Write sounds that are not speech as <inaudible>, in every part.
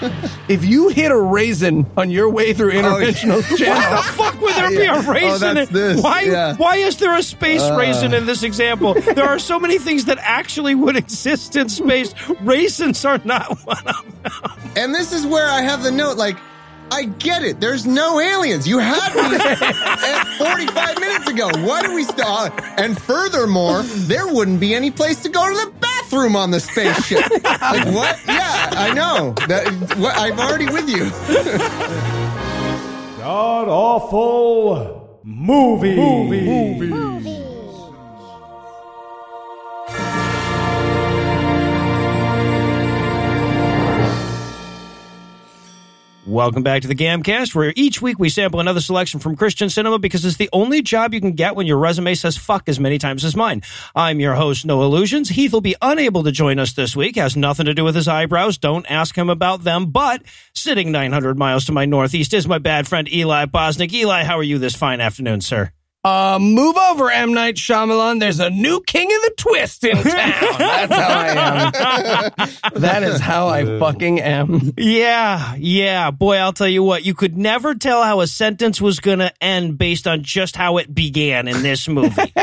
<laughs> if you hit a raisin on your way through oh, interventional <laughs> Why channel, the fuck would there be Yeah. a Oh, raisin? that's in- this. Why? Yeah. Why is there a space uh. raisin in this example? There are so many things that actually would exist in space. Raisins are not <laughs> one of them. And this is where I have the note like, I get it. There's no aliens. You had me at 45 minutes ago. Why do we still? Uh, and furthermore, there wouldn't be any place to go to the bathroom on the spaceship. <laughs> like what? Yeah, I know. That, what, I'm already with you. God awful movie movie movie. Welcome back to the Gamcast, where each week we sample another selection from Christian cinema because it's the only job you can get when your resume says fuck as many times as mine. I'm your host, No Illusions. Heath will be unable to join us this week. Has nothing to do with his eyebrows. Don't ask him about them. But sitting 900 miles to my northeast is my bad friend Eli Bosnick. Eli, how are you this fine afternoon, sir? Uh, move over, M Night Shyamalan. There's a new king of the twist in town. <laughs> That's how I am. <laughs> that is how I fucking am. Yeah, yeah. Boy, I'll tell you what, you could never tell how a sentence was going to end based on just how it began in this movie. <laughs>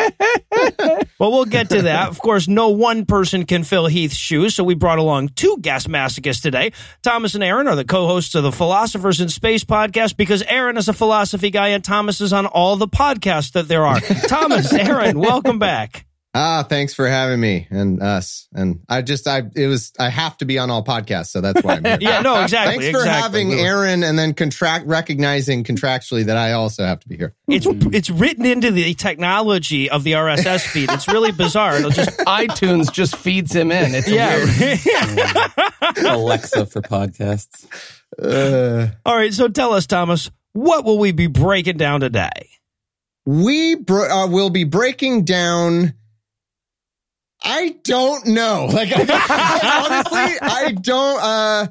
well, we'll get to that. Of course, no one person can fill Heath's shoes, so we brought along two guest masochists today. Thomas and Aaron are the co-hosts of the Philosophers in Space podcast because Aaron is a philosophy guy and Thomas is on all the podcasts that there are. Thomas, Aaron, welcome back. Ah, thanks for having me and us. And I just, I, it was, I have to be on all podcasts, so that's why I'm here. <laughs> Yeah, no, <laughs> exactly. Thanks for exactly. having Aaron and then contract recognizing contractually that I also have to be here. It's it's written into the technology of the RSS feed. It's really bizarre. It'll just <laughs> iTunes just feeds him in. It's weird. yeah. Alexa for podcasts. Uh, All right, so tell us, Thomas, what will we be breaking down today? We uh, will be breaking down. I don't know. <laughs> Like, honestly, I don't. Uh,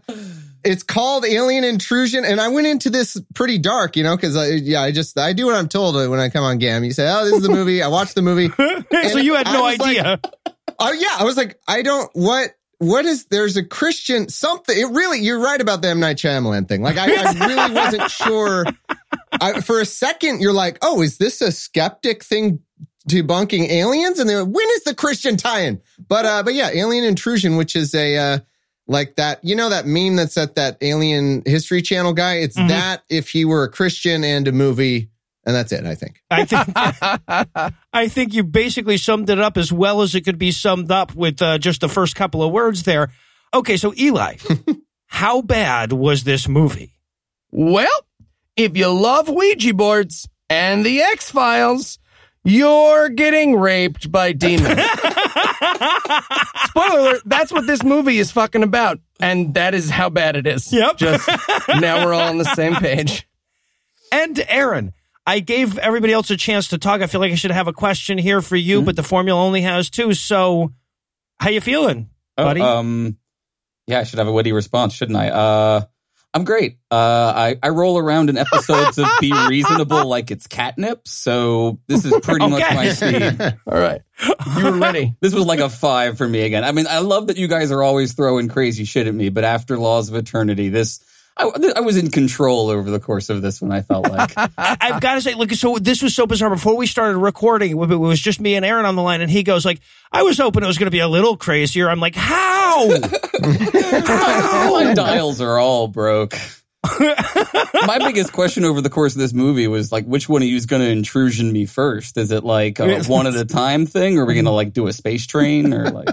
it's called Alien Intrusion, and I went into this pretty dark, you know, because I, yeah, I just I do what I'm told when I come on Gam. You say, "Oh, this is the movie." I watched the movie. <laughs> so you had no was like- idea. Oh yeah, I was like, I don't what what is there's a Christian something. It really you're right about the M Night Shyamalan thing. Like I, I really wasn't sure. I, for a second, you're like, oh, is this a skeptic thing debunking aliens? And then when is the Christian tie-in? But uh, but yeah, Alien Intrusion, which is a uh, like that, you know, that meme that's at that Alien History Channel guy. It's Mhm. that if he were a Christian and a movie, and that's it. I think. I think <laughs> I think you basically summed it up as well as it could be summed up with uh, just the first couple of words there. Okay, so Eli, <laughs> how bad was this movie? Well, if you love Ouija boards and the X Files, you're getting raped by demons. <laughs> Spoiler alert, that's what this movie is fucking about. And that is how bad it is. Yep. Just now we're all on the same page. And Aaron, I gave everybody else a chance to talk. I feel like I should have a question here for you, but the formula only has two. So, how you feeling, Oh, buddy? um, yeah, I should have a witty response, shouldn't I? Uh, I'm great. Uh, I, I roll around in episodes of Be <laughs> Reasonable like it's catnip, so this is pretty much my speed. <laughs> All right. You were ready. <laughs> This was like a five for me again. I mean, I love that you guys are always throwing crazy shit at me, but after Laws of Eternity, this I, I was in control over the course of this one. I felt like <laughs> I, I've got to say, look, so this was so bizarre. Before we started recording, it was just me and Aaron on the line, and he goes like, "I was hoping it was going to be a little crazier." I'm like, "How? <laughs> my dials are all broke. <laughs> my biggest question over the course of this movie was like, which one of you is going to intrusion me first? Is it like a one at a time thing, or are we going to like do a space train, or like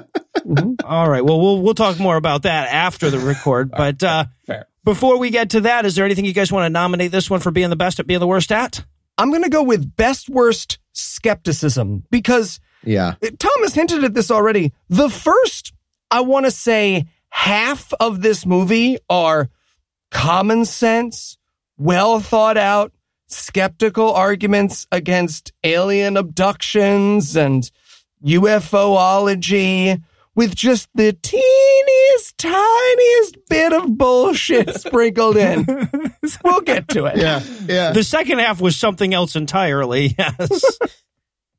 All right. Well, we'll we'll talk more about that after the record. But uh, fair? Before we get to that, is there anything you guys want to nominate this one for being the best at being the worst at? I'm going to go with best worst skepticism because Yeah. Thomas hinted at this already. The first, I want to say, half of this movie are common sense, well thought out, skeptical arguments against alien abductions and UFOlogy with just the teeniest, tiniest bit of bullshit <laughs> sprinkled in. <laughs> We'll get to it. Yeah. Yeah. The second half was something else entirely. <laughs> Yes.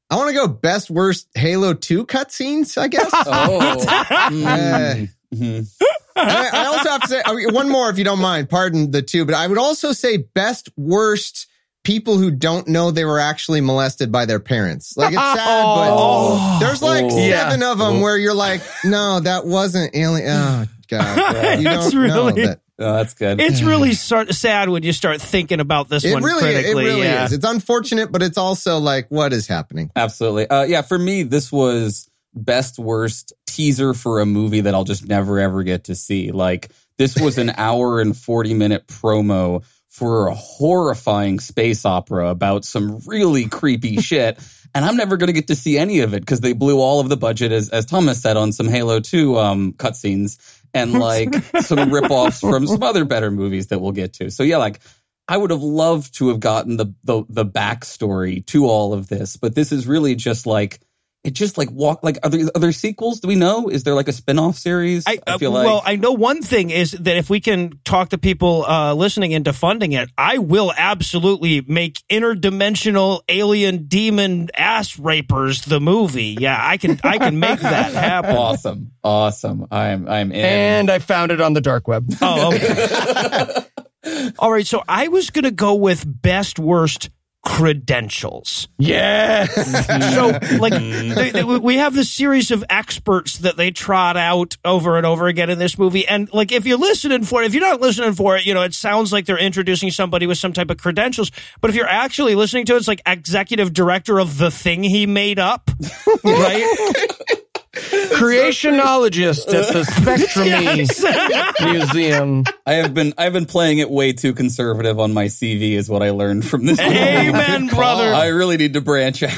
I want to go best worst Halo 2 cutscenes, I guess. Oh, Uh, mhm. I, I also have to say I mean, one more, if you don't mind. Pardon the two, but I would also say best worst people who don't know they were actually molested by their parents. Like it's sad, <laughs> Oh. but there's like Oh. seven of them where you're like, no, that wasn't alien. Oh God, <laughs> you It's don't know really- that. Oh, that's good. It's really start, sad when you start thinking about this It one really, it critically. really yeah. is. It's unfortunate, but it's also like, what is happening? Absolutely. Uh, yeah, for me, this was best worst teaser for a movie that I'll just never ever get to see. Like this was an <laughs> hour and 40 minute promo for a horrifying space opera about some really creepy <laughs> shit. And I'm never going to get to see any of it because they blew all of the budget, as, as Thomas said, on some Halo 2 um, cutscenes and <laughs> like some ripoffs from some other better movies that we'll get to. So yeah, like I would have loved to have gotten the, the the backstory to all of this, but this is really just like it just like walk like are there, are there sequels? Do we know? Is there like a spin-off series? I, uh, feel like well, I know one thing is that if we can talk to people uh, listening into funding it, I will absolutely make interdimensional alien demon ass rapers the movie. Yeah, I can I can make that <laughs> happen. awesome. Awesome. I'm I'm in. And I found it on the dark web. Oh, okay. <laughs> All right, so I was going to go with best worst credentials. Yes. <laughs> So, like, they, they, we have this series of experts that they trot out over and over again in this movie. And, like, if you're listening for it, if you're not listening for it, you know, it sounds like they're introducing somebody with some type of credentials. But if you're actually listening to it, it's like executive director of the thing he made up, <laughs> right? <laughs> Creationologist at the Spectrum <laughs> Museum. I have been I've been playing it way too conservative on my CV is what I learned from this. movie. Amen, brother. I really need to branch out.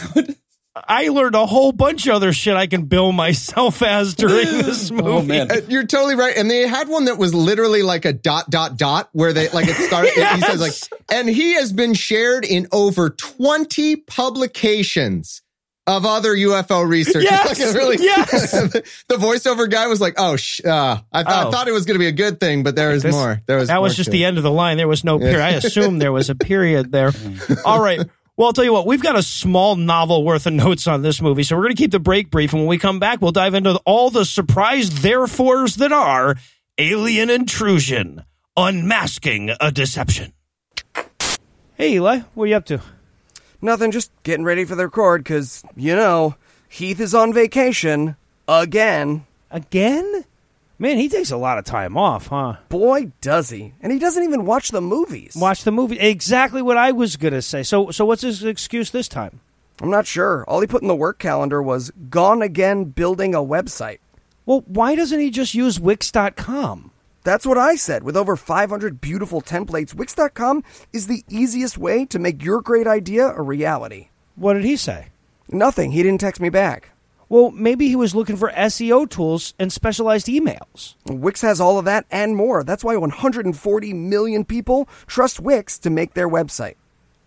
I learned a whole bunch of other shit I can bill myself as during this <laughs> movie. oh man. Uh, You're totally right. And they had one that was literally like a dot, dot, dot, where they like it started. He says like, and he has been shared in over 20 publications of other UFO research. Yes, Like really, yes. the, <laughs> the voiceover guy was like, oh, sh- uh, I, th- I Oh. thought it was going to be a good thing, but there was This- more. There was That was just the it. end of the line. There was no period. I assumed there was a period there. <laughs> All right. Well, I'll tell you what, we've got a small novel worth of notes on this movie, so we're going to keep the break brief. And when we come back, we'll dive into all the surprise therefores that are alien intrusion, unmasking a deception. Hey, Eli, what are you up to? Nothing, just getting ready for the record because, you know, Heath is on vacation again. Again? Man, he takes a lot of time off, huh? Boy, does he. And he doesn't even watch the movies. Watch the movie. Exactly what I was going to say. So, so what's his excuse this time? I'm not sure. All he put in the work calendar was gone again building a website. Well, why doesn't he just use Wix.com? That's what I said. With over 500 beautiful templates, Wix.com is the easiest way to make your great idea a reality. What did he say? Nothing. He didn't text me back. Well, maybe he was looking for SEO tools and specialized emails. Wix has all of that and more. That's why 140 million people trust Wix to make their website.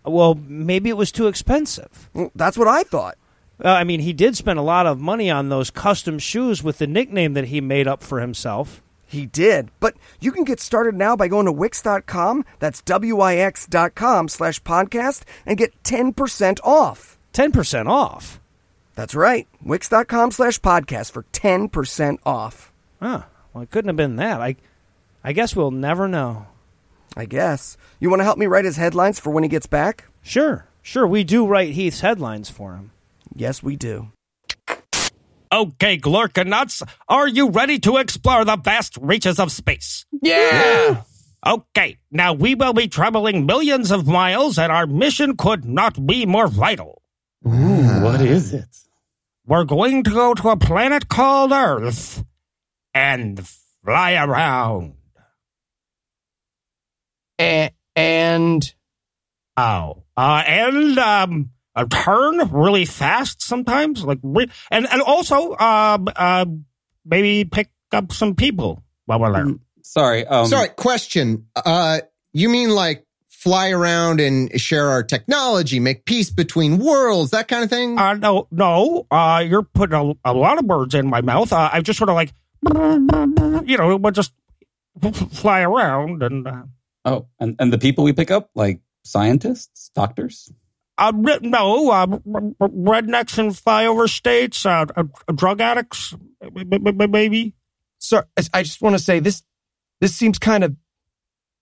Well, maybe it was too expensive. That's what I thought. Uh, I mean, he did spend a lot of money on those custom shoes with the nickname that he made up for himself. He did. But you can get started now by going to Wix.com. That's W-I-X.com slash podcast and get 10% off. 10% off. That's right. Wix.com slash podcast for 10% off. Huh. Well, it couldn't have been that. I, I guess we'll never know. I guess. You want to help me write his headlines for when he gets back? Sure, sure. We do write Heath's headlines for him. Yes, we do. Okay, Glorkanauts, are you ready to explore the vast reaches of space? Yeah! Okay, now we will be traveling millions of miles, and our mission could not be more vital. Ooh, what is it? We're going to go to a planet called Earth and fly around. A- and Oh, uh, and um, uh, turn really fast sometimes, like re- and and also um, uh, maybe pick up some people while we're there. Sorry. Um, Sorry, question. Uh, you mean like fly around and share our technology, make peace between worlds, that kind of thing? Uh, no, no, uh, you're putting a, a lot of words in my mouth. Uh, I just sort of like, you know, we'll just fly around and. Uh, Oh, and, and the people we pick up, like scientists, doctors? Uh, re- no, uh, r- r- rednecks in flyover states, uh, uh, drug addicts, maybe. so I just want to say this. This seems kind of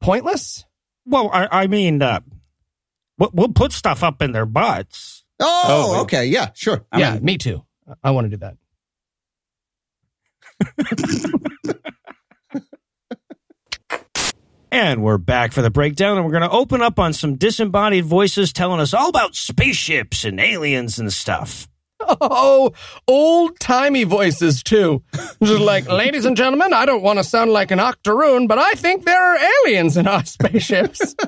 pointless. Well, I, I mean, uh, we'll, we'll put stuff up in their butts. Oh, Oh, okay. Yeah, sure. I yeah, mean- me too. I want to do that. <laughs> And we're back for the breakdown, and we're going to open up on some disembodied voices telling us all about spaceships and aliens and stuff. Oh, old timey voices too. Just like, <laughs> ladies and gentlemen, I don't want to sound like an octoroon, but I think there are aliens in our spaceships. <laughs>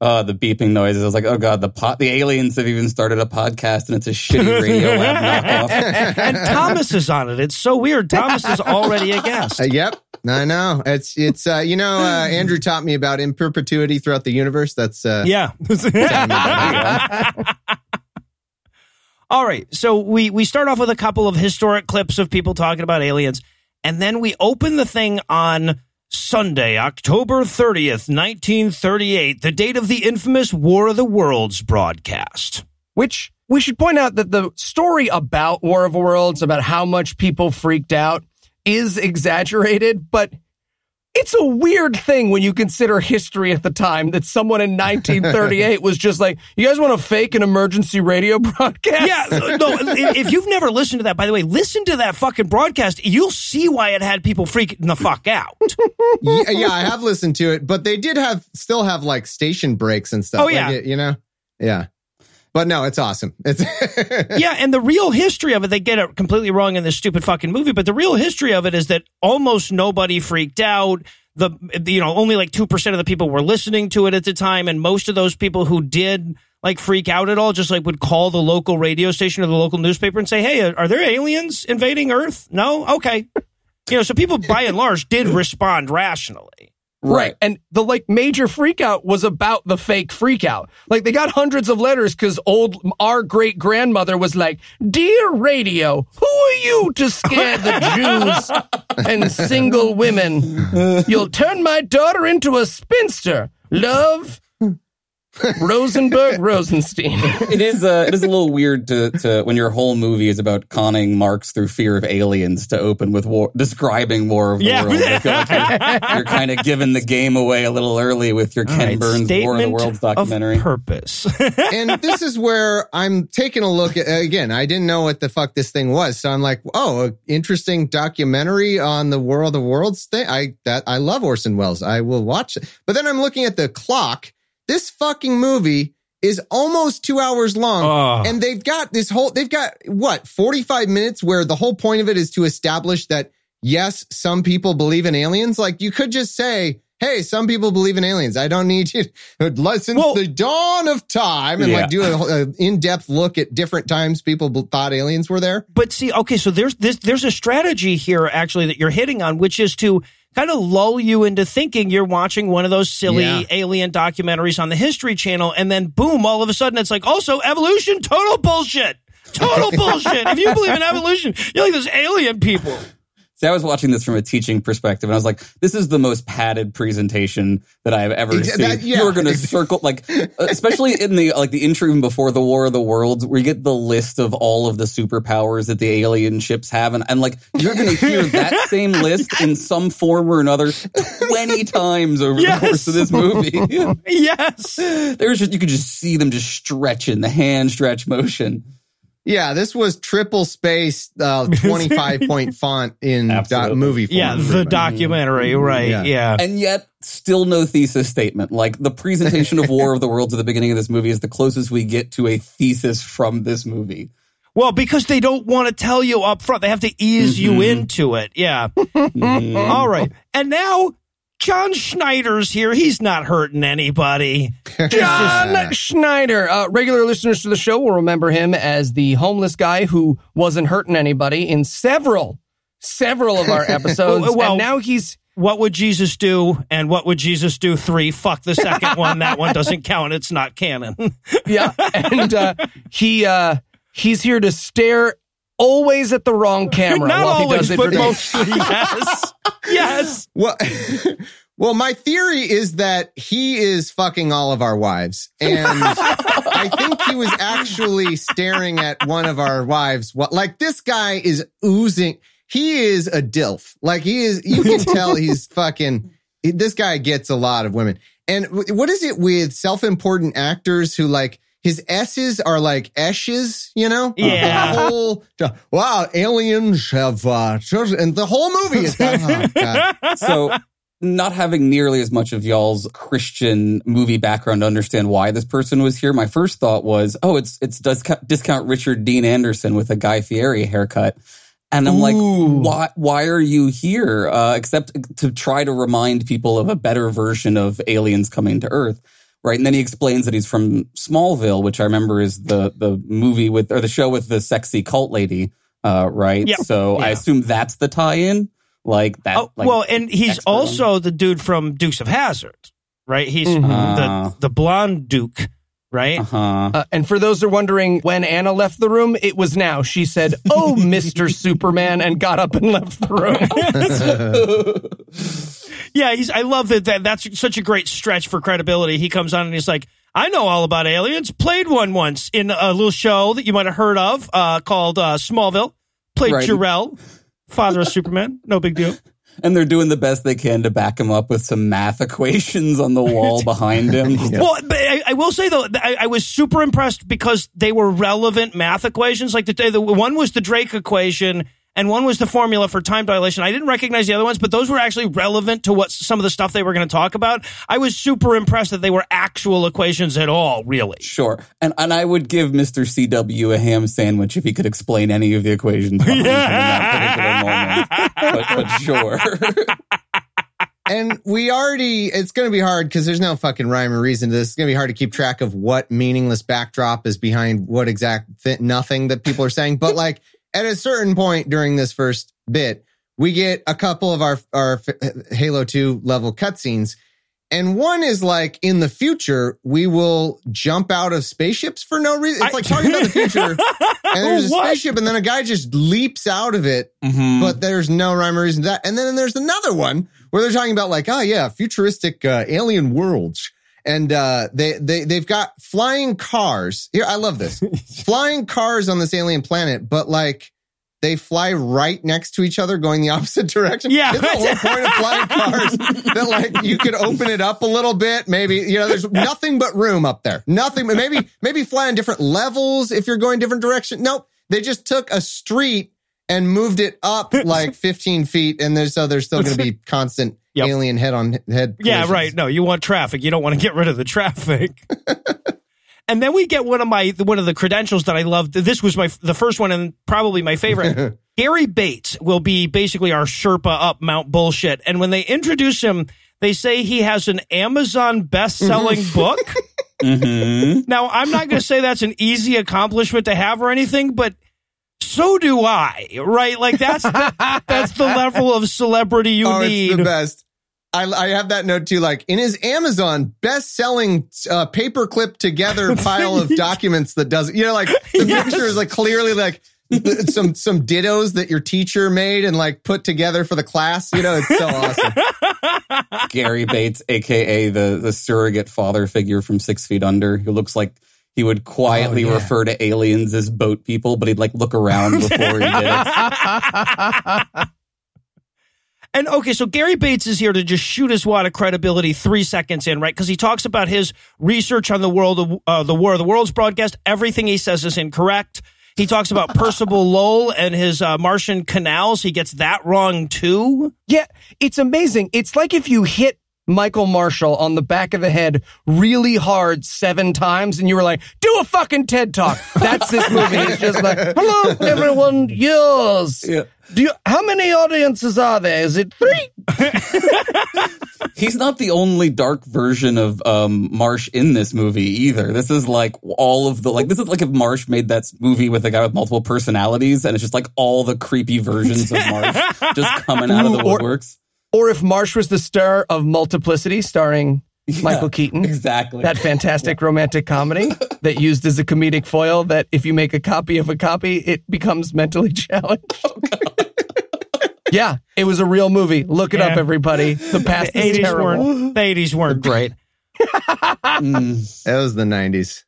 Uh, the beeping noises. I was like, oh god, the pot, the aliens have even started a podcast, and it's a shitty <laughs> radio lab knockoff. And Thomas is on it. It's so weird. Thomas is already a guest. Uh, yep. I know. It's it's uh you know uh Andrew taught me about in perpetuity throughout the universe. That's uh Yeah. <laughs> <laughs> All right. So we we start off with a couple of historic clips of people talking about aliens, and then we open the thing on Sunday, October 30th, 1938, the date of the infamous War of the Worlds broadcast. Which we should point out that the story about War of the Worlds, about how much people freaked out, is exaggerated, but it's a weird thing when you consider history at the time that someone in 1938 was just like, you guys want to fake an emergency radio <laughs> broadcast? Yeah, no, if you've never listened to that, by the way, listen to that fucking broadcast. You'll see why it had people freaking the fuck out. <laughs> yeah, yeah, I have listened to it, but they did have still have like station breaks and stuff. Oh, Like, yeah. it- you know, yeah. But no, it's awesome. It's <laughs> yeah, and the real history of it, they get it completely wrong in this stupid fucking movie, but the real history of it is that almost nobody freaked out. The, the- you know, only like 2% of the people were listening to it at the time, and most of those people who did like freak out at all just like would call the local radio station or the local newspaper and say, Hey, are there aliens invading Earth? No? Okay. You know, so people by and large did respond rationally. Right. And the like major freakout was about the fake freakout. Like they got hundreds of letters because old our great grandmother was like, Dear radio, who are you to scare the <laughs> Jews and single women? You'll turn my daughter into a spinster. Love Rosenberg Rosenstein. it is uh, it is a little weird to, to when your whole movie is about conning marks through fear of aliens to open with war describing war of the Yeah. world. Like you're, you're kind of giving the game away a little early with your Ken All right, Burns War of the Worlds documentary. Of purpose. <laughs> and this is where I'm taking a look at again. I didn't know what the fuck this thing was, so I'm like, oh, an interesting documentary on the World of Worlds thing. I that I love Orson Welles. I will watch it. But then I'm looking at the clock. This fucking movie is almost two hours long, Oh. and they've got this whole. They've got what 45 minutes where the whole point of it is to establish that yes, some people believe in aliens. Like you could just say. Hey, some people believe in aliens. I don't need you to <laughs> since Well- the dawn of time and Yeah. like do an in-depth look at different times people thought aliens were there. But see, okay, so there's this there's a strategy here actually that you're hitting on, which is to kind of lull you into thinking you're watching one of those silly Yeah. alien documentaries on the History Channel, and then boom, all of a sudden it's like also evolution, total bullshit. Total <laughs> bullshit. If you believe in evolution, you're like those alien people. See, I was watching this from a teaching perspective, and I was like, "This is the most padded presentation that I have ever seen." that- yeah. You are going <laughs> to circle, like, uh, especially in the like the intro even before the War of the Worlds, where you get the list of all of the superpowers that the alien ships have, and, and like you're going to hear that <laughs> same list in some form or another twenty <laughs> times over Yes. the course of this movie. Yes. There's just you could just see them just stretching the hand stretch motion. Yeah, this was triple space, uh, <laughs> 25 point font in doc- Absolutely. movie form. Yeah, the documentary, right? Yeah. Yeah. and yet still no thesis statement. Like the presentation of <laughs> War of the Worlds at the beginning of this movie is the closest we get to a thesis from this movie. Well, because they don't want to tell you up front. They have to ease you Mhm. into it. Yeah. Mhm. All right. And now John Schneider's here. He's not hurting anybody. <laughs> John Schneider. Uh, regular listeners to the show will remember him as the homeless guy who wasn't hurting anybody in several, several of our <laughs> episodes. Well- and now he's What would Jesus do? And what would Jesus do? Three. Fuck the second one. That one doesn't count. It's not canon. <laughs> yeah, and uh, he uh, he's here to stare always at the wrong <laughs> camera not while he always, does it. but for- mostly. <laughs> Yes. Yes. Well, <laughs> well, my theory is that he is fucking all of our wives. And I think he was actually staring at one of our wives. What, like this guy is oozing. he is a dilf. Like he is, you can tell he's fucking. This guy gets a lot of women. And what is it with self-important actors who like his S's are like S's, you know? Yeah. The whole wow, aliens have uh, and the whole movie is oh, <laughs> so not having nearly as much of y'all's Christian movie background to understand why this person was here, my first thought was, oh, it's it's discount, discount Richard Dean Anderson with a Guy Fieri haircut. And I'm like, Ooh. why why are you here? Uh, except to try to remind people of a better version of aliens coming to Earth. Right. And then he explains that he's from Smallville, which I remember is the the movie with or the show with the sexy cult lady. Uh, right. Yeah. So I assume that's the tie-in. Like that. Oh, like, well, and he's expert on- also the dude from Dukes of Hazzard, right? He's Mhm. Ah. the the blonde Duke, right? Uh-huh. Uh, and for those who are wondering when Anna left the room, it was now. She said, "Oh, <laughs> Mister Superman," and got up and left the room. <laughs> <laughs> Yeah, he's. I love that, that. That's such a great stretch for credibility. He comes on and he's like, "I know all about aliens. Played one once in a little show that you might have heard of uh, called uh, Smallville. Played Right. Jor-El, father of Superman. No big deal. <laughs> and they're doing the best they can to back him up with some math equations on the wall <laughs> behind him. <laughs> Well, but I, I will say though, I, I was super impressed because they were relevant math equations. Like the, the one was the Drake equation, and one was the formula for time dilation. I didn't recognize the other ones, but those were actually relevant to what some of the stuff they were going to talk about. I was super impressed that they were actual equations at all. Really, Sure. And and I would give Mr. CW a ham sandwich if he could explain any of the equations behind him <laughs> in that particular moment. But, but sure. <laughs> and we already it's going to be hard because there's no fucking rhyme or reason to this. It's going to be hard to keep track of what meaningless backdrop is behind what exact th- nothing that people are saying. But like at a certain point during this first bit, we get a couple of our our Halo 2 level cutscenes. And one is like in the future, we will jump out of spaceships for no reason. It's like talking about the future, <laughs> and there's a What? spaceship, and then a guy just leaps out of it Mhm. but there's no rhyme or reason to that. And then there's another one where they're talking about like, oh yeah, futuristic uh, alien worlds, and uh, they they they've got flying cars. Here, I love this <laughs> flying cars on this alien planet, but like. They fly right next to each other, going the <laughs> opposite direction. Yeah. Isn't the whole point of flying <laughs> cars that like you could open it up a little bit? Maybe you know, there's nothing but room up there. Nothing. but Maybe maybe fly on different levels if you're going different direction. Nope. They just took a street and moved it up like 15 feet, and there's so there's still going to be constant Yep. alien head on head. yeah, right. No, you want traffic. You don't want to get rid of the traffic. <laughs> and then we get one of my one of the credentials that I loved. This was my the first one and probably my favorite. <laughs> Gary Bates will be basically our Sherpa up Mount Bullshit. And when they introduce him, they say he has an Amazon best-selling book. <laughs> Mhm. Now, I'm not going to say that's an easy accomplishment to have or anything, but so do I, right? Like that's the, that's the level of celebrity you oh, need. it's the best. I, I have that note too. Like in his Amazon best-selling uh, paperclip together <laughs> pile of documents that doesn't, you know like the Yes. picture is like clearly like some some dittos that your teacher made and like put together for the class. You know, it's so awesome. <laughs> Gary Bates, aka the the surrogate father figure from Six Feet Under, who looks like he would quietly Oh, yeah. refer to aliens as boat people, but he'd like look around before he did it. <laughs> And okay, so Gary Bates is here to just shoot his wad of credibility three seconds in, right? Because he talks about his research on the world of uh, the War of the Worlds broadcast. Everything he says is incorrect. He talks about Percival <laughs> Lowell and his uh, Martian canals. He gets that wrong too. Yeah, it's amazing. It's like if you hit Michael Marshall on the back of the head really hard seven times and you were like, do a fucking TED talk. That's this movie. It's just like, hello, everyone. Yours. Yeah. Do you, how many audiences are there? Is it three? <laughs> He's not the only dark version of um, Marsh in this movie either. This is like all of the like. This is like if Marsh made that movie with a guy with multiple personalities, and it's just like all the creepy versions of Marsh <laughs> just coming out of the Or- woodworks. Or if Marsh was the star of Multiplicity starring Michael Keaton. Exactly. That fantastic romantic comedy <laughs> that used as a comedic foil that if you make a copy of a copy, it becomes mentally <laughs> challenged. yeah, it was a real movie. Look it up, everybody. The past The is eighties terrible. weren't the eighties weren't great. <laughs> Mm. That was the 90s.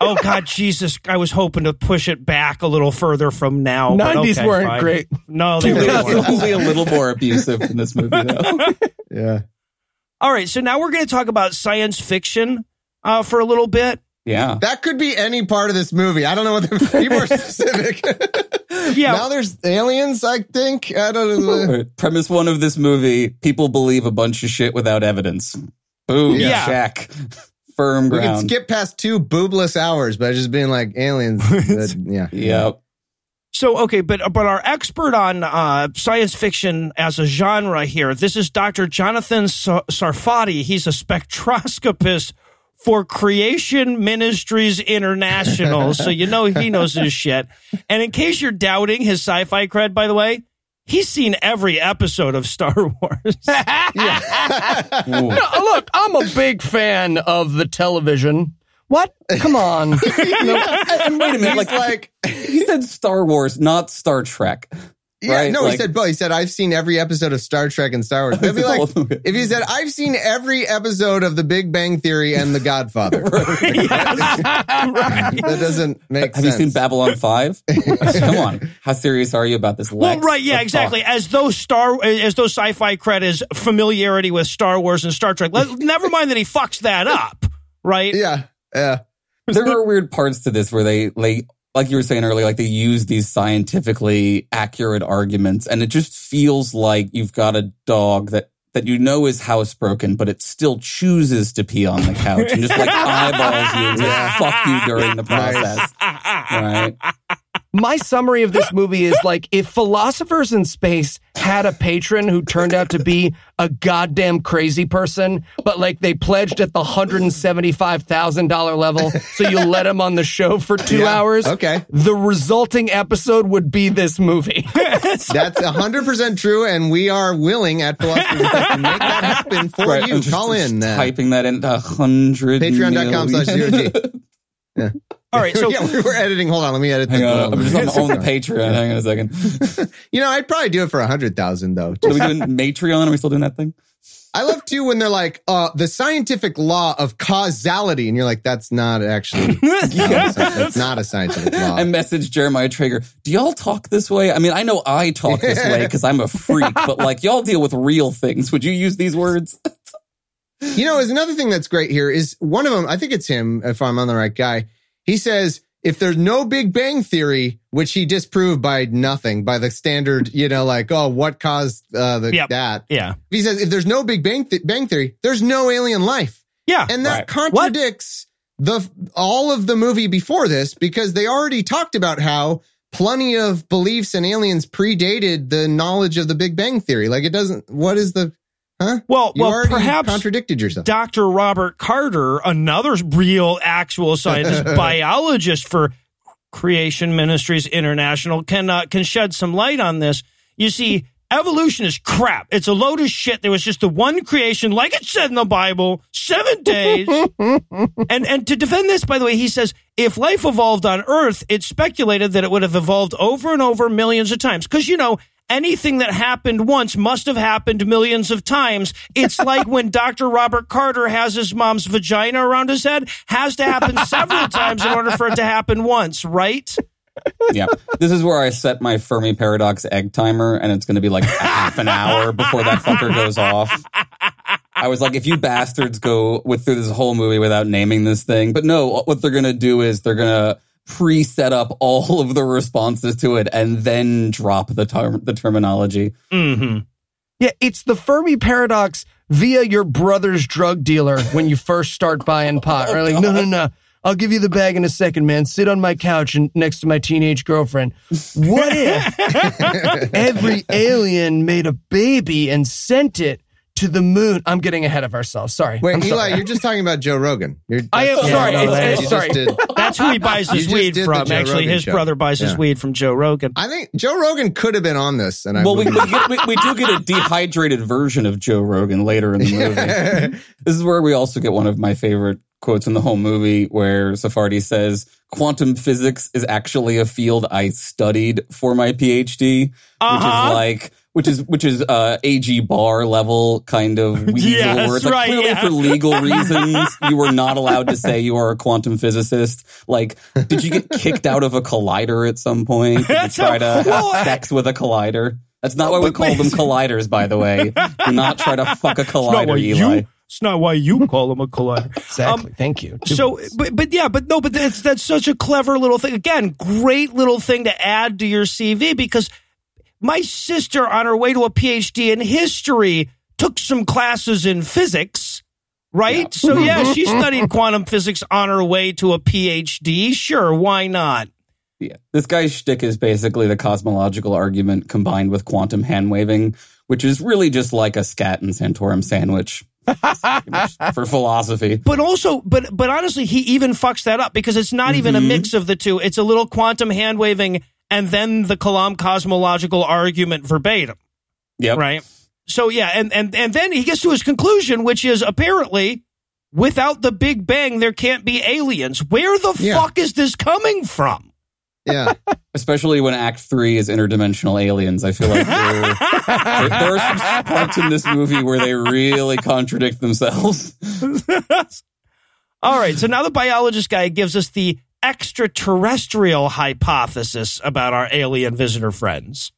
Oh God, Jesus! I was hoping to push it back a little further from now. but 90s okay, weren't fine. great. No, they really weren't. only a little more abusive in this movie, though. <laughs> Yeah. All right, so now we're going to talk about science fiction uh, for a little bit. Yeah. That could be any part of this movie. I don't know what the be more <laughs> specific. <laughs> Yeah. Now there's aliens, I think. I don't know. Alright, Premise one of this movie: people believe a bunch of shit without evidence. Boom. Yeah. Shack. Firm We can skip past two boobless hours by just being like aliens. <laughs> that- yeah. Yep. So okay, but but our expert on uh, science fiction as a genre here, this is Dr. Jonathan Sarfati. He's a spectroscopist for Creation Ministries International, <laughs> so you know he knows his shit. And in case you're doubting his sci-fi cred, by the way, he's seen every episode of Star <laughs> Wars. <laughs> No, look, I'm a big fan of the television. What? Come on. <laughs> and wait a minute, like, like, he said Star Wars, not Star Trek. Yeah, Right, no, he said, both. He said, I've seen every episode of Star Trek and Star Wars. <laughs> It'd be like, if he said, I've seen every episode of The Big Bang Theory and The Godfather. <laughs> right? That doesn't make Have sense. you seen Babylon Five? <laughs> Come on, how serious are you about this? Well, right, yeah, exactly. fuck? As though Star, as though sci-fi cred is familiarity with Star Wars and Star Trek. Let, never mind that he fucks that up, right? Yeah. Yeah. there are weird parts to this where they like like you were saying earlier like they use these scientifically accurate arguments and it just feels like you've got a dog that that you know is housebroken but it still chooses to pee on the couch and just like <laughs> eyeballs you and fuck you during the process. Right My summary of this movie is like if philosophers in space had a patron who turned out to be a goddamn crazy person, but like they pledged at the $175,000 level, so you let him on the show for two Yeah, hours. okay. The resulting episode would be this movie. <laughs> That's 100% true. And we are willing at Philosophy Podcast to make that happen for right you. I'm just- Call just in. uh, typing that in a hundred Patreon.com slash zero million. G. All right, <laughs> so yeah, we were editing. Hold on. Let me edit Hang the- on, I'm just on, on <laughs> the Patreon. Hang on a second. <laughs> You know, I'd probably do it for a hundred thousand though. Are we doing Matreon? Are we still doing that thing? I love too when they're like, uh, the scientific law of causality. And you're like, that's not actually, that's not a scientific law. I messaged Jeremiah Traeger. Do y'all talk this way? I mean, I know I talk this way because I'm a freak, but like y'all deal with real things. Would you use these words? You know, is another thing that's great here is one of them, I think it's him, if I'm on the right guy. He says, if there's no Big Bang Theory, which he disproved by nothing, by the standard, you know, like, oh, what caused uh, the, Yep. that? yeah, He says, if there's no Big Bang, th- Bang Theory, there's no alien life. yeah, And that Right. contradicts the all of the movie before this because they already talked about how plenty of beliefs and aliens predated the knowledge of the Big Bang Theory. Like it doesn't, what is the, huh? Well, You well, perhaps contradicted yourself. Dr. Robert Carter, another real actual scientist, <laughs> biologist for Creation Ministries International, can uh, can shed some light on this. You see, evolution is crap. It's a load of shit. There was just the one creation, like it said in the Bible, seven <laughs> days. and and to defend this, by the way, he says if life evolved on Earth, it's speculated that it would have evolved over and over millions of times. Because you know, anything that happened once must have happened millions of times. It's <laughs> like when Dr. Robert Carter has his mom's vagina around his head, has to happen several <laughs> times in order for it to happen once, right? yeah. This is where I set my Fermi paradox egg timer, and it's going to be like half an hour before that fucker goes off. I was like, if you bastards go with through this whole movie without naming this thing, but no, what they're going to do is they're going to pre-set up all of the responses to it and then drop the term the terminology. Mm-hmm. Yeah, it's the Fermi paradox via your brother's drug dealer when you first start buying pot. Or like, no, no, no. I'll give you the bag in a second, man. Sit on my couch and next to my teenage girlfriend. What if <laughs> every alien made a baby and sent it to the moon? I'm getting ahead of ourselves. Sorry. Wait, I'm Eli, sorry. you're just talking about Joe Rogan. You're, I am that's- sorry, it's- it's- sorry. did- <laughs> That's who he buys his weed from. Actually, Rogan his show. brother buys his weed from Joe Rogan. I think Joe Rogan could have been on this, and I Well, we, we, get, we, we do get a dehydrated version of Joe Rogan later in the movie. <laughs> This is where we also get one of my favorite quotes in the whole movie where Sarfati says, Quantum physics is actually a field I studied for my PhD, which Uh-huh. is like, which is which is uh, AG bar level kind of <laughs> weasel Yes, words. Like, right, clearly yeah. for legal <laughs> reasons, you were not allowed to say you are a quantum physicist. Like, did you get kicked out of a collider at some point? Did you try to have sex with a collider? That's not why we call them colliders, by the way. Do not try to fuck a <laughs> collider, Eli. you. It's not why you call them a collider. Exactly. Thank you. So, but, but yeah, but no, but that's that's such a clever little thing. Again, great little thing to add to your CV because my sister, on her way to a PhD in history, took some classes in physics. Right. So yeah, <laughs> she studied quantum physics on her way to a PhD. Sure, why not? Yeah. This guy's shtick is basically the cosmological argument combined with quantum hand waving, which is really just like a scat and Santorum sandwich <laughs> for philosophy. But also, but but honestly, he even fucks that up because it's not even a mm-hmm. mix of the two. It's a little quantum hand waving and then the Kalam cosmological argument verbatim. Yep. right? So yeah, and and and then he gets to his conclusion, which is apparently without the Big Bang, there can't be aliens. Where the Yeah. fuck is this coming from? Yeah. <laughs> Especially when Act Three is interdimensional aliens. I feel like <laughs> there, there, there are some parts in this movie where they really contradict themselves. <laughs> All right, so now the biologist guy gives us the extraterrestrial hypothesis about our alien visitor friends.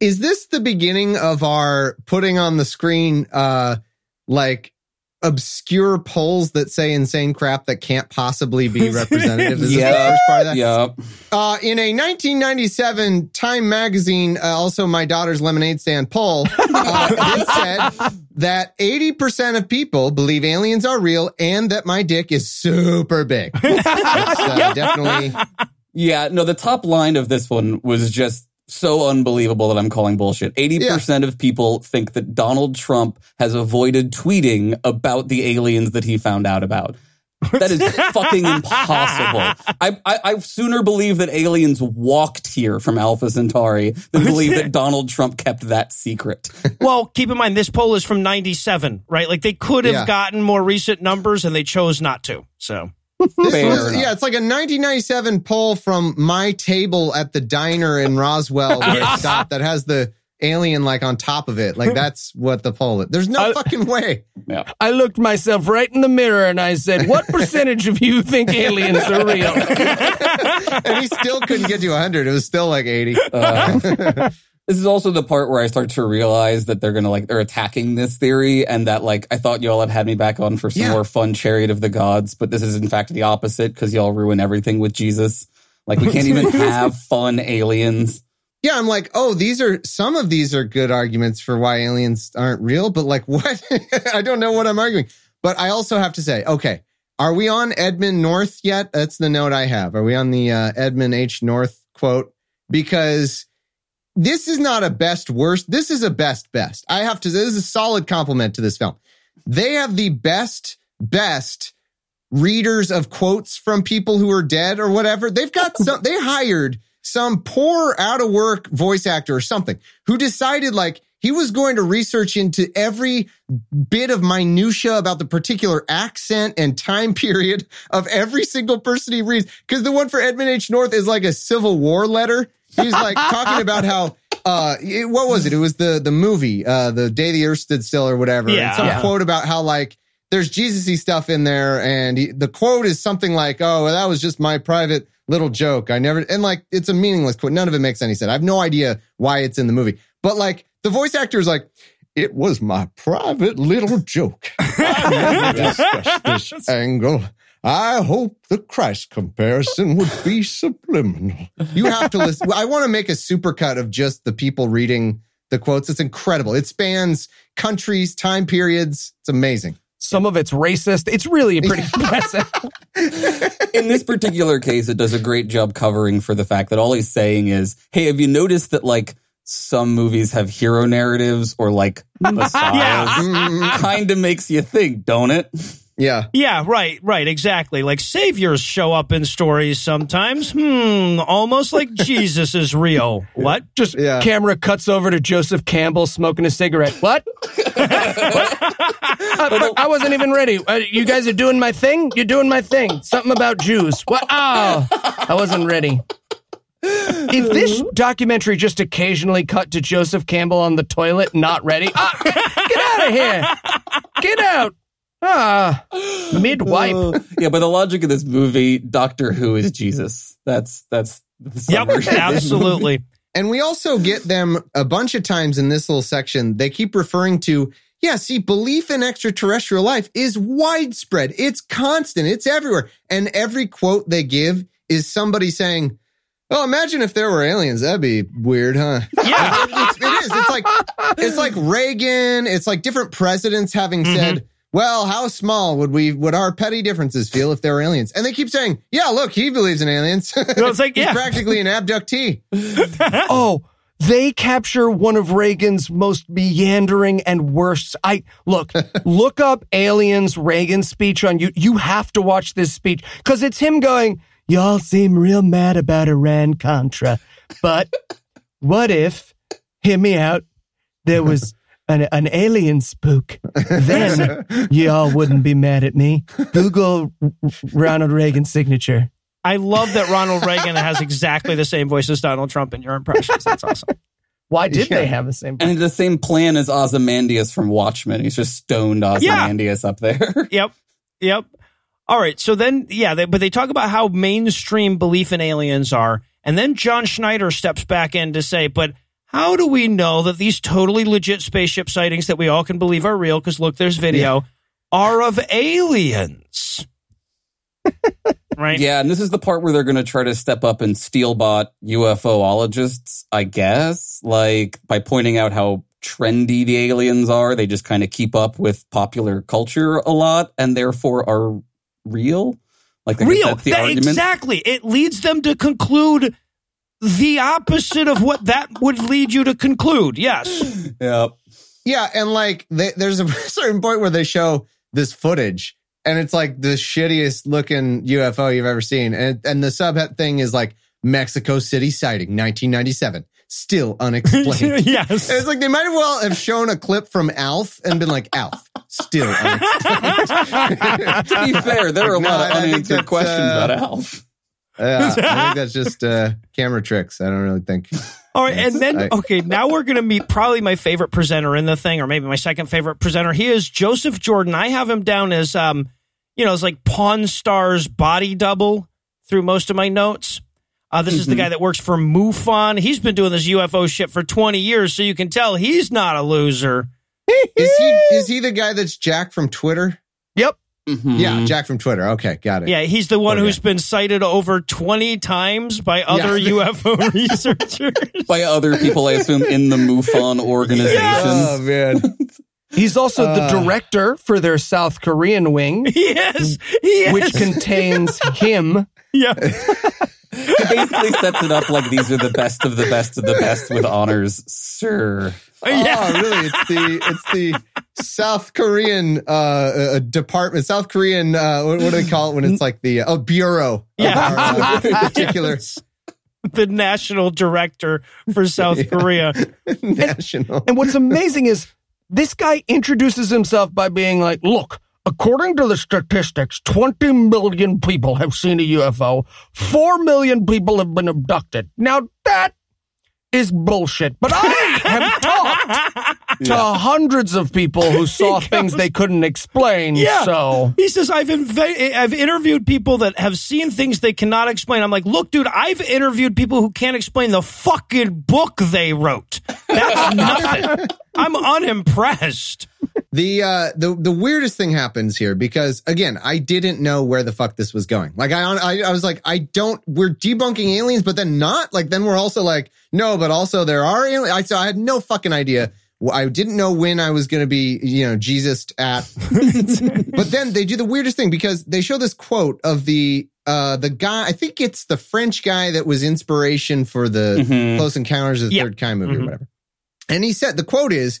Is this the beginning of our putting on the screen uh like obscure polls that say insane crap that can't possibly be <laughs> representative? Is this the Yeah. first part of that? Yep. Uh, in a 1997 Time magazine, uh, also my daughter's lemonade stand poll, uh, it <laughs> said that 80% of people believe aliens are real and that my dick is super big. <laughs> That's uh, definitely. Yeah, no, the top line of this one was just so unbelievable that I'm calling bullshit. 80% of people think that Donald Trump has avoided tweeting about the aliens that he found out about. That is <laughs> fucking impossible. I, I, I sooner believe that aliens walked here from Alpha Centauri than believe that Donald Trump kept that secret. <laughs> Well, keep in mind this poll is from 97, right? Like they could have Yeah. gotten more recent numbers and they chose not to. So, was, yeah, it's like a 1997 poll from my table at the diner in Roswell where it stopped <laughs> that has the alien like on top of it. Like that's what the poll is. There's no I- fucking way. Yeah. I looked myself right in the mirror and I said, "What percentage of you think aliens are real?" <laughs> And he still couldn't get to 100. It was still like 80. Uh, <laughs> this is also the part where I start to realize that they're gonna like they're attacking this theory, and that like I thought y'all had had me back on for some Yeah. more fun chariot of the gods, but this is in fact the opposite because y'all ruin everything with Jesus. Like we can't even <laughs> have fun aliens. Yeah, I'm like, oh, these are some of these are good arguments for why aliens aren't real, but like <laughs> what? I don't know what I'm arguing. But I also have to say, okay, are we on Edmund North yet? That's the note I have. Are we on the uh, Edmund H. North quote? Because this is not a best worst. This is a best best. I have to. Say this is a solid compliment to this film. They have the best best readers of quotes from people who are dead or whatever. They've got <laughs> some. They hired some poor out of work voice actor or something who decided like he was going to research into every bit of minutia about the particular accent and time period of every single person he reads. Because the one for Edmund H. North is like a Civil War letter. He's like talking about how uh it- what was it? It was the the movie, uh the day the earth stood still or whatever. Yeah. And some Yeah. quote about how like there's Jesus-y stuff in there, and he, the quote is something like, "Oh, well, that was just my private little joke. I never." And like, it's a meaningless quote. None of it makes any sense. I have no idea why it's in the movie, but like the voice actor is like, "It was my private little joke. I never discussed this <laughs> angle." I hope the Christ comparison would be <laughs> subliminal. You have to listen. I want to make a supercut of just the people reading the quotes. It's incredible. It spans countries, time periods. It's amazing. Some of it's racist. It's really pretty <laughs> impressive. <laughs> In this particular case, it does a great job covering for the fact that all he's saying is, "Hey, have you noticed that like some movies have hero narratives or like messiahs?" Yeah. kind of makes you think, don't it? Yeah. yeah, right, right, exactly. Like saviors show up in stories sometimes. Hmm, almost like <laughs> Jesus is real. What? Just Yeah. camera cuts over to Joseph Campbell smoking a cigarette. What? <laughs> I, I wasn't even ready. Uh, you guys are doing my thing. You're doing my thing. Something about Jews. What? Oh, I wasn't ready. if this documentary just occasionally cut to Joseph Campbell on the toilet, not ready, ah, get out of here, get out. Ah, mid wipe. <laughs> Uh, yeah, by the logic of this movie, Doctor Who is Jesus. That's that's the Yep, summary of this movie. absolutely. And we also get them a bunch of times in this little section. They keep referring to, yeah, see, belief in extraterrestrial life is widespread. It's constant. It's everywhere. And every quote they give is somebody saying, well, imagine if there were aliens. That'd be weird, huh? Yeah. it's, <laughs> it is. It's like, it's like Reagan. It's like different presidents having Mm-hmm. said, well, how small would we, would our petty differences feel if there were aliens? And they keep saying, yeah, look, he believes in aliens. <laughs> it's like, He's yeah. practically an abductee. <laughs> Oh, they capture one of Reagan's most meandering and worst. I look, <laughs> look up aliens Reagan speech on you. You have to watch this speech because it's him going, y'all seem real mad about Iran Contra, but what if, hear me out, there was an, an alien spook? Then <laughs> y'all wouldn't be mad at me. Google R- R- Ronald Reagan's signature. I love that Ronald Reagan has exactly the same voice as Donald Trump in your impressions. That's awesome. Why did Yeah. they have the same? And the same plan as Ozymandias from Watchmen. He's just stoned Ozymandias up there. <laughs> Yep. Yep. All right. So then, yeah, they, but they talk about how mainstream belief in aliens are. And then John Schneider steps back in to say, but how do we know that these totally legit spaceship sightings that we all can believe are real? Because look, there's video, are of aliens. <laughs> right? Yeah, and this is the part where they're going to try to step up and steelbot UFOologists, I guess, like by pointing out how trendy the aliens are. They just kind of keep up with popular culture a lot and therefore are real. Like I Real. that's the That- argument. exactly. It leads them to conclude the opposite of what that would lead you to conclude. Yes. Yeah. Yeah, and like they, there's a <laughs> certain point where they show this footage, and it's like the shittiest looking UFO you've ever seen, and and the subhead thing is like Mexico City sighting, 1997, still unexplained. <laughs> yes. And it's like they might as well have shown a clip from Alf and been like, Alf, still <laughs> unexplained. to be fair, there are a No, lot I of unanswered questions uh, about Alf. Yeah, <laughs> I think that's just uh, camera tricks. I don't really think. All right, and then I- okay, now we're going to meet probably my favorite presenter in the thing, or maybe my second favorite presenter. He is Joseph Jordan. I have him down as, um, you know, as like Pawn Stars body double through most of my notes. Uh, this is the guy that works for MUFON. He's been doing this UFO shit for twenty years, so you can tell he's not a loser. Is he is he the guy that's Jack from Twitter? Yep. Mhm. Yeah, Jack from Twitter. Okay, got it. Yeah, he's the one Okay. who's been cited over twenty times by other Yeah. UFO <laughs> researchers. By other people, I assume, in the MUFON <laughs> organization. Oh man. <laughs> He's also Uh. the director for their South Korean wing, yes, yes. which contains him. yeah. He basically sets it up like these are the best of the best of the best with honors, sir. Yeah. Oh, really? It's the it's the South Korean uh, uh department, South Korean uh what, what do they call it when it's like the uh, oh bureau? of Yeah. our, uh, <laughs> particular the national director for South Korea. <laughs> national. And what's amazing is this guy introduces himself by being like, look, according to the statistics, 20 million people have seen a UFO, 4 million people have been abducted. Now that is bullshit. But I <laughs> have talked <laughs> to hundreds of people who saw <laughs> things they couldn't explain. Yeah. So He says, I've, inv- I've interviewed people that have seen things they cannot explain. I'm like, look, dude, I've interviewed people who can't explain the fucking book they wrote. That's <laughs> nothing. I'm unimpressed. The uh the the weirdest thing happens here because again, I didn't know where the fuck this was going. Like I I, I was like, I don't we're debunking aliens, but then not. Like then we're also like, no, but also there are aliens. I so I had no fucking idea. I didn't know when I was going to be, you know, Jesus at. <laughs> but then they do the weirdest thing because they show this quote of the uh the guy. I think it's the French guy that was inspiration for the Mhm. Close Encounters of the Yeah. Third Kind movie Mhm. or whatever. And he said the quote is,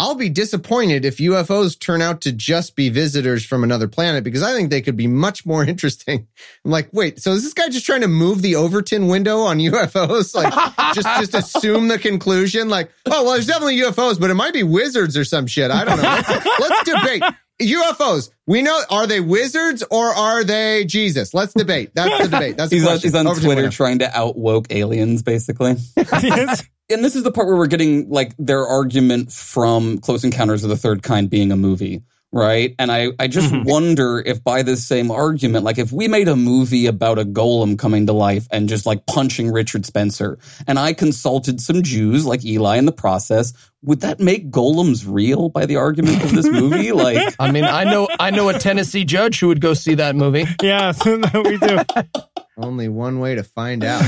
I'll be disappointed if UFOs turn out to just be visitors from another planet because I think they could be much more <laughs> interesting. I'm like, wait, so is this guy just trying to move the Overton window on <laughs> UFOs? Like, just just assume the conclusion? Like, oh well, there's definitely UFOs, but it might be wizards or some shit. I don't know. Let's, <laughs> let's debate. UFOs. We know are they wizards or are they Jesus? Let's debate. That's the debate. That's the He's on, question. he's on Over Twitter Winner. trying to out woke aliens, basically. <laughs> and this is the part where we're getting like their argument from Close Encounters of the Third Kind being a movie, right? And I, I just Mhm. wonder if by this same argument, like if we made a movie about a golem coming to life and just like punching Richard Spencer, and I consulted some Jews like Eli in the process, would that make golems real by the argument of this movie? <laughs> Like, I mean, I know I know a Tennessee judge who would go see that movie. yeah, <laughs> we do. <laughs> Only one way to find out.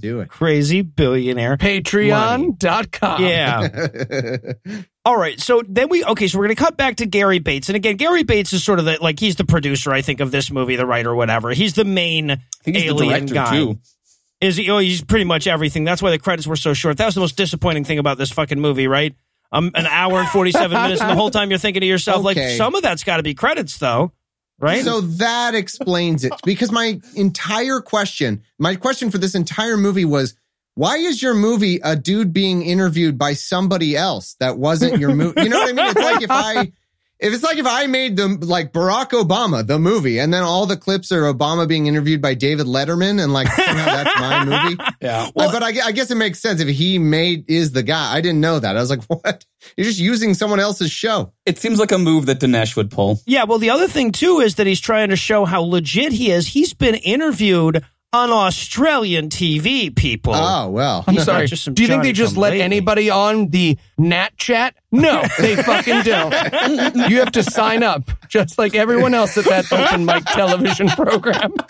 Do it. Crazy billionaire. Patreon.com. Yeah. All right. So then we okay. So we're going to cut back to Gary Bates, and again, Gary Bates is sort of the like he's the producer, I think, of this movie, the writer, whatever. He's the main I think he's the alien director guy. too. Is he? Oh, he's pretty much everything. That's why the credits were so short. That was the most disappointing thing about this fucking movie, right? Um, an hour and forty-seven <laughs> minutes, and the whole time you're thinking to yourself, like, some of that's got to be credits, though, right? So that explains it. Because my entire question, my question for this entire movie was, why is your movie a dude being interviewed by somebody else that wasn't your movie? You know what I mean? It's like if I, if it's like if I made the like Barack Obama the movie, and then all the clips are Obama being interviewed by David Letterman, and like somehow that's my movie. <laughs> Yeah. Uh, but I, I guess it makes sense if he made is the guy. I didn't know that. I was like, <laughs> what? You're just using someone else's show. It seems like a move that Dinesh would pull. yeah. Well, the other thing too is that he's trying to show how legit he is. He's been interviewed on Australian TV. People. Oh well. I'm sorry. just some Do you think they just let lately. anybody on the Nat chat? No, they fucking <laughs> don't. You have to sign up, just like everyone else at that open mic television program. <laughs>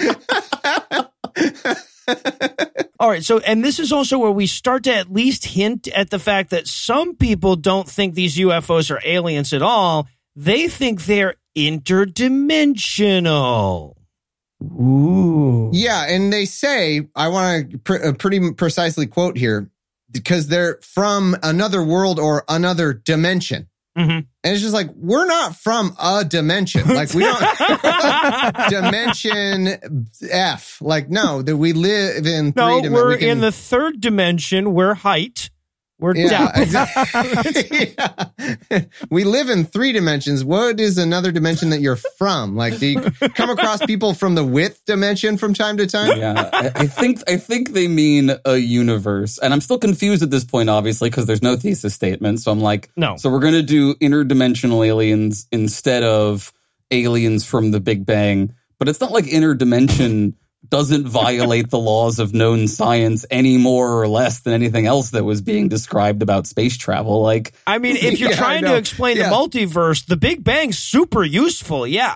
All right. So, and this is also where we start to at least hint at the fact that some people don't think these UFOs are aliens at all. They think they're interdimensional. Ooh. Yeah, and they say I want to pr- uh, pretty precisely quote here because they're from another world or another dimension. Mhm. And it's just like we're not from a dimension. <laughs> Like we don't <laughs> dimension F. Like no, that we live in three No, dimensions. we're in the third dimension. We're height. We're yeah, depth. exactly. <laughs> Yeah. <laughs> We live in three dimensions. What is another dimension that you're from? Like, do you come across people from the width dimension from time to time? Yeah, I, I think I think they mean a universe, and I'm still confused at this point, obviously, because there's no thesis statement. So I'm like, No. So we're gonna do interdimensional aliens instead of aliens from the Big Bang, but it's not like interdimension doesn't violate the laws of known science any more or less than anything else that was being described about space travel. Like, I mean, if <laughs> you're Yeah, trying to explain Yeah. the multiverse, the Big Bang's super useful. Yeah.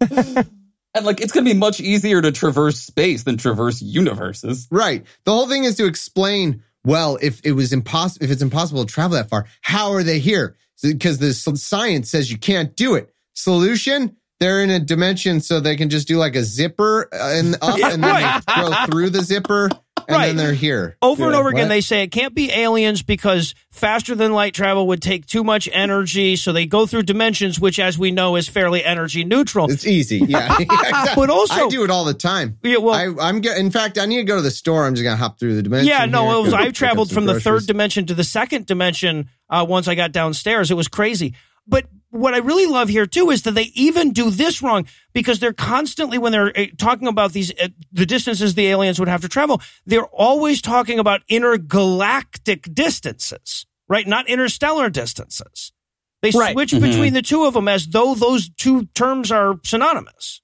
<laughs> and like, it's gonna be much easier to traverse space than traverse universes. Right. The whole thing is to explain, well, if it was impossible, if it's impossible to travel that far, how are they here? Because the science says you can't do it. Solution? They're in a dimension so they can just do like a zipper uh, and up and then right. they go through the zipper and Right. then they're here. Over and Yeah, over again, what? they say it can't be aliens because faster than light travel would take too much energy. So they go through dimensions, which, as we know, is fairly energy neutral. It's easy. Yeah. <laughs> But also- I do it all the time. Yeah, well- I, I'm get, in fact, I need to go to the store. I'm just going to hop through the dimension. Yeah, no, here, it was, I pick up traveled some from the third dimension to the second dimension uh, once I got downstairs. It was crazy. But what I really love here too is that they even do this wrong because they're constantly when they're uh, talking about these uh, the distances the aliens would have to travel, they're always talking about intergalactic distances, right? Not interstellar distances. They Right. switch Mhm. between the two of them as though those two terms are synonymous.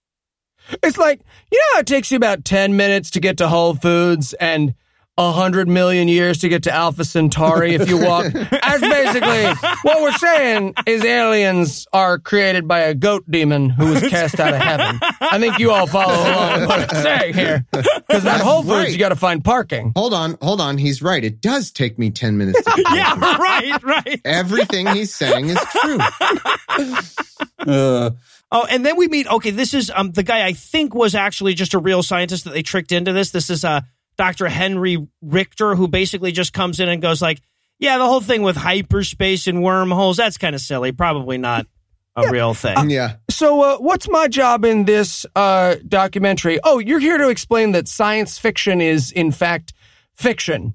It's like, you know, how it takes you about 10 minutes to get to Whole Foods and a hundred million years to get to Alpha Centauri if you walk. <laughs> That's basically what we're saying is aliens are created by a goat demon who was cast out of heaven. I think you all follow along with what I'm saying here. Because at Whole Foods, right. you got to find parking. Hold on, hold on. He's right. It does take me 10 minutes. To <laughs> get Yeah, right, right. Everything he's saying is true. <laughs> Uh, Oh, and then we meet. Okay, this is um the guy I think was actually just a real scientist that they tricked into this. This is uh Dr. Henry Richter, who basically just comes in and goes like, "Yeah, the whole thing with hyperspace and wormholes that's kind of silly. Probably not <laughs> a real thing." Yeah. So, uh, what's my job in this uh, documentary? Oh, you're here to explain that science fiction is, in fact, fiction.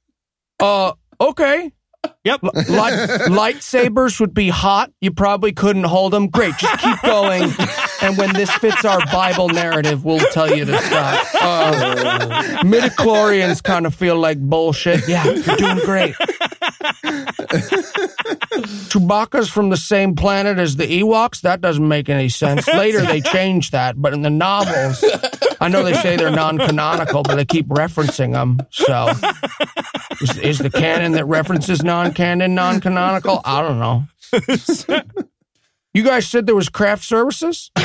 <laughs> uh, okay. Yep. Light, lightsabers would be hot. You probably couldn't hold them. Great, just keep going. And when this fits our Bible narrative, we'll tell you to stop. Uh, midichlorians kind of feel like bullshit. Yeah, you're doing great. Chewbacca's from the same planet as the Ewoks. That doesn't make any sense. <laughs> Later, they changed that, but in the novels, I know they say they're non-canonical, but they keep referencing them. So, is, is the canon that references non-canon non-canonical? I don't know. You guys said there was craft services. <laughs>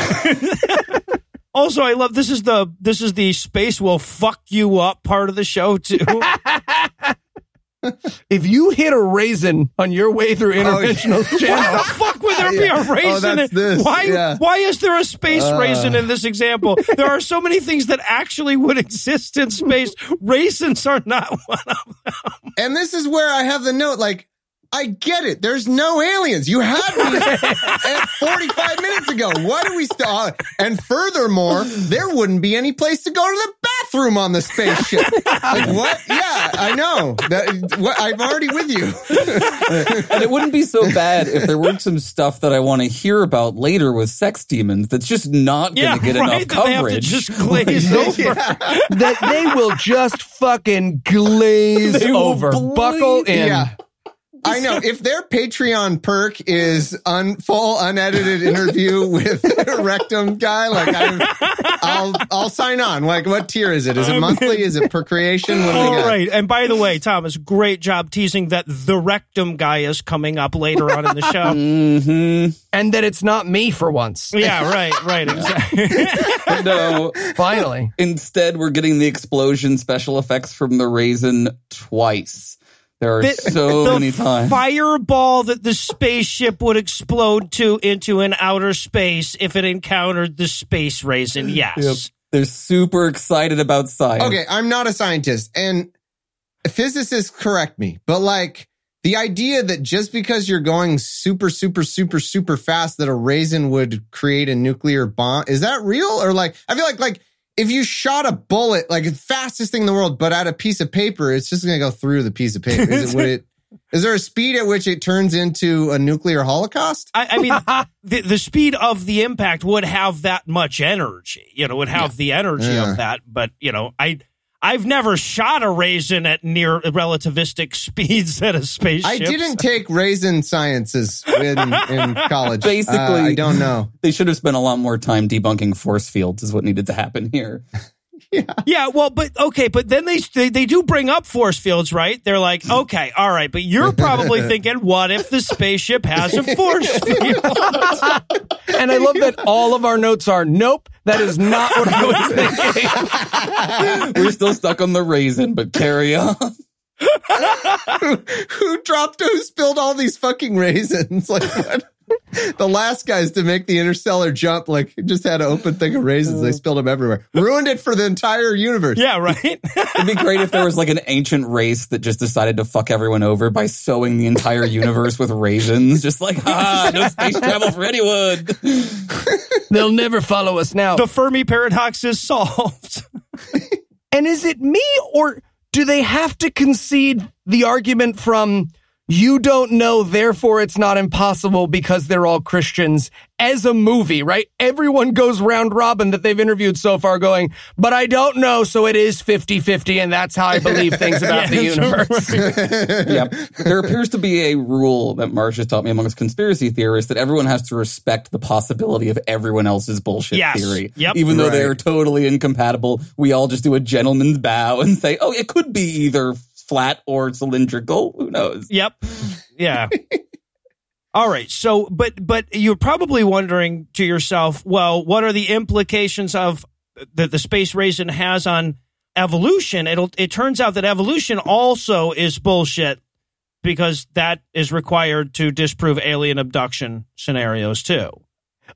Also, I love this is the this is the space will fuck you up part of the show too. <laughs> If you hit a raisin on your way through interventional <laughs> Why channel, the fuck would there be a raisin? <laughs> Oh, that's this, Why yeah. Uh. why is there a space raisin in this example? There are so many things that actually would exist in space. <laughs> Raisins are not one of them. And this is where I have the note like, I get it. There's no aliens. You had me <laughs> at 45 minutes ago. Why do we start? Uh, and furthermore, there wouldn't be any place to go to the bathroom on the spaceship. <laughs> Like what? Yeah, I know. That, what, I'm already with you. <laughs> And it wouldn't be so bad if there weren't some stuff that I want to hear about later with sex demons that's just not going Yeah, to get right. enough That they have to coverage. just glaze over. that they will just fucking glaze They over, buckle in. Yeah. I know. <laughs> If their Patreon perk is un, full unedited interview <laughs> with a rectum guy, like I'm, I'll I'll sign on. Like, what tier is it? Is it monthly? Is it per creation? What do we All got? right. And by the way, Thomas, great job teasing that the rectum guy is coming up later on in the show. <laughs> hmm And that it's not me for once. yeah, right, right, exactly. No, Finally. instead we're getting the explosion special effects from the raisin twice. There are The- so the many times. Fireball that the spaceship would explode to into an outer space if it encountered the space raisin. Yes. Yep. They're super excited about science. Okay, I'm not a scientist, and physicists correct me, but like the idea that just because you're going super, super, super, super fast, that a raisin would create a nuclear bomb is that real? Or like, I feel like like if you shot a bullet, like the fastest thing in the world, but at a piece of paper, it's just gonna go through the piece of paper. Is it, would it? <laughs> Is there a speed at which it turns into a nuclear holocaust? I, I mean, <laughs> the, the speed of the impact would have that much energy. You know, would have the energy Yeah. of that. But you know, I I've never shot a raisin at near relativistic <laughs> speeds at a spaceship. I didn't take raisin sciences in, in <laughs> college. Basically- Uh, I don't know. They should have spent a lot more time debunking force fields, is what needed to happen here. <laughs> Yeah, Yeah. well, but okay, but then they, they they do bring up force fields, right? They're like, mm. okay, all right, but you're probably <laughs> thinking, what if the spaceship has a force <laughs> field? And I love that all of our notes are nope, that is not what I was thinking. We're still stuck on the raisin, but carry on. who dropped who spilled all these fucking raisins like what the last guys to make the interstellar jump like just had an open thing of raisins they spilled them everywhere ruined it for the entire universe Yeah, right. <laughs> It'd be great if there was like an ancient race that just decided to fuck everyone over by sowing the entire universe with raisins. Just like, ah, <laughs> no space travel for anyone. <laughs> They'll never follow us now. the Fermi paradox is solved. And is it me or do they have to concede the argument from you don't know, therefore it's not impossible because they're all Christians as a movie, right? Everyone goes round robin that they've interviewed so far going, but I don't know, so it is 50 50, and that's how I believe things about <laughs> the Yes, universe. <laughs> yep. There appears to be a rule that Marsh has taught me amongst conspiracy theorists that everyone has to respect the possibility of everyone else's bullshit Yes. theory. Yep. Even though Right. they are totally incompatible, we all just do a gentleman's bow and say, oh, it could be either flat or cylindrical. Who knows? Yep. Yeah. <laughs> All right. So, but but you're probably wondering to yourself, well, what are the implications of that the space raisin has on evolution? It'll it turns out that evolution also is bullshit because that is required to disprove alien abduction scenarios too.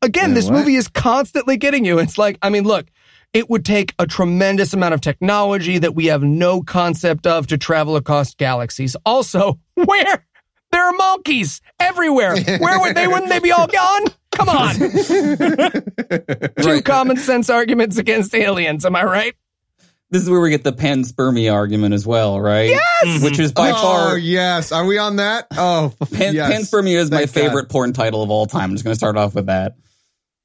Again, Yeah, this what? movie is constantly getting you. It's like, I mean, look, it would take a tremendous amount of technology that we have no concept of to travel across galaxies. Also, <laughs> where? There are monkeys everywhere. Where would they? Wouldn't they be all gone? Come on. <laughs> Two Right. common sense arguments against aliens. Am I right? this is where we get the panspermia argument as well, right? Yes! Mm-hmm. Which is by oh far yes, are we on that? Oh, pan, yes. panspermia is my Thank God. favorite porn title of all time. I'm just going to start off with that.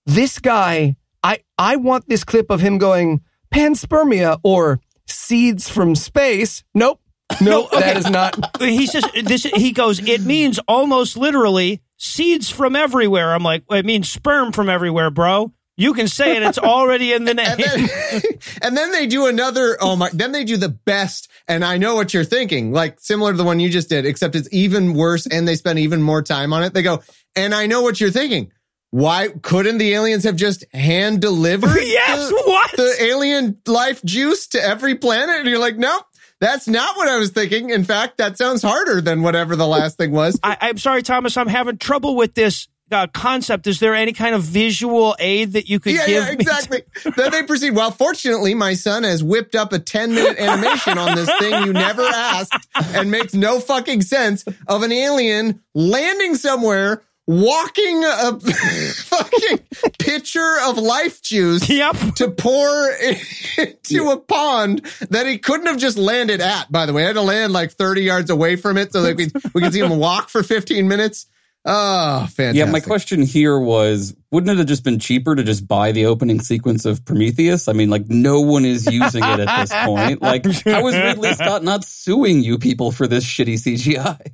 This guy, I I want this clip of him going panspermia or seeds from space. Nope. <laughs> Nope, that is not. he says this. He goes. It means almost literally seeds from everywhere. I'm like, it means sperm from everywhere, bro. You can say it. It's already in the <laughs> name. And then, and then they do another. Oh my! Then they do the best. And I know what you're thinking, like similar to the one you just did, except it's even worse, and they spend even more time on it. They go, and I know what you're thinking. Why couldn't the aliens have just hand delivered <laughs> Yes, the, what? the alien life juice to every planet? And you're like, nope, that's not what I was thinking. In fact, that sounds harder than whatever the last thing was. I, I'm sorry, Thomas. I'm having trouble with this uh, concept. Is there any kind of visual aid that you could Yeah, give? yeah, exactly. then they proceed. Well, fortunately, my son has whipped up a 10 minute animation on this thing you never asked and makes no fucking sense of an alien landing somewhere, walking a <laughs> fucking pitcher of life juice Yep. to pour <laughs> into a pond that he couldn't have just landed at, by the way. I had to land like 30 yards away from it so that we, we could see him walk for 15 minutes. Oh, fantastic. Yeah, my question here was wouldn't it have just been cheaper to just buy the opening sequence of Prometheus? I mean, like, no one is using it at this point. Like, how is Ridley Scott not suing you people for this shitty CGI?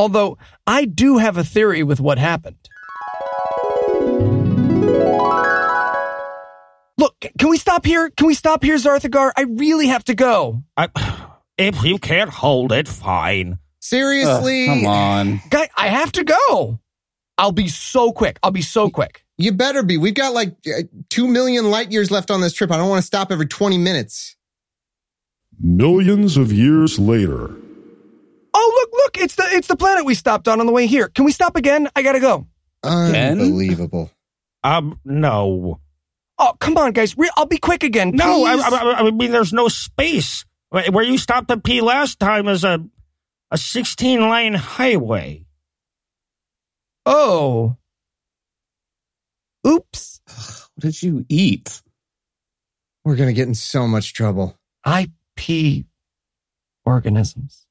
Although I do have a theory with what happened. Look, can we stop here? Can we stop here, Zarthagar? I really have to go. I, if you can't hold it, fine. Seriously? Ugh, come on. Guy, I have to go. I'll be so quick. I'll be so quick. You better be. We've got like uh, two million light years left on this trip. I don't want to stop every 20 minutes. Millions of years later. Oh, look, look, it's the it's the planet we stopped on on the way here. Can we stop again? I gotta go. Unbelievable. Um, no, Oh, come on, guys. Re- I'll be quick again. no. I. I, I mean, there's no space. Where you stopped to pee last time is a a 16 lane highway. oh. Oops. What did you eat? We're going to get in so much trouble. IP organisms.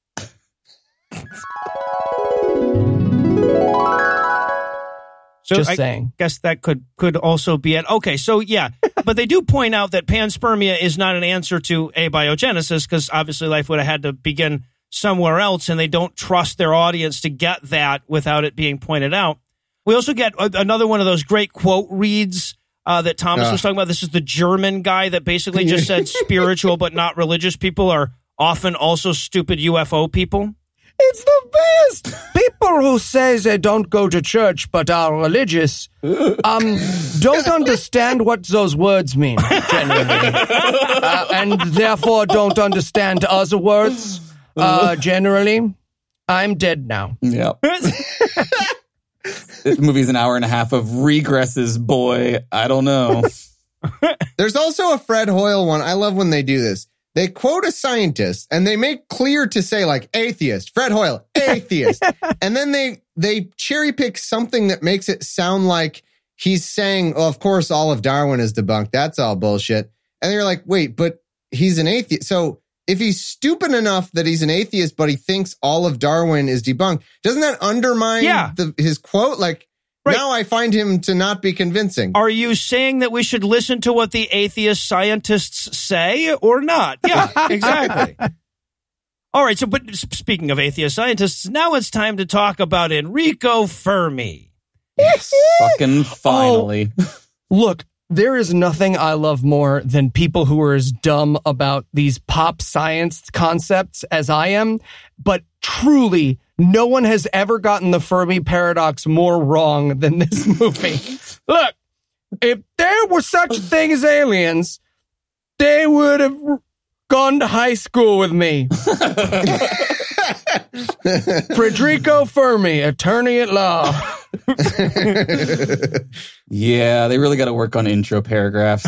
So Just I saying. guess that could could also be it. Okay, so yeah, <laughs> but they do point out that panspermia is not an answer to abiogenesis because obviously life would have had to begin somewhere else, and they don't trust their audience to get that without it being pointed out. We also get a- another one of those great quote reads uh, that Thomas Ah. was talking about. This is the German guy that basically just said <laughs> spiritual but not religious people are often also stupid UFO people. It's the best. People who say they don't go to church but are religious um, don't understand what those words mean, generally. Uh, and therefore don't understand other words, uh, generally. I'm dead now. Yeah. <laughs> this movie's an hour and a half of regresses, boy. I don't know. There's also a Fred Hoyle one. I love when they do this. They quote a scientist and they make clear to say like atheist, Fred Hoyle, <laughs> atheist. and then they they cherry pick something that makes it sound like he's saying, "Oh, of course all of Darwin is debunked. That's all bullshit." And you're like, "Wait, but he's an atheist." So if he's stupid enough that he's an atheist, but he thinks all of Darwin is debunked, doesn't that undermine Yeah. the, his quote? Like Right. now, I find him to not be convincing. Are you saying that we should listen to what the atheist scientists say or not? <laughs> Yeah, exactly. All right. So, but speaking of atheist scientists, now it's time to talk about Enrico Fermi. Fucking oh, finally. <laughs> Look, there is nothing I love more than people who are as dumb about these pop science concepts as I am. But truly, no one has ever gotten the Fermi paradox more wrong than this <laughs> movie. Look, if there were such a thing as aliens, they would have gone to high school with me. <laughs> Federico Fermi, attorney at law. <laughs> Yeah, they really got to work on intro paragraphs.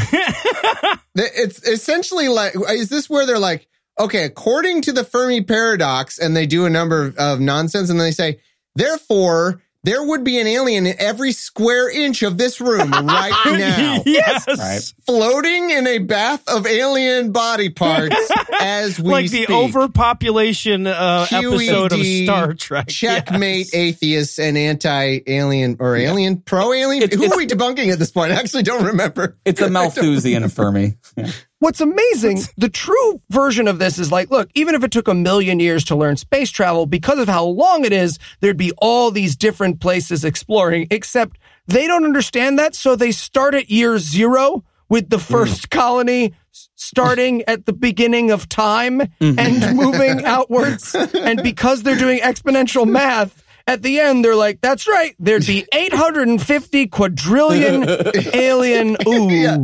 It's essentially like, is this where they're like, okay, according to the Fermi paradox, and they do a number of, of nonsense, and they say, therefore, there would be an alien in every square inch of this room <laughs> right now. <laughs> yes. Right. Floating in a bath of alien body parts <laughs> as we like speak. the overpopulation uh, episode of Star Trek. Checkmate Yes. atheists and anti-alien or alien pro-alien. It's- Who it's- are we debunking at this point? I actually don't remember. It's a Malthusian Fermi. Yeah. What's amazing, the true version of this is like, look, even if it took a million years to learn space travel, because of how long it is, there'd be all these different places exploring, except they don't understand that. So they start at year zero with the mm. first colony starting at the beginning of time mm. and moving <laughs> outwards. And because they're doing exponential math, at the end, they're like, that's right. There'd be 850 quadrillion <laughs> alien. Ooh. Yeah.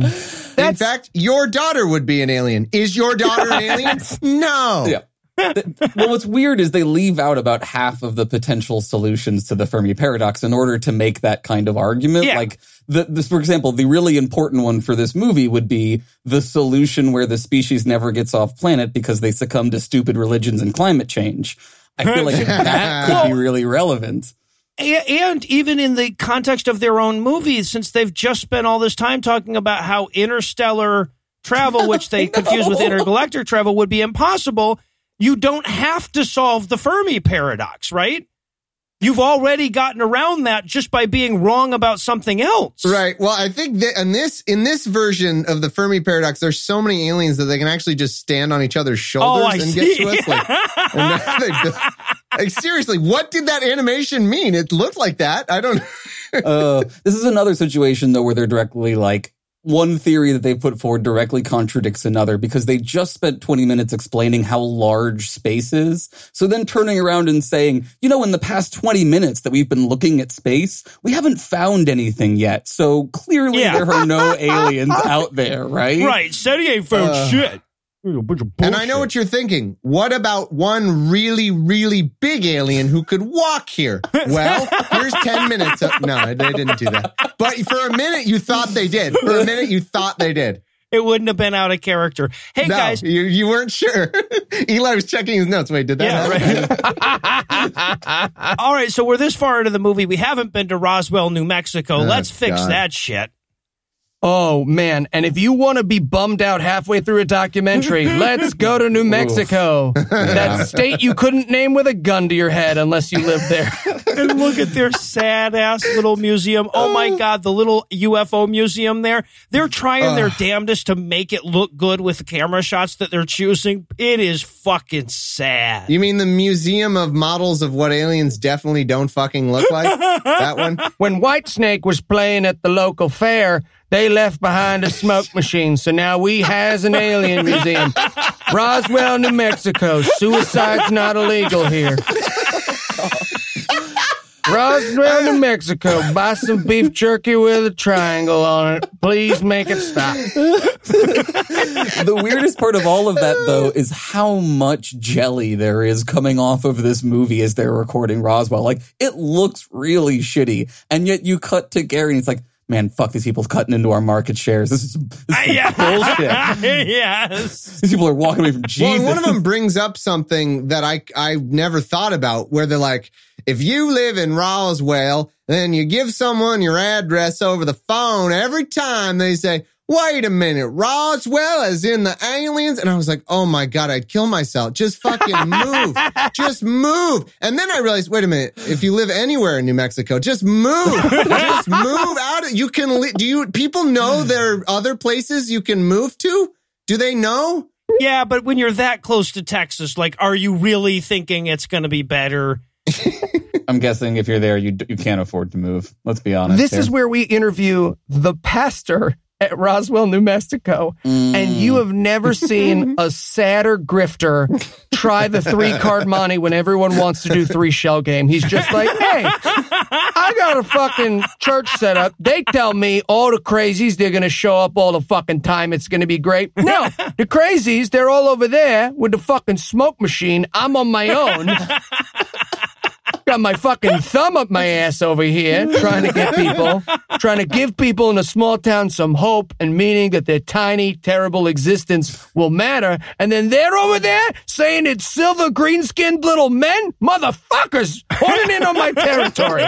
In That's fact, your daughter would be an alien. Is your daughter an alien? <laughs> No. Yeah. well, what's weird is they leave out about half of the potential solutions to the Fermi paradox in order to make that kind of argument. Yeah. Like, the, this, for example, the really important one for this movie would be the solution where the species never gets off planet because they succumb to stupid religions and climate change. I feel like <laughs> that could be really relevant. And even in the context of their own movies, since they've just spent all this time talking about how interstellar travel, which <laughs> they confuse with intergalactic travel, would be impossible, you don't have to solve the Fermi paradox, right? You've already gotten around that just by being wrong about something else. Right. Well, I think that in this in this version of the Fermi paradox, there's so many aliens that they can actually just stand on each other's shoulders Oh, and see. get to us. Like, and now they <laughs> do- like, seriously, what did that animation mean? It looked like that. I don't. uh, this is another situation though where they're directly like one theory that they put forward directly contradicts another because they just spent 20 minutes explaining how large space is. So then turning around and saying, you know, in the past 20 minutes that we've been looking at space, we haven't found anything yet. So clearly Yeah. there are no aliens out there, right? <laughs> Right. He ain't found Uh, shit. A bunch of And I know what you're thinking. What about one really, really big alien who could walk here? <laughs> Well, here's 10 minutes. Of, no, they didn't do that. But for a minute, you thought they did. For a minute, you thought they did. It wouldn't have been out of character. Hey, no, guys. you, you weren't sure. <laughs> Eli was checking his notes. Wait, did that Yeah, happen? right. <laughs> All right, so we're this far into the movie. We haven't been to Roswell, New Mexico. Oh, Let's fix God. that shit. Oh man, and if you want to be bummed out halfway through a documentary, <laughs> let's go to New Mexico. <laughs> that state you couldn't name with a gun to your head unless you lived there. <laughs> and look at their sad ass little museum. Oh my oh. God, the little UFO museum there. They're trying their damnedest to make it look good with the camera shots that they're choosing. It is fucking sad. You mean the museum of models of what aliens definitely don't fucking look like? that one? When Whitesnake was playing at the local fair, they left behind a smoke machine. So now we has an alien museum. Roswell, New Mexico. Suicide's not illegal here. Roswell, New Mexico. Buy some beef jerky with a triangle on it. Please make it stop. the weirdest part of all of that though is how much jelly there is coming off of this movie as they're recording Roswell. Like it looks really shitty. And yet you cut to Gary and it's like, man, fuck these people cutting into our market shares. This is, this uh, is some bullshit. <laughs> yes. These people are walking away from Well, Jesus. and one of them brings up something that I I never thought about, where they're like, if you live in Roswell, then you give someone your address over the phone every time they say, "Wait a minute, Roswell is in the aliens," and I was like, "Oh my god, I'd kill myself. Just fucking move, <laughs> just move." And then I realized, wait a minute, if you live anywhere in New Mexico, just move, just <laughs> move out. Of, you can. Li- do you people know there are other places you can move to? Do they know? Yeah, but when you're that close to Texas, like, are you really thinking it's going to be better? <laughs> I'm guessing if you're there, you you can't afford to move. Let's be honest. This here. is where we interview the pastor at Roswell, New Mexico. And you have never seen <laughs> a sadder grifter try the three card money when everyone wants to do three shell game. He's just like, hey, I got a fucking church set up. They tell me all the crazies, they're going to show up all the fucking time. It's going to be great. No, the crazies, they're all over there with the fucking smoke machine. I'm on my own. Got my fucking thumb up my ass over here trying to get people. trying to give people in a small town some hope and meaning that their tiny, terrible existence will matter. And then they're over there saying it's silver green skinned little men? Motherfuckers! Holding in on my territory.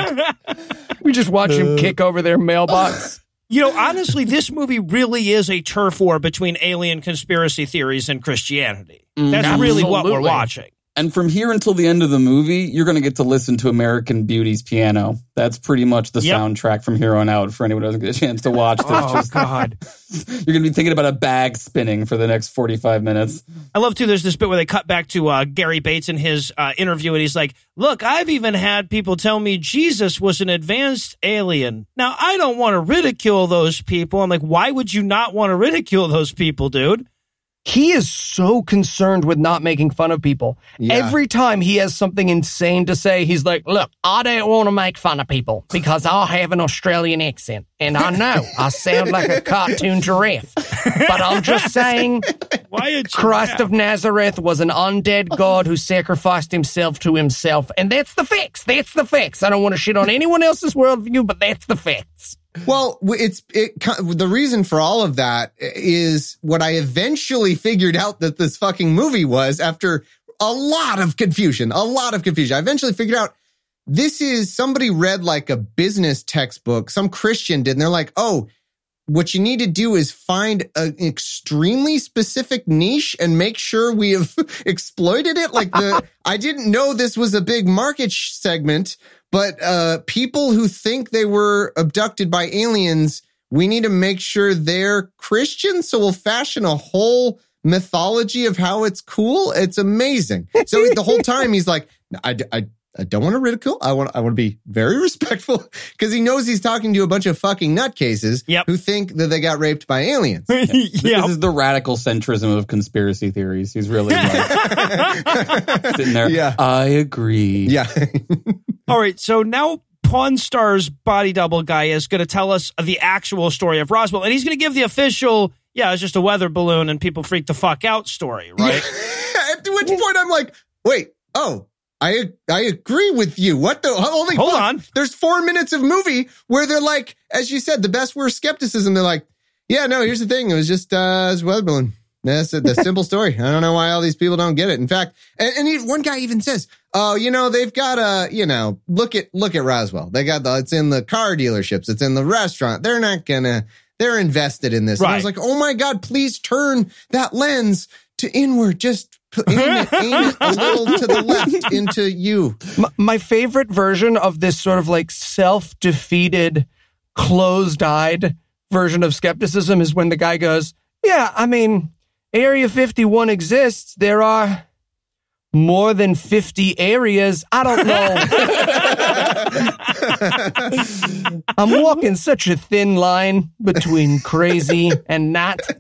We just watch him kick over their mailbox. You know, honestly, this movie really is a turf war between alien conspiracy theories and Christianity. That's really what we're watching. And from here until the end of the movie, you're going to get to listen to American Beauty's piano. That's pretty much the Yep. soundtrack from here on out for anyone who doesn't get a chance to watch this. Oh, Just- God. <laughs> you're going to be thinking about a bag spinning for the next 45 minutes. I love too. There's this bit where they cut back to uh, Gary Bates in his uh, interview, and he's like, "Look, I've even had people tell me Jesus was an advanced alien. Now, I don't want to ridicule those people. I'm like, why would you not want to ridicule those people, dude? He is so concerned with not making fun of people. Yeah. Every time he has something insane to say, he's like, Look, I don't want to make fun of people because I have an Australian accent. And I know I sound like a cartoon giraffe. But I'm just saying, Why a Christ of Nazareth was an undead God who sacrificed himself to himself. And that's the facts. That's the facts. I don't want to shit on anyone else's worldview, but that's the facts. Well, it's it. The reason for all of that is what I eventually figured out that this fucking movie was after a lot of confusion. A lot of confusion. I eventually figured out this is somebody read like a business textbook. Some Christian did, and they're like, "Oh, what you need to do is find an extremely specific niche and make sure we have <laughs> exploited it." Like the, <laughs> I didn't know this was a big market sh- segment but uh, people who think they were abducted by aliens, we need to make sure they're Christian. So we'll fashion a whole mythology of how it's cool. It's amazing. <laughs> So the whole time he's like, I, I, I don't want to ridicule. I want, I want to be very <laughs> respectful because he knows he's talking to a bunch of fucking nutcases Yep. who think that they got raped by aliens. <laughs> yeah. This is the radical centrism of conspiracy theories. He's really like <laughs> sitting there. Yeah. I agree. yeah. All right, so now Pawn Star's body double guy is going to tell us the actual story of Roswell, and he's going to give the official, yeah, it's just a weather balloon and people freak the fuck out story, right? At which point I'm like, wait, oh, I I agree with you. What the holy Hold fuck? on. There's four minutes of movie where they're like, as you said, the best worst skepticism. They're like, yeah, no, here's the thing. It was just uh it's a weather balloon. That's the simple <laughs> story. I don't know why all these people don't get it. In fact, and, and he, one guy even says, "Oh, you know, they've got a, you know, look at look at Roswell. They got the it's in the car dealerships, it's in the restaurant. They're not gonna, they're invested in this." And I was like, "Oh my god, please turn that lens to inward. Just <laughs> aim it, aim it a little to the left into you." My, my favorite version of this sort of like self defeated, closed eyed version of skepticism is when the guy goes, Yeah, I mean, Area 51 exists. There are more than 50 areas. I don't know. <laughs> I'm walking such a thin line between crazy and not. <laughs>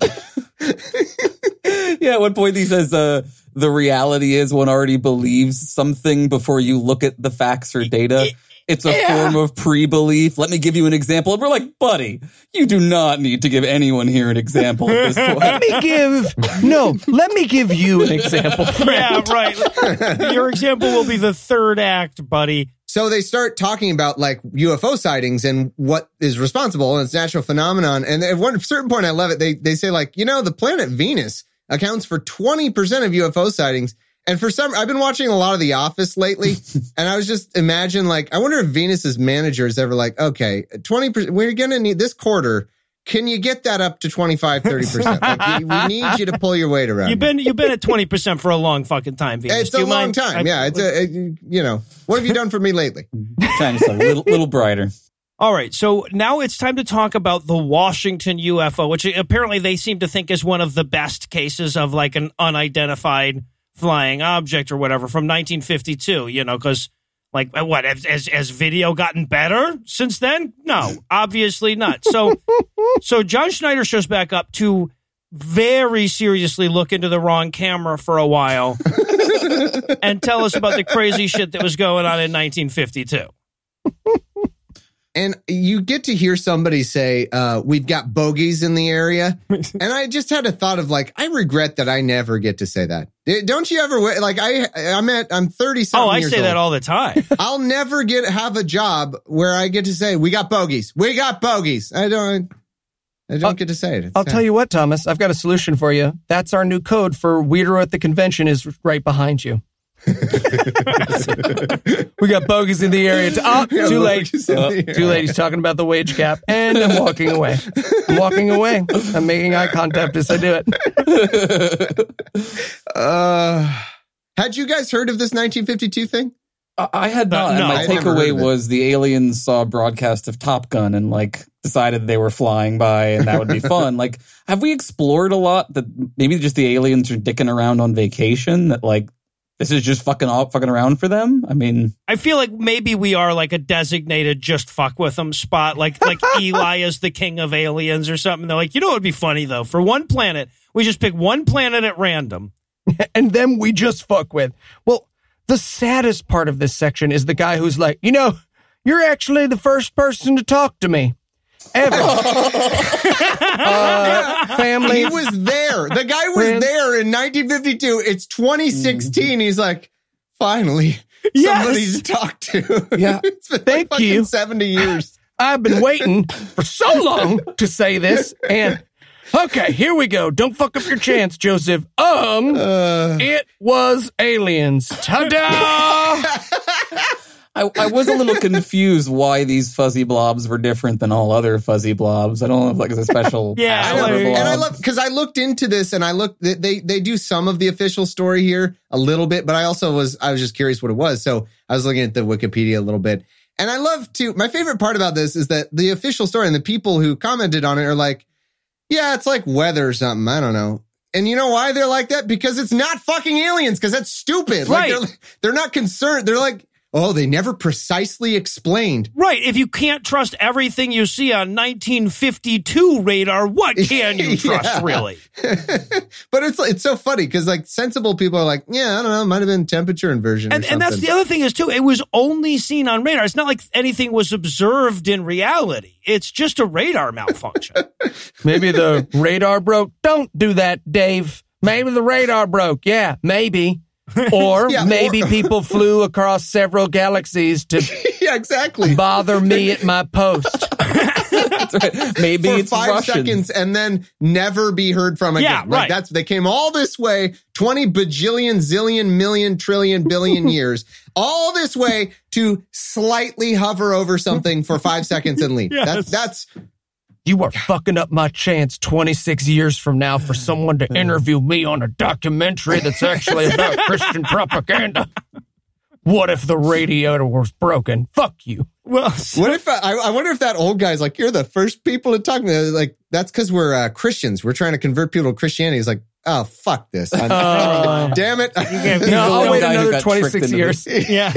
Yeah, at one point he says, uh, the reality is one already believes something before you look at the facts or data. It's a form of pre-belief. Let me give you an example. And we're like, buddy, you do not need to give anyone here an example at this point. Let me give, no, let me give you an example. <laughs> yeah, right. Your example will be the third act, buddy. So they start talking about like UFO sightings and what is responsible and it's natural phenomenon. And at one certain point, I love it. They they say like, you know, the planet Venus accounts for twenty percent of UFO sightings. And for some, I've been watching a lot of The Office lately, <laughs> and I was just imagine like, I wonder if Venus's manager is ever like, okay, twenty percent, we're gonna need this quarter. Can you get that up to 25, 30 percent? <laughs> Like, we need you to pull your weight around. You've been you've been at <laughs> twenty percent for a long fucking time, Venus. It's Do a long mind? time. I- yeah, it's a, a you know, what have you done for me lately? Trying to a little, little brighter. All right, so now it's time to talk about the Washington UFO, which apparently they seem to think is one of the best cases of like an unidentified flying object or whatever from 1952. You know, because like what has, has has video gotten better since then? No, obviously not. So, <laughs> so John Schneider shows back up to very seriously look into the wrong camera for a while <laughs> and tell us about the crazy shit that was going on in 1952. <laughs> and you get to hear somebody say, uh, "We've got bogeys in the area," <laughs> and I just had a thought of like, I regret that I never get to say that. Don't you ever like I? I'm at I'm 30 something. Oh, I say that all the time. <laughs> I'll never get have a job where I get to say, "We got bogeys. We got bogeys." I don't. I don't I'll- get to say it. It's I'll tell you what, Thomas, I've got a solution for you. That's our new code for Weirdo at the convention is right behind you. We got bogeys in the area. To, oh, Yeah, too late. bogeys in the area. Too late. He's talking about the wage cap, and I'm walking away. I'm walking away. I'm making eye contact as I do it. Uh, had you guys heard of this 1952 thing? I I had not. Uh, and no, my I'd never heard takeaway was the aliens saw a broadcast of Top Gun and like decided they were flying by and that would be fun. like, have we explored a lot that maybe just the aliens are dicking around on vacation? That like this is just fucking off, fucking around for them. I mean, I feel like maybe we are like a designated just fuck with them spot, like like <laughs> Eli is the king of aliens or something. They're like, you know, what would be funny though. For one planet, we just pick one planet at random. <laughs> and then we just fuck with. Well, the saddest part of this section is the guy who's like, you know, you're actually the first person to talk to me ever. <laughs> uh, family. He was there. The guy was Friends. there in 1952. It's 2016. He's like, finally, Yes. somebody to talk <laughs> to. Yeah. it's been Thank like fucking you. 70 years. <laughs> I've been waiting for so long to say this. And okay, here we go. Don't fuck up your chance, Joseph. Um, Uh, it was aliens. Ta-da! I, I was a little confused why these fuzzy blobs were different than all other fuzzy blobs. I don't know if like it's a special. <laughs> Yeah, I I know, and I love because I looked into this and I looked they, they they do some of the official story here a little bit, but I also was I was just curious what it was, so I was looking at the Wikipedia a little bit, and I love to. My favorite part about this is that the official story and the people who commented on it are like, yeah, it's like weather or something. I don't know. And you know why they're like that? Because it's not fucking aliens. Because that's stupid. Like Right. they're, <laughs> they're not concerned. They're like, oh, they never precisely explained. Right. If you can't trust everything you see on 1952 radar, what <laughs> can you trust, really? <laughs> but it's it's so funny because like sensible people are like, yeah, I don't know, it might have been temperature inversion. And, or and that's the other thing is too. It was only seen on radar. It's not like anything was observed in reality. It's just a radar malfunction. <laughs> Maybe the radar broke. Don't do that, Dave. Maybe the radar broke. Yeah, maybe. <laughs> Or Yeah, maybe or- people flew across several galaxies to <laughs> yeah, exactly. bother me <laughs> at my post. Right. Maybe For it's five Russian. seconds and then never be heard from again. Yeah, Like, right. That's they came all this way, twenty bajillion, zillion, million, trillion, billion years, all this way to slightly hover over something for five seconds and leave. Yes. That's that's You are fucking up my chance 26 years from now for someone to interview me on a documentary that's actually about <laughs> Christian propaganda. What if the radiator was broken? Fuck you. well, so- What if I, I wonder if that old guy's like, you're the first people to talk to me. Like, that's because we're uh, Christians. We're trying to convert people to Christianity. He's like, oh, fuck this. I'm- <laughs> Uh, damn it. <laughs> can't- He's No, the I'll wait another 26 years. yeah.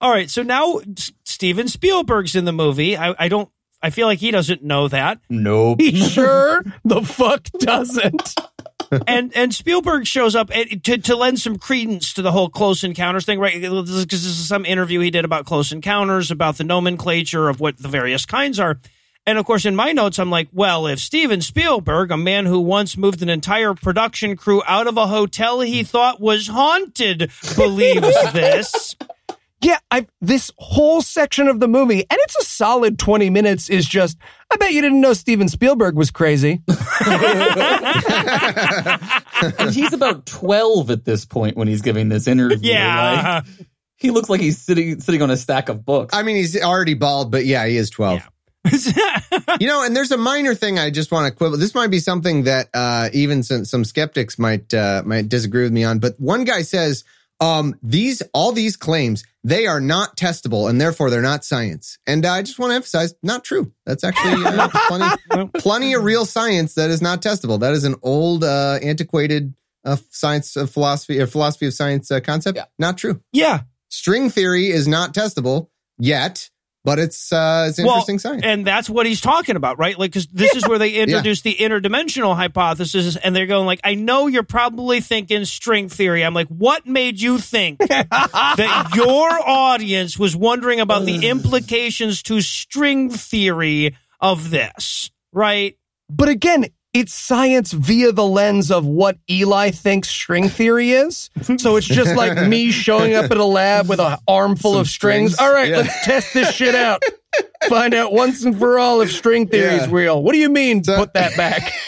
All right. So now S- Steven Spielberg's in the movie. I, I don't. I feel like he doesn't know that. Nope. He sure <laughs> the fuck doesn't. and and Spielberg shows up to to lend some credence to the whole Close Encounters thing, right? Because this is some interview he did about Close Encounters, about the nomenclature of what the various kinds are. And of course, in my notes, I'm like, well, if Steven Spielberg, a man who once moved an entire production crew out of a hotel he thought was haunted, believes this, Yeah, I this whole section of the movie, and it's a solid 20 minutes, is just, I bet you didn't know Steven Spielberg was crazy. <laughs> and he's about 12 at this point when he's giving this interview. yeah, Like, he looks like he's sitting sitting on a stack of books. I mean, he's already bald, but yeah, he is 12. <laughs> you know, and there's a minor thing I just want to quibble. This might be something that uh, even some, some skeptics might uh, might disagree with me on. But one guy says um, these all these claims they are not testable, and therefore they're not science. And I just want to emphasize, not true. That's actually uh, <laughs> plenty plenty of real science that is not testable. That is an old, uh, antiquated uh, science of philosophy or philosophy of science uh, concept. Yeah. Not true. yeah. String theory is not testable yet. But it's uh, it's interesting science. And that's what he's talking about, right? Like, because this is where they introduce the interdimensional hypothesis, and they're going like, "I know you're probably thinking string theory." I'm like, "What made you think <laughs> that your audience was wondering about the implications to string theory of this?" Right? But again, it's science via the lens of what Eli thinks string theory is. So it's just like <laughs> me showing up at a lab with an armful Some of strings. strings, All right, yeah. let's test this shit out. <laughs> Find out once and for all if string theory is real. What do you mean, So- put that back? <laughs>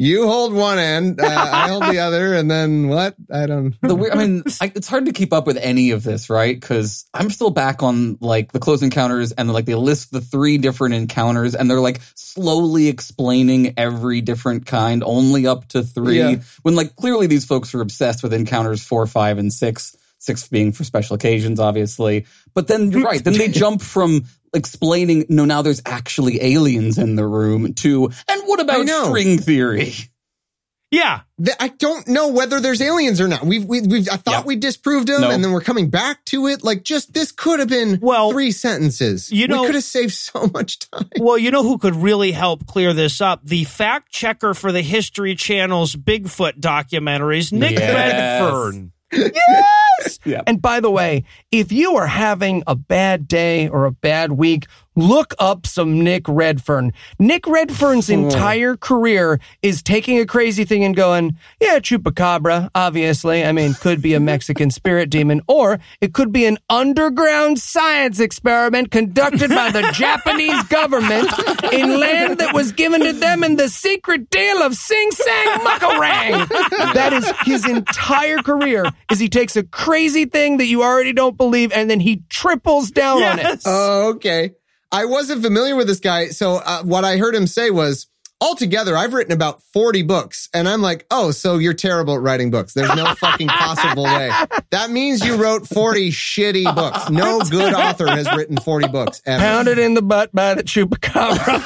you hold one end, uh, I hold the other, and then what? I don't. <laughs> the weird, I mean, I, it's hard to keep up with any of this, right? Because I'm still back on like the close encounters, and like they list the three different encounters, and they're like slowly explaining every different kind, only up to three. Yeah. When like clearly these folks are obsessed with encounters four, five, and six. Six being for special occasions, obviously. But then you're right. Then they <laughs> jump from explaining, no, now there's actually aliens in the room to, and what about string theory? Yeah. Th- I don't know whether there's aliens or not. We've, we, we've, I thought Yeah. we disproved them No. and then we're coming back to it. Like just, this could have been Well, three sentences. you know- we could have saved so much time. Well, you know who could really help clear this up? The fact checker for the History Channel's Bigfoot documentaries, Nick Yes. Redfern. <laughs> yes. <laughs> Yeah. And by the way, if you are having a bad day or a bad week, look up some Nick Redfern. Nick Redfern's hmm. entire career is taking a crazy thing and going, yeah, chupacabra, obviously. I mean, could be a Mexican <laughs> spirit demon, or it could be an underground science experiment conducted by the <laughs> Japanese government in land that was given to them in the secret deal of Sing Sang Muckarang. That is his entire career is he takes a crazy thing that you already don't believe and then he triples down on it. Oh, okay. I wasn't familiar with this guy. So uh, what I heard him say was, altogether, I've written about 40 books. And I'm like, oh, so you're terrible at writing books. There's no fucking possible way. <laughs> That means you wrote 40 shitty books. No good author has written 40 books ever. Pounded in the butt by the chupacabra.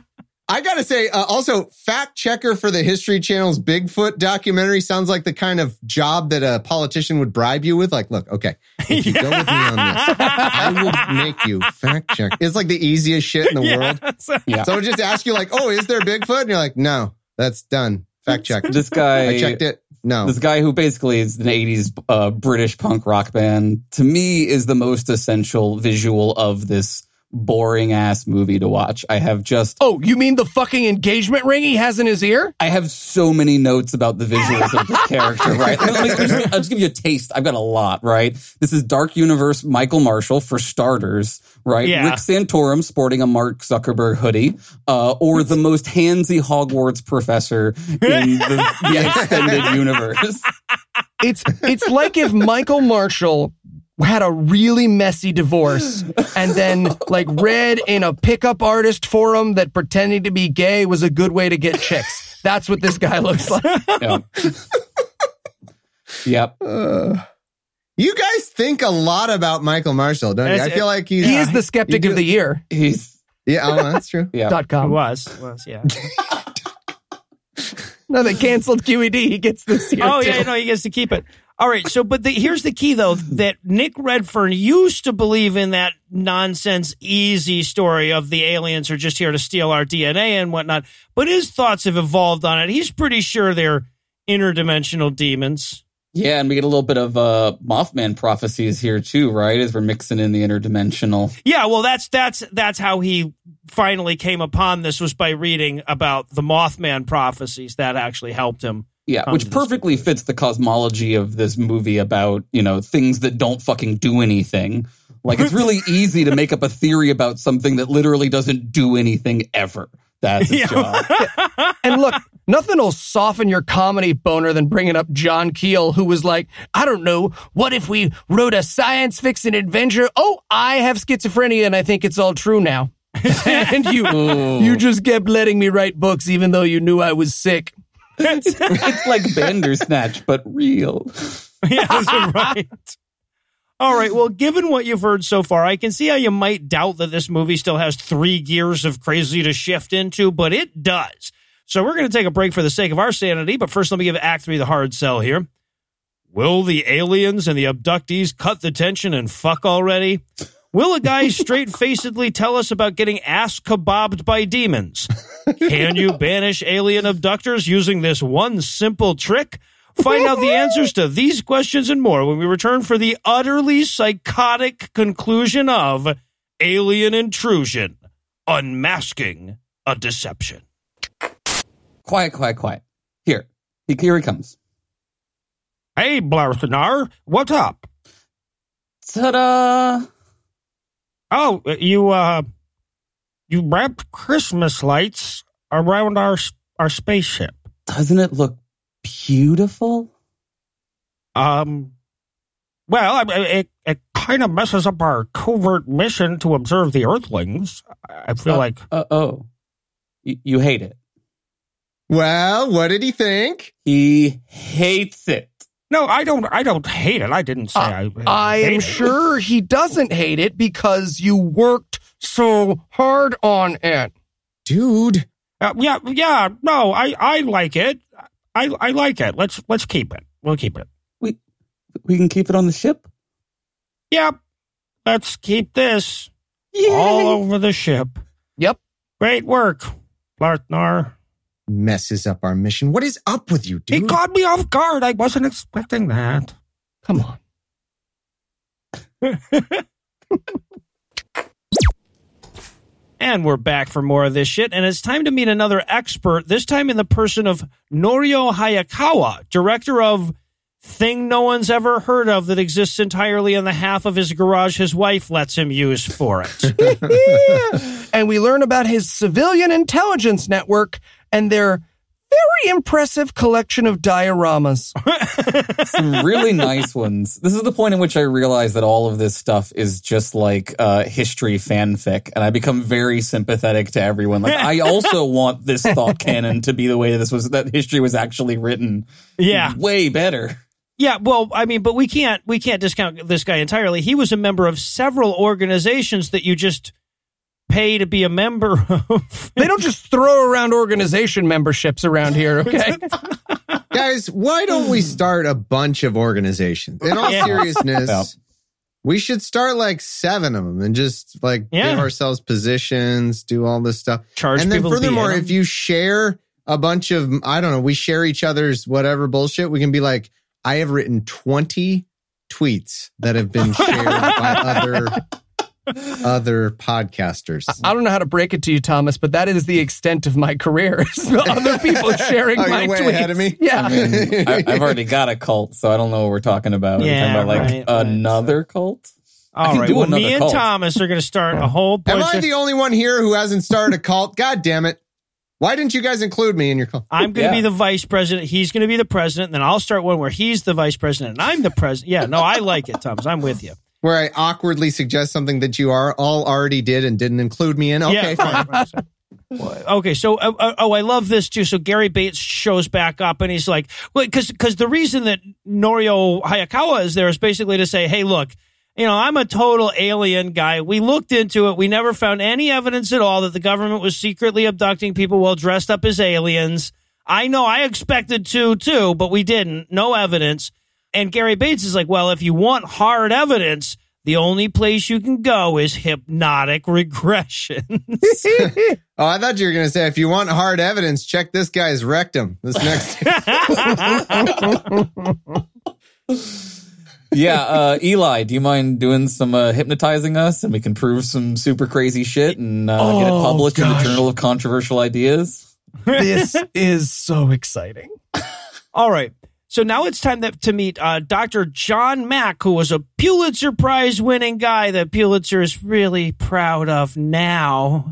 <laughs> <laughs> I gotta say, uh, also, fact checker for the History Channel's Bigfoot documentary sounds like the kind of job that a politician would bribe you with. Like, look, okay, if you go with me on this, I will make you fact check. It's like the easiest shit in the <laughs> world. <laughs> Yeah. Someone just ask you, like, oh, is there Bigfoot? And you're like, no, that's done. Fact check. This guy, I checked it. No. this guy who basically is an 80s uh, British punk rock band, to me is the most essential visual of this boring ass movie to watch. I have just oh, you mean the fucking engagement ring he has in his ear? I have so many notes about the visuals of this character, right? Let me- let me just- I'll just give you a taste. I've got a lot, right? This is Dark Universe Michael Marshall for starters, right? Yeah. Rick Santorum sporting a Mark Zuckerberg hoodie, uh, or the most handsy Hogwarts professor in the, the <laughs> extended universe. It's it's like if Michael Marshall had a really messy divorce <laughs> and then like read in a pickup artist forum that pretending to be gay was a good way to get chicks. That's what this guy looks like. Yeah. yep. Uh, you guys think a lot about Michael Marshall, don't you? That's- I feel like he's. He is the skeptic You of the year. He's Yeah, oh, that's true. <laughs> yeah. Dot It com. was. was, yeah. <laughs> No, they canceled QED. He gets this year. oh, too. yeah, no, he gets to keep it. All right. So, but the, here's the key, though, that Nick Redfern used to believe in that nonsense, easy story of the aliens are just here to steal our DNA and whatnot. But his thoughts have evolved on it. He's pretty sure they're interdimensional demons. Yeah, and we get a little bit of uh, Mothman prophecies here too, right? As we're mixing in the interdimensional. Yeah, well, that's that's that's how he finally came upon this was by reading about the Mothman prophecies. That actually helped him. Yeah, which perfectly fits the cosmology of this movie about, you know, things that don't fucking do anything. Like it's really <laughs> easy to make up a theory about something that literally doesn't do anything ever. That's its <laughs> job. <laughs> And look, nothing will soften your comedy boner than bringing up John Keel, who was like, I don't know, what if we wrote a science fiction adventure? Oh, I have schizophrenia and I think it's all true now. and you, you just kept letting me write books even though you knew I was sick. It's like Bandersnatch, but real. <laughs> yeah, right. All right. Well, given what you've heard so far, I can see how you might doubt that this movie still has three gears of crazy to shift into, but it does. So we're going to take a break for the sake of our sanity. But first, let me give Act Three the hard sell here. Will the aliens and the abductees cut the tension and fuck already? Will a guy straight facedly tell us about getting ass kebabbed by demons? Can you banish alien abductors using this one simple trick? Find out the answers to these questions and more when we return for the utterly psychotic conclusion of Alien Intrusion Unmasking a Deception. Quiet, quiet, quiet. Here, here he comes. Hey, Blarthanar, what's up? Ta-da! Oh, you uh, you wrapped Christmas lights around our our spaceship. Doesn't it look beautiful? Um, well, I it it kind of messes up our covert mission to observe the Earthlings. I feel Uh, like Uh, oh, you, you hate it. Well, what did he think? He hates it. No, I don't. I don't hate it. I didn't say I. I hate am it. sure he doesn't hate it because you worked so hard on it. Dude, Uh, yeah, yeah. No, I I like it. I I like it. Let's let's keep it. We'll keep it. We we can keep it on the ship. Yep. Let's keep this Yay! all over the ship. Yep. Great work, Lartnar. Messes up our mission. What is up with you, dude? He caught me off guard. I wasn't expecting that. Come on. <laughs> And we're back for more of this shit. And it's time to meet another expert, this time in the person of Norio Hayakawa, director of Thing No One's Ever Heard of that exists entirely in the half of his garage his wife lets him use for it. <laughs> <laughs> and we learn about his civilian intelligence network and their very impressive collection of dioramas. <laughs> Some really nice ones. This is the point in which I realize that all of this stuff is just like uh, history fanfic, and I become very sympathetic to everyone. Like, I also <laughs> want this thought canon to be the way this was that history was actually written. yeah. way better. Yeah, well, I mean, but we can't we can't discount this guy entirely. He was a member of several organizations that you just pay to be a member of. <laughs> They don't just throw around organization memberships around here, <laughs> okay? Guys, why don't we start a bunch of organizations? In all Yeah. seriousness, Yeah. we should start like seven of them and just like Yeah. give ourselves positions, do all this stuff. Charge and then people to be furthermore, if you share a bunch of, I don't know, we share each other's whatever bullshit, we can be like, I have written 20 tweets that have been shared by <laughs> other other podcasters. I don't know how to break it to you, Thomas, but that is the extent of my career. <laughs> Other people sharing Oh, my you're way tweets. ahead of me? Yeah. I mean, I, I've already got a cult, so I don't know what we're talking about. Are we Yeah, talking about like right, right. another cult? I All can right, do well, another me and cult. Thomas are going to start a whole Am I of. the only one here who hasn't started a cult? God damn it. Why didn't you guys include me in your cult? I'm going to be the vice president. He's going to be the president. And then I'll start one where he's the vice president and I'm the president. Yeah, no, I like it, Thomas. I'm with you. Where I awkwardly suggest something that you are all already did and didn't include me in. Okay, yeah, fine. <laughs> Okay, so uh, uh, oh, I love this too. So Gary Bates shows back up, and he's like, "Well, because because the reason that Norio Hayakawa is there is basically to say, hey, look, you know, I'm a total alien guy. We looked into it. We never found any evidence at all that the government was secretly abducting people while dressed up as aliens. I know I expected to too, but we didn't. No evidence." And Gary Bates is like, "Well, if you want hard evidence." The only place you can go is hypnotic regression. <laughs> Oh, I thought you were going to say if you want hard evidence, check this guy's rectum. This next. <laughs> <laughs> Yeah, uh, Eli, do you mind doing some uh, hypnotizing us, and we can prove some super crazy shit and uh, get it Oh, published in the Journal of Controversial Ideas? this is so exciting. All right. So now it's time that, to meet uh, Dr. John Mack, who was a Pulitzer Prize winning guy that Pulitzer is really proud of now.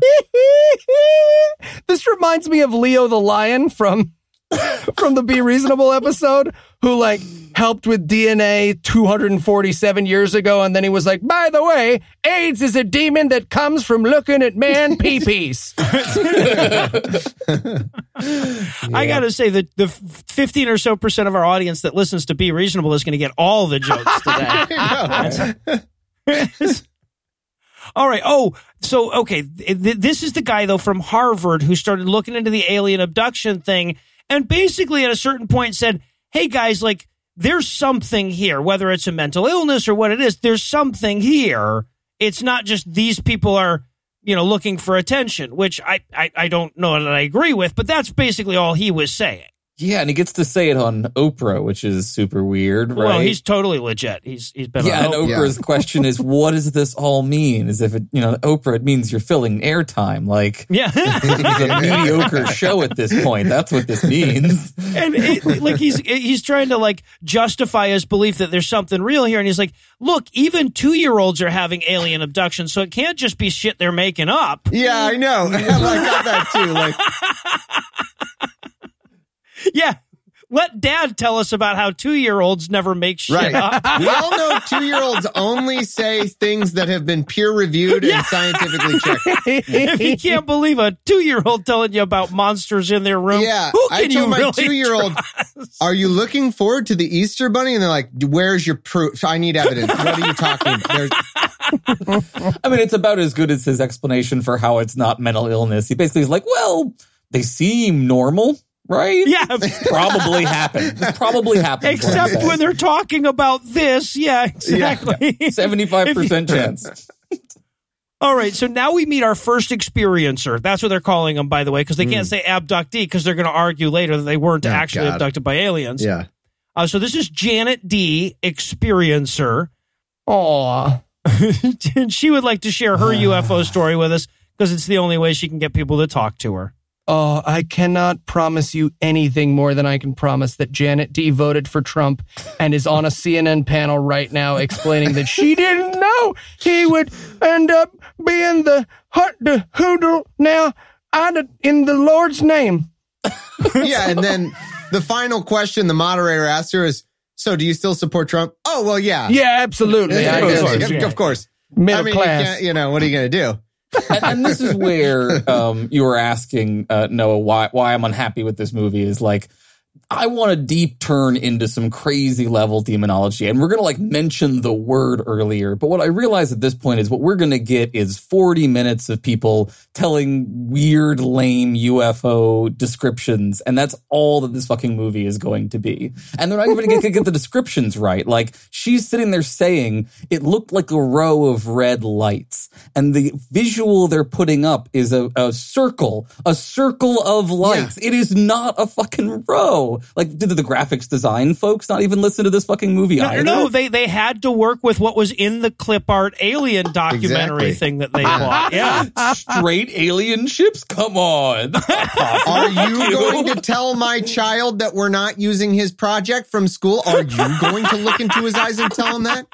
<laughs> this reminds me of Leo the lion from <coughs> from the Be Reasonable episode, who like helped with DNA 247 years ago, and then he was like, by the way, AIDS is a demon that comes from looking at man pee-pees. <laughs> I got to say that the 15 or so percent of our audience that listens to Be Reasonable is going to get all the jokes <laughs> today. <laughs> All right. Oh, so okay. Th- th- this is the guy though from Harvard who started looking into the alien abduction thing, and basically at a certain point said, "Hey guys, like there's something here, whether it's a mental illness or what it is, there's something here. It's not just these people are, you know, looking for attention, which I, I, I don't know that I agree with, but that's basically all he was saying. Yeah, and he gets to say it on Oprah, which is super weird, right? Well, he's totally legit. He's he's been yeah, on and Oprah. Oprah's question is, <laughs> what does this all mean? As if it, you know, Oprah, it means you're filling airtime. Like, <laughs> Yeah. it's a mediocre show at this point. That's what this means. <laughs> and it, like he's he's trying to like justify his belief that there's something real here and he's like look even two-year-olds are having alien abductions so it can't just be shit they're making up Yeah, I know. I got that too. Like, <laughs> yeah let dad tell us about how two-year-olds never make shit right. up We <laughs> all know two year olds only say things that have been peer reviewed and scientifically checked. if you <laughs> can't believe a two-year-old telling you about monsters in their room Yeah. who I can you my really two year old, Are you looking forward to the Easter bunny? And they're like, Where's your proof? I need evidence. What are you talking about? There's, I mean, it's about as good as his explanation for how it's not mental illness. He basically is like, well, they seem normal, right? yeah <laughs> Probably happened. This probably happened. except when they're talking about this yeah <laughs> exactly <laughs> 75% chance. All right, so now we meet our first experiencer. That's what they're calling them, by the way, because they can't say abductee because they're going to argue later that they weren't Oh, actually God. abducted by aliens. yeah. Uh, so this is Janet D, experiencer, Aw. and she would like to share her <sighs> UFO story with us because it's the only way she can get people to talk to her. Oh, I cannot promise you anything more than I can promise that Janet D voted for Trump and is on a CNN panel right now explaining that she didn't know he would end up being the hut the hoodle now I in the Lord's name. <laughs> Yeah. And then the final question the moderator asked her is, So do you still support Trump? Oh, well, yeah. Yeah, absolutely. I Of course. Yeah. Of course. Middle I mean, you, class. can't, you know, what are you going to do? And, and this is where um, you were asking uh, Noah why why I'm unhappy with this movie is like I want a deep turn into some crazy level demonology, and we're gonna like mention the word earlier. But what I realize at this point is what we're gonna get is 40 minutes of people telling weird, lame UFO descriptions, and that's all that this fucking movie is going to be. And they're not even gonna get, get the descriptions right. Like she's sitting there saying it looked like a row of red lights, and the visual they're putting up is a, a circle, a circle of lights. It is not a fucking row. Like, did the graphics design folks not even listen to this fucking movie No, either? no, they they had to work with what was in the clip art alien <laughs> documentary Exactly. thing that they bought. <laughs> Yeah. Straight alien ships? Come on. <laughs> Are you going to tell my child that we're not using his project from school? Are you going to look into his eyes and tell him that?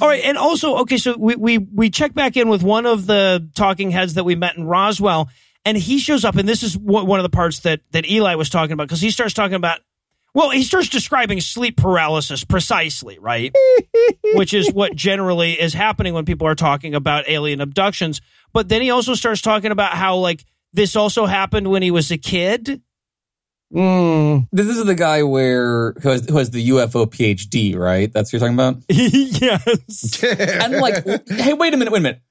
All right, and also, okay, so we we we check back in with one of the talking heads that we met in Roswell, and he shows up, and this is one one of the parts that that Eli was talking about because he starts talking about. Well, he starts describing sleep paralysis precisely, right? <laughs> Which is what generally is happening when people are talking about alien abductions. But then he also starts talking about how like this also happened when he was a kid. Mm. this is the guy where who has, who has the UFO PhD, right? That's what you're talking about? <laughs> yes. and like, hey, wait a minute, wait a minute.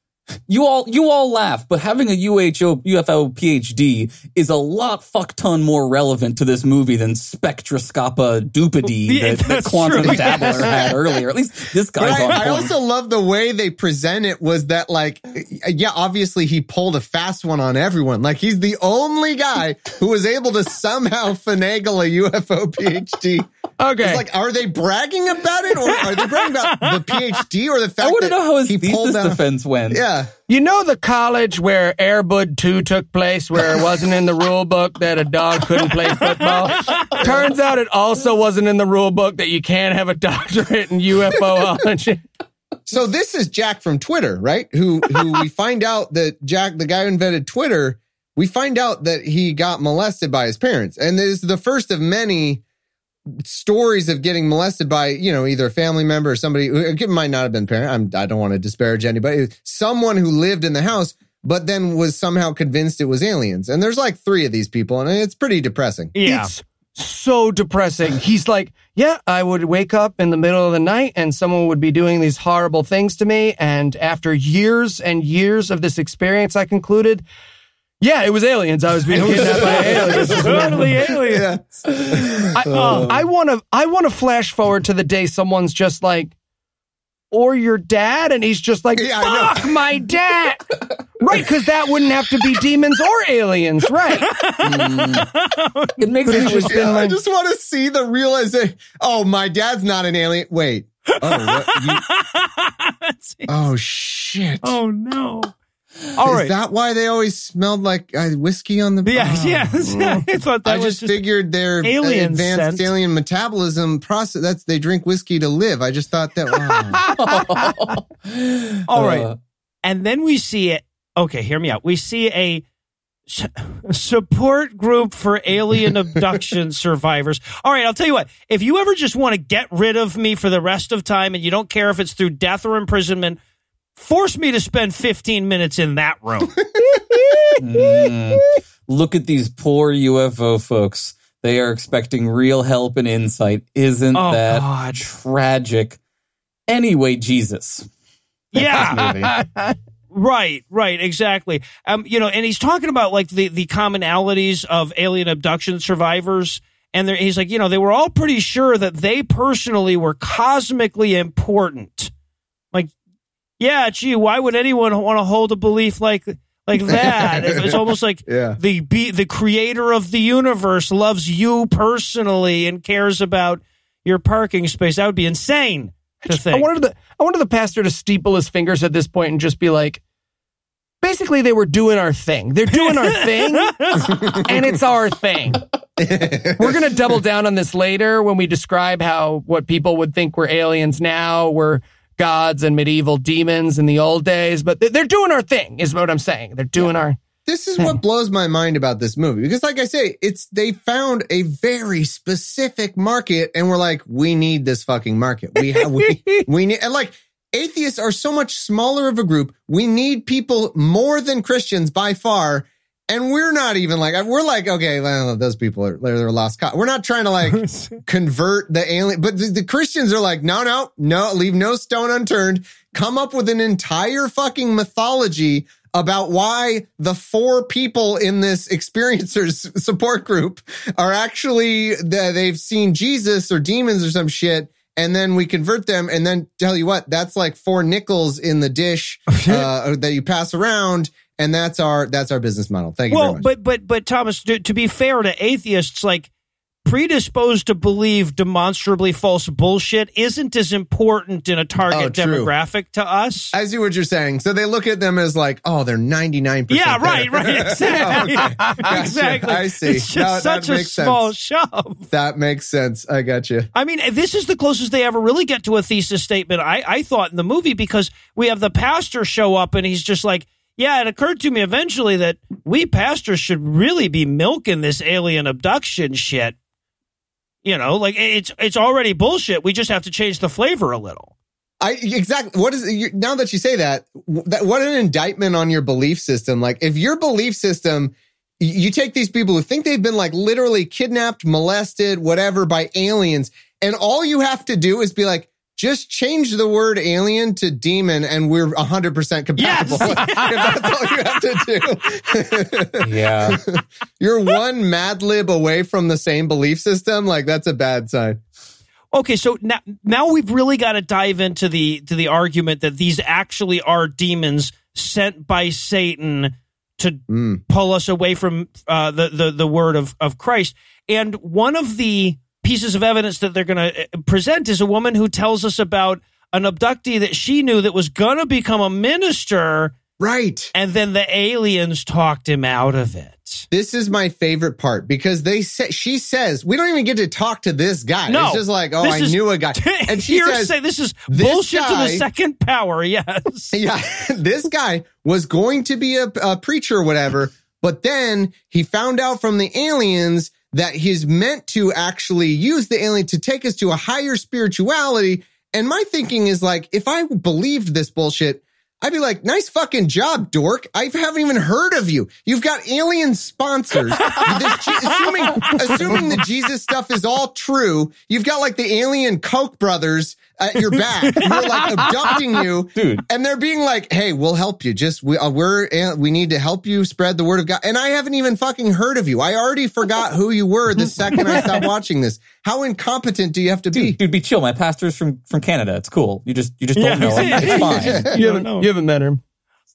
You all, you all laugh, but having a UHO, UFO PhD is a lot fuck ton more relevant to this movie than Spectroscopa Dupity <laughs> Yeah, that, that Quantum true. Dabbler <laughs> had earlier. At least this guy's I, on I point. also love the way they present it was that like, yeah, obviously he pulled a fast one on everyone. Like he's the only guy who was able to somehow finagle a UFO PhD. <laughs> Okay. It's like, are they bragging about it or are they bragging about the <laughs> PhD or the fact I want to that know how his he pulled thesis down? defense went. Yeah. You know the college where Airbud 2 took place, where it wasn't in the rule book that a dog couldn't play football? <laughs> Turns out it also wasn't in the rule book that you can't have a doctorate in UFOology. So this is Jack from Twitter, right? Who who we <laughs> find out that Jack, the guy who invented Twitter, we find out that he got molested by his parents. And this is the first of many stories of getting molested by, you know, either a family member or somebody who it might not have been parent. I'm, I don't want to disparage anybody. Someone who lived in the house, but then was somehow convinced it was aliens. And there's like three of these people, and it's pretty depressing. Yeah. It's so depressing. He's like, yeah, I would wake up in the middle of the night and someone would be doing these horrible things to me. And after years and years of this experience, I concluded, Yeah, it was aliens. I was being kidnapped by aliens. <laughs> totally alien. I, uh, Oh. I want to. I want to flash forward to the day someone's just like, or your dad, and he's just like, Yeah, I know. "Fuck my dad," right? Because that wouldn't have to be demons or aliens, right? Mm. It makes me just been Yeah, I just want to see the realization. Oh, my dad's not an alien. Wait. Oh, what? You, <laughs> oh shit. oh no! All Is that why they always smelled like uh, whiskey on the? yeah, <laughs> Oh. yes. <laughs> I thought that I was just, figured their alien advanced scent. alien metabolism process. That's they drink whiskey to live. I just thought that. Wow. <laughs> All right. Uh, and then we see it. Okay, hear me out. We see a support group for alien abduction survivors. All right, I'll tell you what. If you ever just want to get rid of me for the rest of time and you don't care if it's through death or imprisonment, force me to spend 15 minutes in that room. <laughs> mm. Look at these poor UFO folks. They are expecting real help and insight. Isn't Oh, that God. tragic? Anyway, Jesus. yeah. <laughs> Right, right, exactly. Um, you know, and he's talking about like the the commonalities of alien abduction survivors, and he's like, you know, they were all pretty sure that they personally were cosmically important. Like, yeah, gee, why would anyone want to hold a belief like like <laughs> that? It's, it's almost like Yeah. the be the creator of the universe loves you personally and cares about your parking space. That would be insane to I think. wanted the I wanted the pastor to steeple his fingers at this point and just be like, basically, they were doing our thing. They're doing our thing, <laughs> and it's our thing. We're gonna double down on this later when we describe how what people would think were aliens now were gods and medieval demons in the old days. But they- they're doing our thing, is what I'm saying. They're doing our. This is what blows my mind about this movie because, like I say, it's they found a very specific market, and we're like, we need this fucking market. We have we <laughs> we need and like atheists are so much smaller of a group. We need people more than Christians by far. And we're not even like we're like okay, well, those people are they're lost. cause. We're not trying to like <laughs> convert the alien, but the, the Christians are like, no, no, no, leave no stone unturned. Come up with an entire fucking mythology about why the four people in this experiencers support group are actually that they've seen Jesus or demons or some shit. And then we convert them and then tell you what, that's like four nickels in the dish <laughs> uh, that you pass around. And that's our, that's our business model. Thank you very well, much. but but but Thomas, to, to be fair to atheists, like predisposed to believe demonstrably false bullshit isn't as important in a target Oh, demographic to us. I see what you're saying. So they look at them as like, oh, they're 99%. yeah, right, better. right, <laughs> exactly, oh, Okay. <laughs> Gotcha. exactly. I see. It's just No, such a makes sense. small shove. That makes sense. I got you. I mean, this is the closest they ever really get to a thesis statement. I, I thought in the movie because we have the pastor show up and he's just like, yeah, it occurred to me eventually that we pastors should really be milking this alien abduction shit. You know, like it's it's already bullshit. We just have to change the flavor a little. I exactly what is now that you say that, that what an indictment on your belief system. Like if your belief system you take these people who think they've been like literally kidnapped, molested, whatever by aliens and all you have to do is be like just change the word alien to demon and we're 100% compatible. Yes. <laughs> that's all you have to do. <laughs> Yeah. You're one mad lib away from the same belief system. Like that's a bad sign. Okay, so now now we've really got to dive into the to the argument that these actually are demons sent by Satan to Mm. pull us away from uh, the the the word of of Christ. And one of the pieces of evidence that they're going to uh, present is a woman who tells us about an abductee that she knew that was going to become a minister, Right. and then the aliens talked him out of it. This is my favorite part because they say she says we don't even get to talk to this guy. No, it's just like, oh, I is- knew a guy, <laughs> and she says, Hearsay. this is "This bullshit to the second power. <laughs> Yes. <laughs> yeah, this guy was going to be a, a preacher or whatever, but then he found out from the aliens that he's meant to actually use the alien to take us to a higher spirituality. And my thinking is like, if I believed this bullshit, I'd be like, nice fucking job, dork. I haven't even heard of you. You've got alien sponsors. <laughs> Assuming, assuming the Jesus stuff is all true, you've got like the alien Koch brothers at your back. <laughs> We're like abducting you, Dude. and they're being like, "Hey, we'll help you. Just we uh, we're uh, we need to help you spread the word of God." And I haven't even fucking heard of you. I already forgot who you were the second I stopped <laughs> watching this. How incompetent do you have to be? Dude, dude, be chill. My pastor's from from Canada. It's cool. You just you just don't know him. <laughs> It's fine. You haven't, you haven't met her.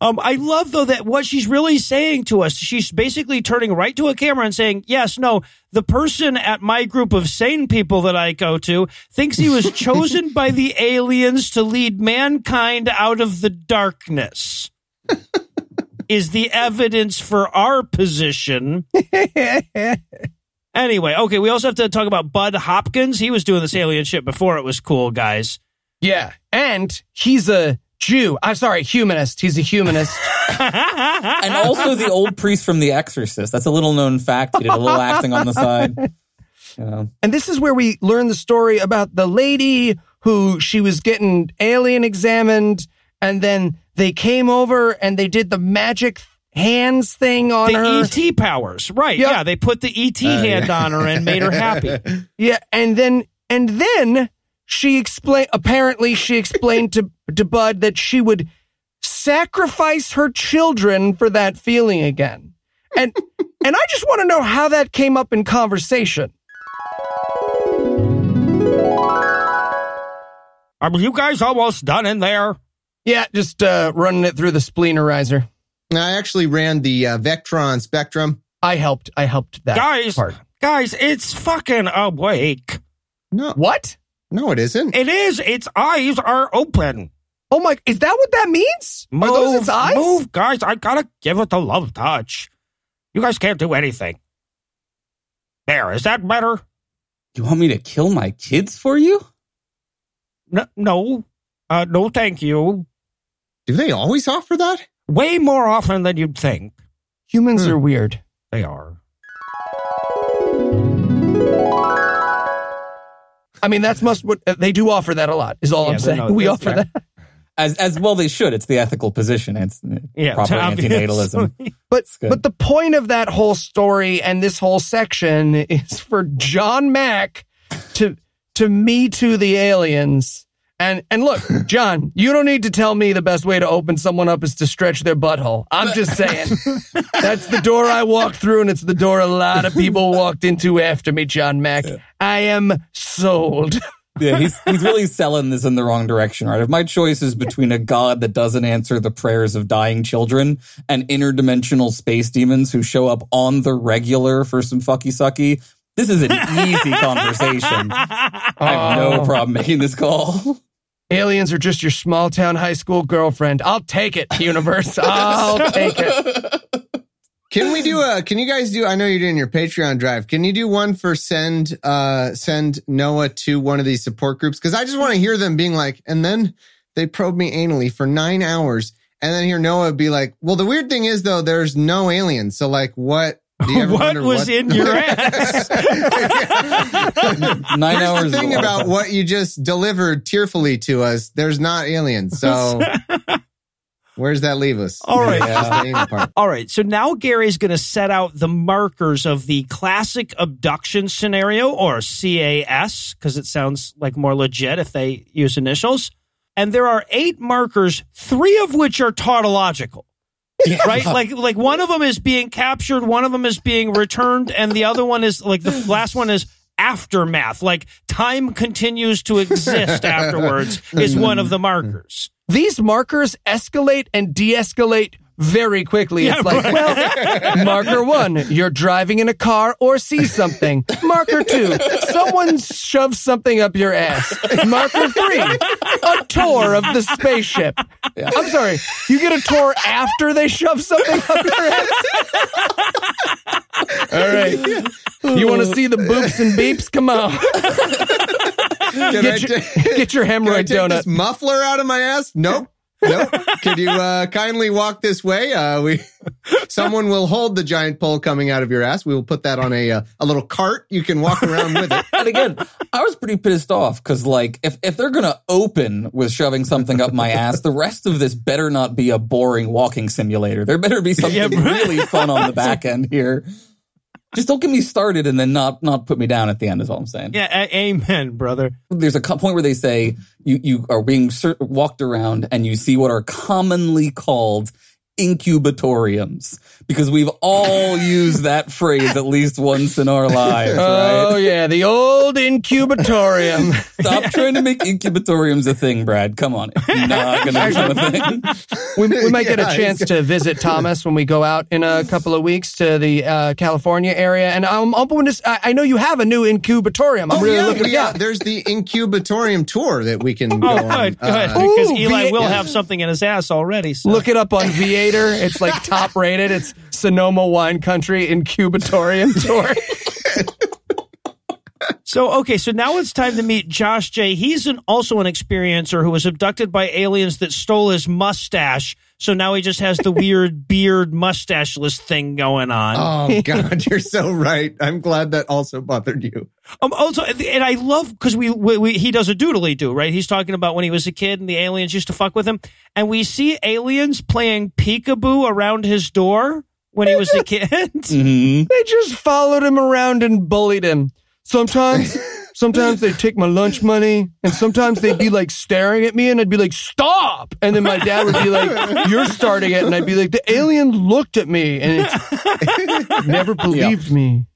Um, I love though that what she's really saying to us, she's basically turning right to a camera and saying, "Yes, no, the person at my group of sane people that I go to thinks he was <laughs> chosen by the aliens to lead mankind out of the darkness." <laughs> Is the evidence for our position. <laughs> Anyway, okay, we also have to talk about Bud Hopkins. He was doing this alien shit before it was cool, guys. Yeah. And he's a Jew. I'm sorry, humanist. He's a humanist. <laughs> and also the old priest from The Exorcist. That's a little known fact. He did a little acting on the side. <laughs> You know. and this is where we learn the story about the lady who she was getting alien examined, and then they came over and they did the magic hands thing on The her. ET powers, right? Yep. Yeah, they put the ET uh, hand on her and made her happy. <laughs> Yeah, and then and then she explained. Apparently, she explained to <laughs> to Bud that she would sacrifice her children for that feeling again. And and I just want to know how that came up in conversation. Are you guys almost done in there? Yeah, just uh, running it through the spleenerizer. I actually ran the uh, Vectron Spectrum. I helped. I helped that guys, part. guys, it's fucking awake. No, What? No, it isn't. It is. Its eyes are open. Oh my! Is that what that means? Are those its eyes? move, guys. I gotta give it the love touch. You guys can't do anything. There, is that better? You want me to kill my kids for you? No, no, uh, no, thank you. Do they always offer that? Way more often than you'd think. Humans Hmm. are weird. They are. I mean, that's must what uh, they do offer that a lot. Is all Yeah, I'm saying. no, <laughs> we offer fair. that. As as well they should. It's the ethical position. It's uh, Yeah, proper obviously. antinatalism. <laughs> But but the point of that whole story and this whole section <laughs> is for John Mack to to me to the aliens. And and look, <laughs> John, you don't need to tell me the best way to open someone up is to stretch their butthole. I'm just saying. <laughs> That's the door I walked through, and it's the door a lot of people <laughs> walked into after me, John Mack. I am sold. Yeah, he's he's really selling this in the wrong direction, right? If my choice is between a god that doesn't answer the prayers of dying children and interdimensional space demons who show up on the regular for some fucky sucky, this is an easy conversation. I have no Oh. problem making this call. Aliens are just your small town high school girlfriend. I'll take it, universe. <laughs> I'll take it. Can we do a? Can you guys do? I know you're doing your Patreon drive. Can you do one for send uh send Noah to one of these support groups? Because I just want to hear them being like, and then they probe me anally for nine hours, and then hear Noah be like, "Well, the weird thing is though, there's no aliens. So like, what? Do you ever what was in your <laughs> ass? <laughs> Nine Here's hours. the is thing about what you just delivered tearfully to us. There's not aliens. So <laughs> where's that leave us? All right. Just the anal part. All right, so now Gary's going to set out the markers of the classic abduction scenario, or CAS, because it sounds like more legit if they use initials. And there are eight markers, three of which are tautological. <laughs> Right, like like one of them is being captured, one of them is being returned, and the other one is like the last one is aftermath. Like time continues to exist <laughs> afterwards is one of the markers. These markers escalate and de escalate very quickly. Yeah, it's like, well, marker one, you're driving in a car or see something. Marker two, someone shoves something up your ass. Marker three, a tour of the spaceship. I'm sorry, you get a tour after they shove something up your ass? All right. You want to see the boops and beeps? Come on. Can I Get your, ta- get your Can I hemorrhoid take donut. this muffler out of my ass? Nope. Nope. Could you uh, kindly walk this way? Uh, we, <laughs> someone will hold the giant pole coming out of your ass. We will put that on a uh, a little cart. You can walk around with it. <laughs> and again, I was pretty pissed off because, like, if, if they're gonna open with shoving something up my ass, the rest of this better not be a boring walking simulator. There better be <laughs> something Yeah, really fun on the back end here. Just don't get me started and then not not put me down at the end. Is all I'm saying. Yeah, a- amen, brother. There's a co- point where they say you you are being walked around and you see what are commonly called incubatoriums because we've all used that phrase at least once in our lives, Right? Oh yeah, the old incubatorium. Stop trying to make incubatoriums a thing, Brad. Come on, it's not going to become a thing. we, we might get a <laughs> chance to visit Thomas when we go out in a couple of weeks to the uh, California area, and I'm open to. I, I know you have a new incubatorium. I'm Oh really yeah, looking. we- yeah. There's the incubatorium tour that we can go Oh, on. good, good. Uh, because Ooh, Eli V8 will yeah. have something in his ass already. So. Look it up on Viator. It's like top rated. It's Sonoma Wine Country Incubatorium <laughs> Tour. So okay, so now it's time to meet Josh J. He's an also an experiencer who was abducted by aliens that stole his mustache. So now he just has the <laughs> weird beard mustacheless thing going on. Oh God, <laughs> you're so right. I'm glad that also bothered you. Um, also, and I love because we, we, we he does a doodly do right. He's talking about when he was a kid and the aliens used to fuck with him, and we see aliens playing peekaboo around his door when he was a kid. <laughs> Mhm. They just followed him around and bullied him. Sometimes, <laughs> sometimes they'd take my lunch money, and sometimes they'd be like staring at me, and I'd be like, "Stop!" And then my dad would be like, "You're starting it," and I'd be like, "The alien looked at me and it <laughs> never believed me."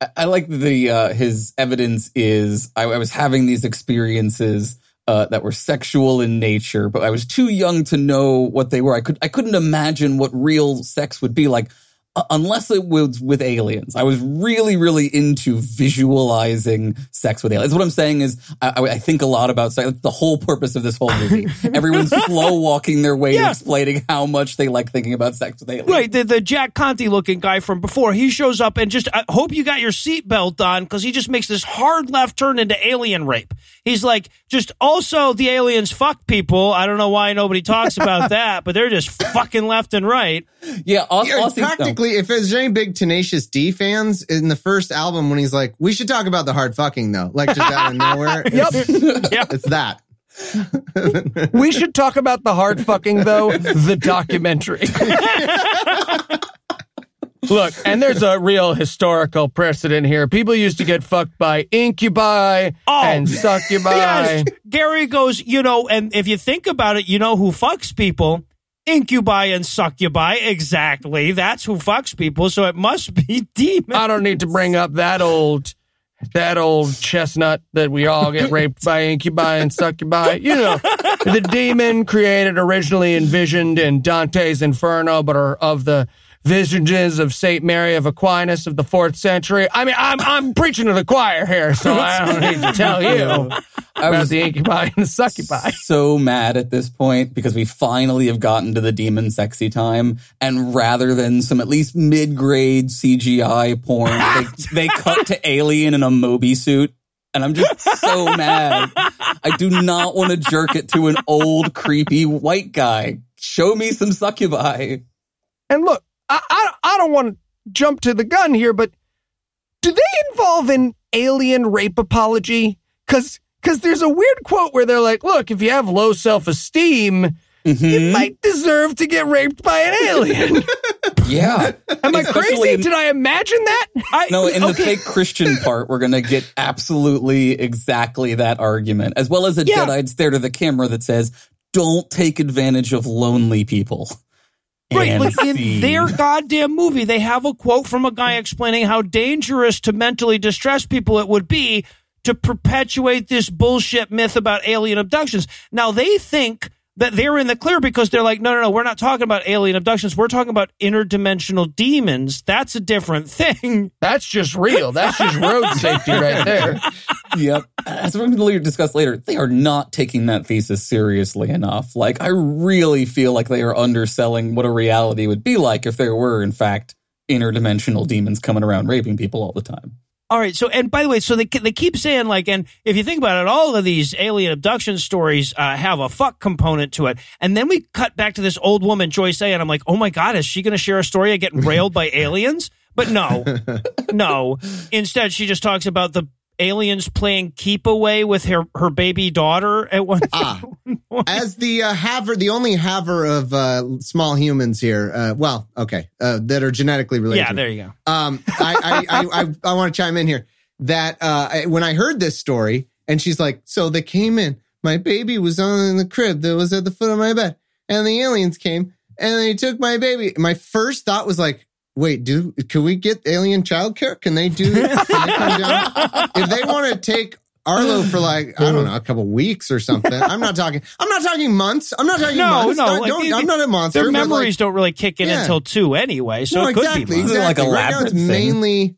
I- I like the uh, his evidence is I, I was having these experiences uh, that were sexual in nature, but I was too young to know what they were. I could I couldn't imagine what real sex would be like Uh, unless it was with aliens. I was really really into visualizing sex with aliens. What I'm saying is I, I- I think a lot about sex. That's the whole purpose of this whole movie. <laughs> Everyone's slow walking their way Yeah. to explaining how much they like thinking about sex with aliens. Right, the, the Jack Conte looking guy from before, he shows up and just, I hope you got your seatbelt on because he just makes this hard left turn into alien rape. He's like, just also the aliens fuck people. I don't know why nobody talks about <laughs> that, but they're just fucking left and right. Yeah, Aus- Yeah, Aussie- no. Practically, if there's any big Tenacious D fans in the first album when he's like, "We should talk about the hard fucking," though, like just out of nowhere. <laughs> Yep. It's, <laughs> it's that. <laughs> We should talk about the hard fucking though, the documentary. Look, and there's a real historical precedent here. People used to get fucked by incubi Oh, and succubi. Yes, Gary goes, you know, and if you think about it, you know who fucks people? Incubi and succubi. Exactly. That's who fucks people. So it must be <laughs> demons. I don't need to bring up that old that old chestnut that we all get <laughs> raped by incubi and succubi. You know, the demon created originally envisioned in Dante's Inferno, but are of the visages of Saint Mary of Aquinas of the fourth century. I mean, I'm I'm preaching to the choir here, so I <laughs> don't need to tell you I about was the incubi and the succubi. so mad at this point because we finally have gotten to the demon sexy time, and rather than some at least mid grade CGI porn, they, <laughs> they cut to Alien in a Moby suit. And I'm just so mad. I do not want to jerk it to an old, creepy white guy. Show me some succubi. And look, I, I, I don't want to jump to the gun here, but do they involve an alien rape apology? Because because there's a weird quote where they're like, look, if you have low self esteem, you Mhm. might deserve to get raped by an alien. <laughs> Yeah. Am I Especially crazy? in- Did I imagine that? I, No, in the fake Christian part, we're going to get absolutely exactly that argument, as well as a Yeah. dead-eyed stare to the camera that says, "Don't take advantage of lonely people." Right, And like in see. their goddamn movie, they have a quote from a guy explaining how dangerous to mentally distressed people it would be to perpetuate this bullshit myth about alien abductions. Now they think that they're in the clear because they're like, no, no, no, we're not talking about alien abductions. We're talking about interdimensional demons. That's a different <laughs> thing. That's just real. That's just road safety right there. <laughs> Yep. As we're going to discuss later, they are not taking that thesis seriously enough. Like, I really feel like they are underselling what a reality would be like if there were, in fact, interdimensional demons coming around raping people all the time. All right. So, and by the way, so they they keep saying like, and if you think about it, all of these alien abduction stories uh, have a fuck component to it. And then we cut back to this old woman, Joyce A, and I'm like, oh my god, is she going to share a story of getting railed by <laughs> aliens? But no, <laughs> no. Instead, she just talks about the aliens playing keep away with her her baby daughter at one Ah, <laughs> as the uh, haver, the only haver of uh, small humans here. Uh, well, okay, uh, that are genetically related. Yeah, there you go. Um, I I I, I, I want to chime in here that uh, when I heard this story, and she's like, so they came in, my baby was on in the crib that was at the foot of my bed, and the aliens came and they took my baby. My first thought was like. Wait, do can we get alien childcare? Can they do? Can they come down? <laughs> If they want to take Arlo for like I don't know a couple weeks or something, I'm not talking. I'm not talking months. I'm not talking No, months. no, Don't- like, don't- I'm not a monster. Their but, like, memories don't really kick in Yeah. until two anyway, so no, it could exactly, be. Is it like a right now, it's thing? mainly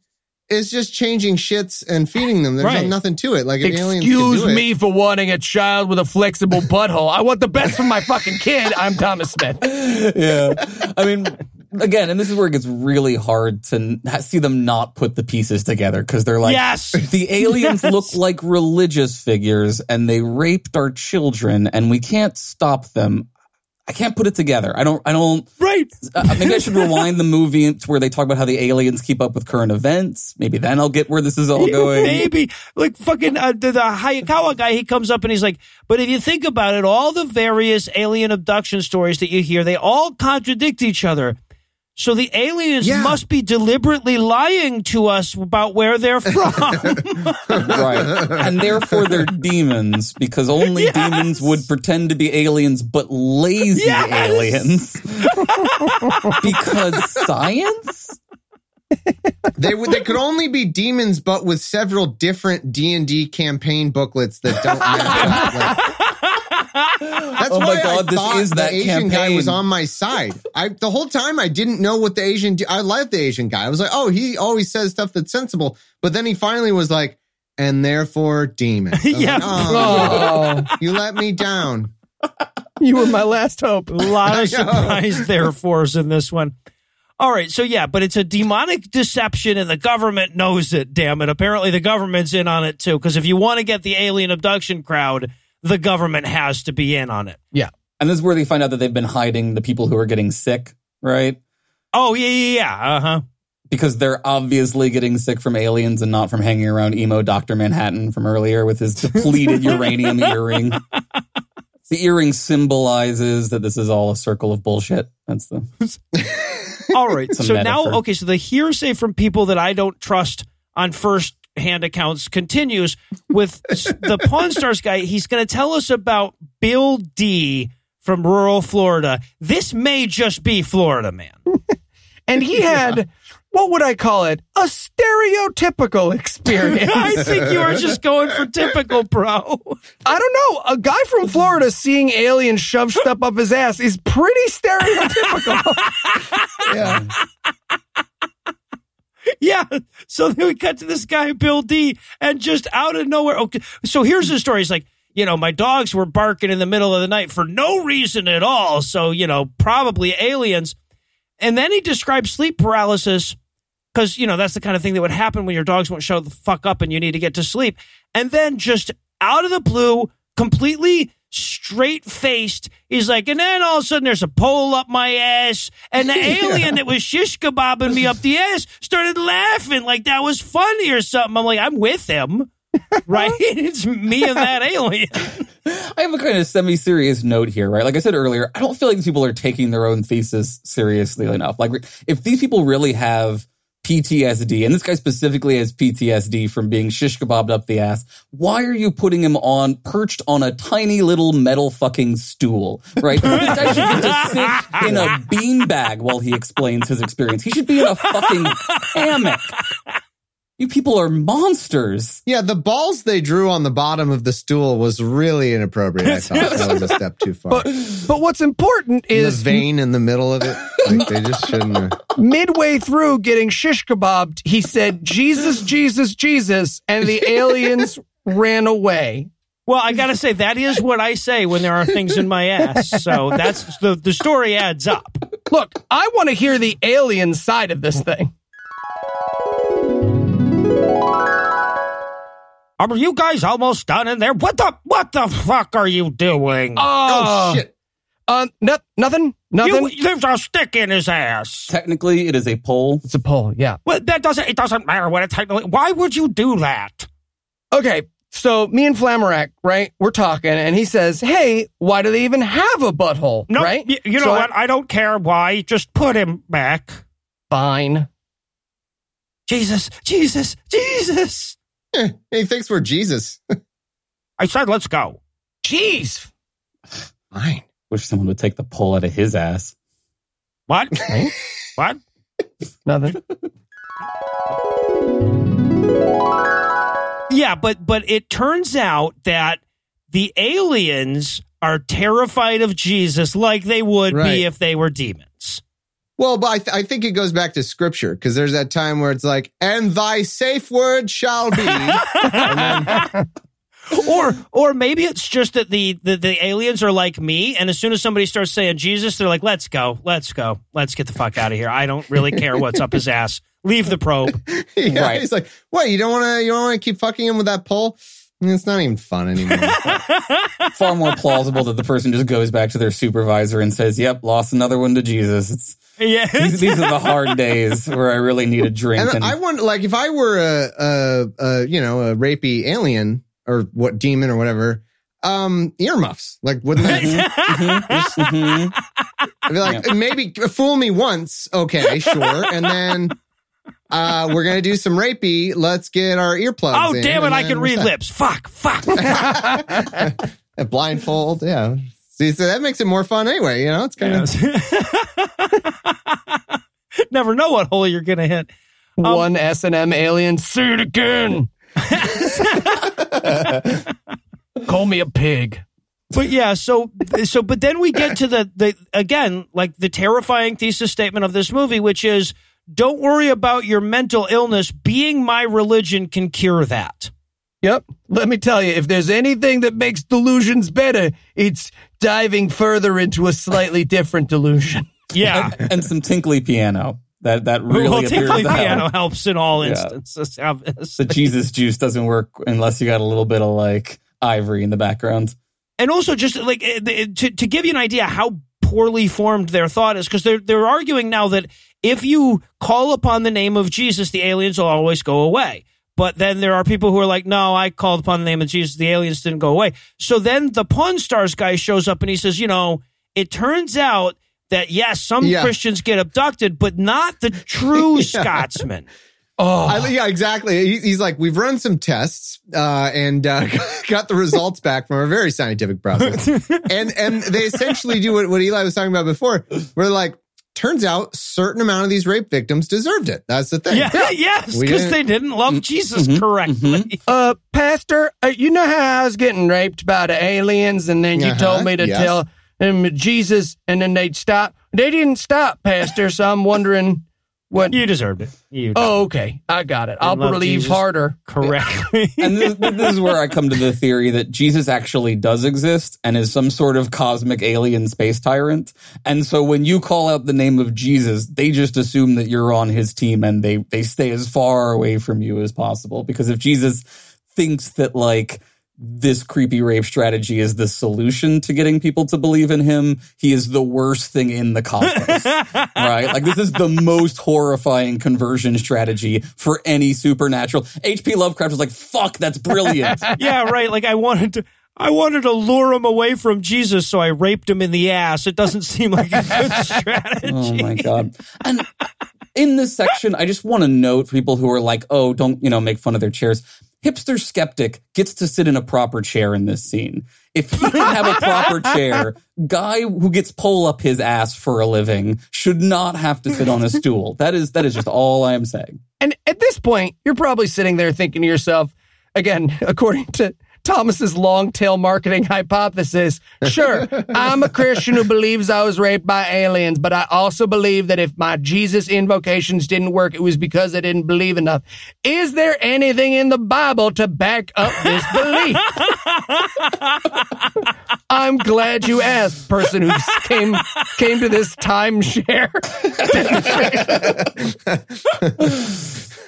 it's just changing shits and feeding them. There's Right. nothing to it. Like if aliens could Excuse do it- me for wanting a child with a flexible butthole. I want the best for my fucking kid. I'm Thomas Smith. <laughs> <laughs> yeah. I mean, again, and this is where it gets really hard to see them not put the pieces together because they're like, Yes. <laughs> the aliens look like religious figures and they raped our children and we can't stop them. I can't put it together. I don't, I don't, Right. uh, maybe I should rewind the movie to where they talk about how the aliens keep up with current events. Maybe then I'll get where this is all going. Maybe like fucking uh, the, the Hayakawa guy. He comes up and he's like, "But if you think about it, all the various alien abduction stories that you hear, they all contradict each other. So the aliens Yeah. must be deliberately lying to us about where they're <laughs> from. right. And therefore they're demons because only <laughs> Yes. demons would pretend to be aliens but lazy Yes. aliens. <laughs> because science? they would they could only be demons, but with several different D and D campaign booklets that don't match up. Like, that's Oh my why God, I this thought is the that Asian guy was on my side. I the whole time I didn't know what the Asian. I liked the Asian guy. I was like, oh, he always says stuff that's sensible. But then he finally was like, and therefore demon. Yeah. like, oh, <laughs> Oh, you let me down. you were my last hope. a lot of <laughs> I know. surprise therefores in this one. All right, so yeah, but it's a demonic deception, and the government knows it. Damn it! Apparently, the government's in on it too. Because if you want to get the alien abduction crowd, the government has to be in on it. Yeah. And this is where they find out that they've been hiding the people who are getting sick, right? Oh yeah, yeah, yeah. Uh huh. Because they're obviously getting sick from aliens and not from hanging around emo Dr. Manhattan from earlier with his depleted <laughs> uranium earring. The earring symbolizes that this is all a circle of bullshit. That's the <laughs> All right. It's a so now, okay. So the hearsay from people that I don't trust on first hand accounts continues with the Pawn Stars guy. He's going to tell us about Bill D from rural Florida. This may just be Florida, man. <laughs> And he had, what would I call it? A stereotypical experience. <laughs> I think you are just going for typical, bro. I don't know. A guy from Florida seeing aliens shove stuff up his ass is pretty stereotypical. <laughs> Yeah. <laughs> Yeah. So then we cut to this guy, Bill D, and just out of nowhere. Okay. So here's the story. He's like, you know, my dogs were barking in the middle of the night for no reason at all. So, you know, probably aliens. And then he describes sleep paralysis because, you know, that's the kind of thing that would happen when your dogs won't show the fuck up and you need to get to sleep. And then just out of the blue, completely straight faced, he's like, and then all of a sudden there's a pole up my ass. And the <laughs> alien that was shish kebabbing me up the ass started laughing like that was funny or something. I'm like, I'm with him. <laughs> Right? it's me and that alien. I have a kind of semi-serious note here, right? Like I said earlier, I don't feel like these people are taking their own thesis seriously enough. Like if these people really have PTSD, and this guy specifically has PTSD from being shish kebabbed up the ass, why are you putting him on perched on a tiny little metal fucking stool, right? <laughs> this guy should get to sit in a beanbag while he explains his experience. He should be in a fucking hammock. You people are monsters. Yeah, the balls they drew on the bottom of the stool was really inappropriate. I <laughs> thought that was a step too far. but but what's important is the is vein in the middle of it, <laughs> like they just shouldn't. Have. midway through getting shish kebabbed, he said, Jesus, Jesus, Jesus, and the <laughs> aliens ran away. Well, I gotta say that is what I say when there are things in my ass. So that's the the story adds up. Look, I want to hear the alien side of this thing. Are you guys almost done in there? What the what the fuck are you doing? Oh, shit! Uh, no, nothing, nothing. You, there's a stick in his ass. Technically, it is a pole. it's a pole, yeah. Well, that doesn't. It doesn't matter what it technically. Why would you do that? Okay, so me and Flammerack, right? We're talking, and he says, "Hey, why do they even have a butthole?" No, right? y- you know So I- what? I don't care why. Just put him back. Fine. Jesus, Jesus, Jesus. <laughs> Eh, he thinks we're Jesus. <laughs> I said, let's go. Jeez. Fine. Wish someone would take the pull out of his ass. What? <laughs> what? Nothing. Yeah, but but it turns out that the aliens are terrified of Jesus like they would Right. be if they were demons. Well, but I, th- I think it goes back to scripture because there's that time where it's like, and thy safe word shall be. then, <laughs> or or maybe it's just that the, the the aliens are like me and as soon as somebody starts saying Jesus they're like let's go let's go let's get the fuck out of here I don't really care what's up his ass leave the probe <laughs> yeah, Right. he's like, what? You don't want to? You don't want to keep fucking him with that pole? It's not even fun anymore. <laughs> Far more plausible that the person just goes back to their supervisor and says, "Yep, lost another one to Jesus." It's, yeah <laughs> these, these are the hard days where I really need a drink. and And, I wonder, like, if I were a, a, a, you know, a rapey alien or what demon or whatever, um, earmuffs, like, wouldn't that? <laughs> Mhm. I'd be like, maybe fool me once, okay, sure, and then. Uh, we're gonna do some rapey. Let's get our earplugs. oh in, damn it I can read set. lips fuck fuck <laughs> A blindfold, yeah. See, so that makes it more fun anyway. You know, it's kind of <laughs> never know what hole you're gonna hit um, One S and M alien. Say it again. <laughs> Call me a pig. but yeah so so but then we get to the the again like the terrifying thesis statement of this movie which is don't worry about your mental illness being my religion can cure that Yep. Let me tell you, if there's anything that makes delusions better, it's diving further into a slightly different delusion. <laughs> yeah and some tinkly piano. That that really well, tinkly to help. piano helps in all Yeah. instances. obviously. The Jesus juice doesn't work unless you got a little bit of like ivory in the background. and also just like eh, eh, to to give you an idea how poorly formed their thought is, because they're they're arguing now that if you call upon the name of Jesus, the aliens will always go away. But then there are people who are like, no, I called upon the name of Jesus. The aliens didn't go away. So then the Pawn Stars guy shows up and he says, you know, it turns out that yes, some Yeah. Christians get abducted, but not the true <laughs> Scotsman. Oh, I, yeah, exactly. He, he's like, we've run some tests uh, and uh, <laughs> got the results back from a very scientific process, <laughs> and and they essentially do what, what Eli was talking about before. We're like, turns out, certain amount of these rape victims deserved it. That's the thing. Yeah, <laughs> yes, because they didn't love Jesus mhm, correctly. uh, Pastor, uh, you know how I was getting raped by the aliens, and then you Uh-huh, told me to yes. tell them Jesus, and then they'd stop. They didn't stop, Pastor. So I'm wondering what. You deserved it. You Oh, okay, I got it. I'll believe Jesus. harder. correctly. <laughs> And this, this is where I come to the theory that Jesus actually does exist and is some sort of cosmic alien space tyrant. And so when you call out the name of Jesus, they just assume that you're on his team and they, they stay as far away from you as possible. Because if Jesus thinks that like, this creepy rape strategy is the solution to getting people to believe in him. He is the worst thing in the cosmos, <laughs> right? Like this is the most horrifying conversion strategy for any supernatural. H.P. Lovecraft was like, "Fuck, that's brilliant." <laughs> yeah, right. Like I wanted to. I wanted to lure him away from Jesus, so I raped him in the ass. It doesn't seem like a good <laughs> strategy. Oh my god! And in this section, I just want to note for people who are like, "Oh, don't you know, make fun of their chairs." Hipster skeptic gets to sit in a proper chair in this scene. If he can have a proper <laughs> chair, guy who gets pull up his ass for a living should not have to sit on a stool. That is that is just all I am saying. And at this point, you're probably sitting there thinking to yourself, again, <laughs> according to Thomas's long tail marketing hypothesis, sure, <laughs> I'm a Christian who believes I was raped by aliens, but I also believe that if my Jesus invocations didn't work, it was because I didn't believe enough. Is there anything in the Bible to back up this belief? <laughs> I'm glad you asked, person who came came to this timeshare.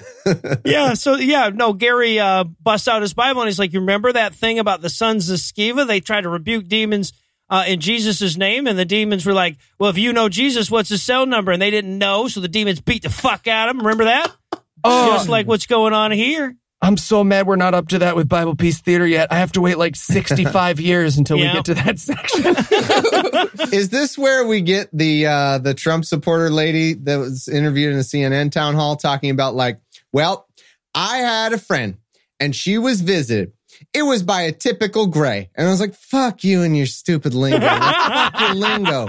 <laughs> <laughs> yeah. So yeah, no. Gary uh, busts out his Bible and he's like, "You remember that thing about the sons of Sceva? They tried to rebuke demons." Uh, in Jesus' name, and the demons were like, "Well, if you know Jesus, what's his cell number?" And they didn't know, so the demons beat the fuck out of him. Remember that? Oh. Just like what's going on here. I'm so mad we're not up to that with Bible Peace Theater yet. I have to wait like 65 <laughs> years until Yeah. we get to that section. <laughs> Is this where we get the uh the Trump supporter lady that was interviewed in a CNN town hall talking about like, well, I had a friend and she was visited. It was by a typical gray. And I was like, fuck you and your stupid lingo. Like, fuck your lingo.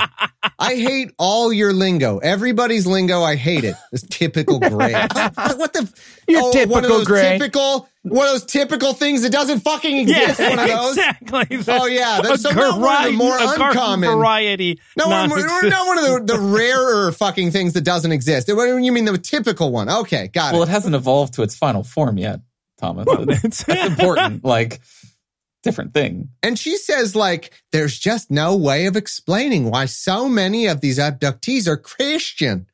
I hate all your lingo. Everybody's lingo, I hate it. This typical gray. <laughs> what the Your oh, typical gray. typical one of those typical things that doesn't fucking exist. one of those. exactly. <laughs> Oh, yeah, that's- a so not one of the more a uncommon. variety. No, we're, we're not one of the, the rarer fucking things that doesn't exist. What do You mean the typical one? Okay, got Well, it. Well, it hasn't evolved to its final form yet, Thomas. It's- That's important. <laughs> Like, different thing. And she says, like, there's just no way of explaining why so many of these abductees are Christian.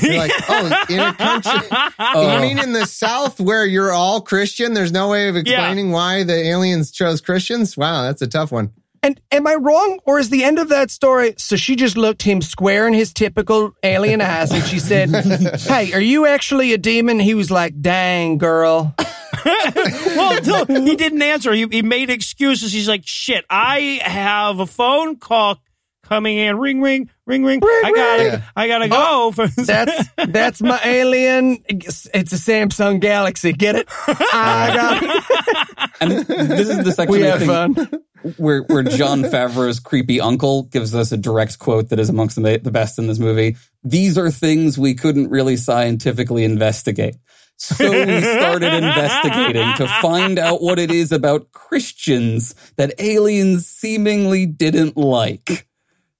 You're like, <laughs> oh, in a country. Oh. You mean in the South where you're all Christian? There's no way of explaining why the aliens chose Christians? Wow, that's a tough one. and am I wrong? Or is the end of that story? So she just looked him square in his typical alien eyes and she said, <laughs> Hey, are you actually a demon? He was like, Dang, girl. <laughs> well, no, he didn't answer. He, he made excuses. He's like, shit, I have a phone call coming in. Ring, ring, ring, ring. I gotta, ring. I gotta go. For, oh, <laughs> That's that's my alien. It's it's a Samsung Galaxy. Get it? I got it. <laughs> And this is the section We have fun. where where John Favreau's creepy uncle gives us a direct quote that is amongst the, the best in this movie. These are things we couldn't really scientifically investigate. So we started <laughs> investigating to find out what it is about Christians that aliens seemingly didn't like.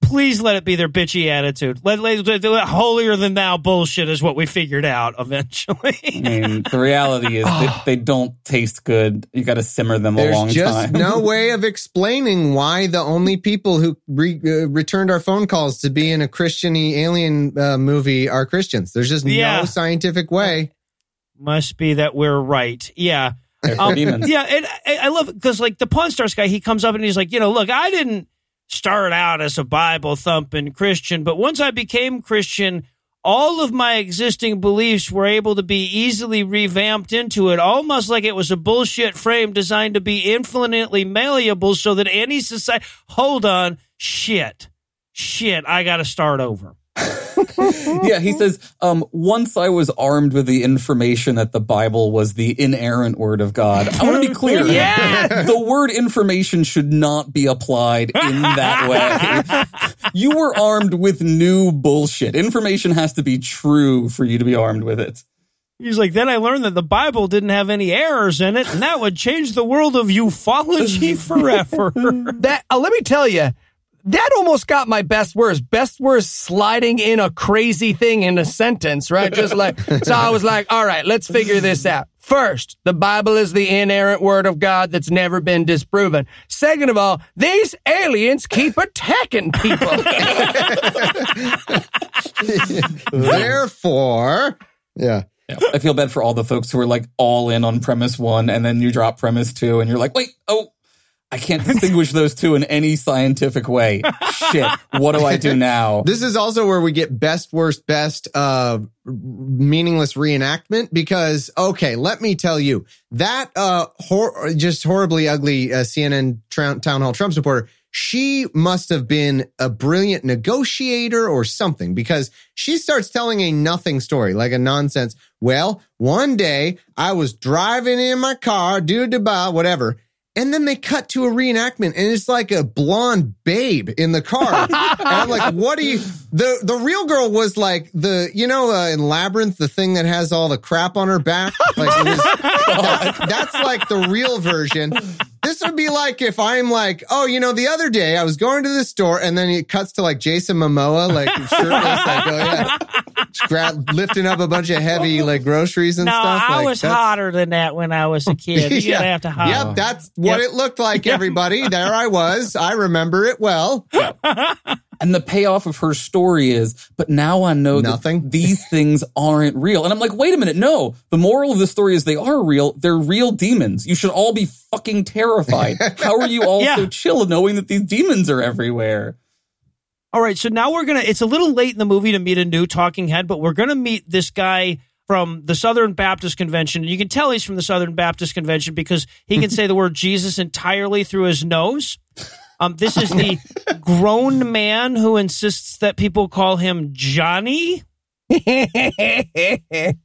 Please let it be their bitchy attitude. Let, let, let- let- holier than thou bullshit is what we figured out I eventually. mean, the reality is that <laughs> they don't taste good. You got to simmer them a There's long just time. no <laughs> way of explaining why the only people who re- uh, returned our phone calls to be in a Christiany alien uh, movie are Christians. There's just Yeah. no scientific way. Must be that we're right. Yeah. Um, yeah, and I, I love because like the Pawn Stars guy, he comes up and he's like, you know, look, I didn't start out as a Bible thumping Christian, but once I became Christian, all of my existing beliefs were able to be easily revamped into it, almost like it was a bullshit frame designed to be infinitely malleable, so that any society. Hold on, shit, shit, I got to start over. <laughs> yeah, he says, um, once I was armed with the information that the Bible was the inerrant word of God. I want to be clear. <laughs> Yeah. The word information should not be applied in that way. <laughs> you were armed with new bullshit. Information has to be true for you to be armed with it. He's like, then I learned that the Bible didn't have any errors in it, and that would change the world of ufology forever. That uh, let me tell you, that almost got my best words. Best words sliding in a crazy thing in a sentence, right? Just like so, I was like, all right, let's figure this out. First, the Bible is the inerrant word of God that's never been disproven. Second of all, these aliens keep attacking people. <laughs> Therefore, yeah. Yeah. I feel bad for all the folks who are like all in on premise one and then you drop premise two and you're like, wait, oh, I can't distinguish those two in any scientific way. Shit. What do I do <laughs> now? This is also where we get best, worst, best, uh, meaningless reenactment because, okay, let me tell you that, uh, hor- just horribly ugly, uh, CNN tra- town hall Trump supporter. She must have been a brilliant negotiator or something because she starts telling a nothing story, like a nonsense. Well, one day I was driving in my car, do da ba, whatever. And then they cut to a reenactment and it's like a blonde babe in the car. <laughs> and I'm like, what are you, the, the real girl was like the, you know, uh, in Labyrinth, the thing that has all the crap on her back. Like it was, that- that's like the real version. This would be like if I'm like, oh, you know, the other day I was going to the store and then it cuts to like Jason Momoa, like <laughs> shirtless, like, oh yeah, grab, lifting up a bunch of heavy like groceries and no, stuff. I Like, was hotter than that when I was a <laughs> kid. You're Yeah. have to hide. Yep, that's what Yep. it looked like, <laughs> everybody. There I was. I remember it well. And the payoff of her story is, but now I know Nothing. that <laughs> these things aren't real. And I'm like, wait a minute. No, the moral of the story is they are real. They're real demons. You should all be fucking terrified. <laughs> How are you all Yeah. so chill knowing that these demons are everywhere? All right, so now we're gonna. It's a little late in the movie to meet a new talking head, but we're gonna meet this guy. from the Southern Baptist Convention. And You can tell he's from the Southern Baptist Convention because he can <laughs> say the word Jesus entirely through his nose. Um, this is the grown man who insists that people call him Johnny. <laughs>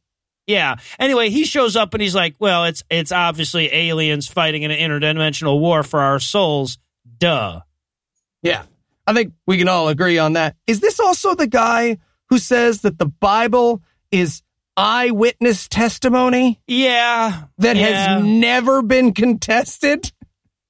Yeah. Anyway, he shows up and he's like, "Well, it's it's obviously aliens fighting in an interdimensional war for our souls." Duh. Yeah. I think we can all agree on that. Is this also the guy who says that the Bible is eyewitness testimony Yeah. that yeah. has never been contested?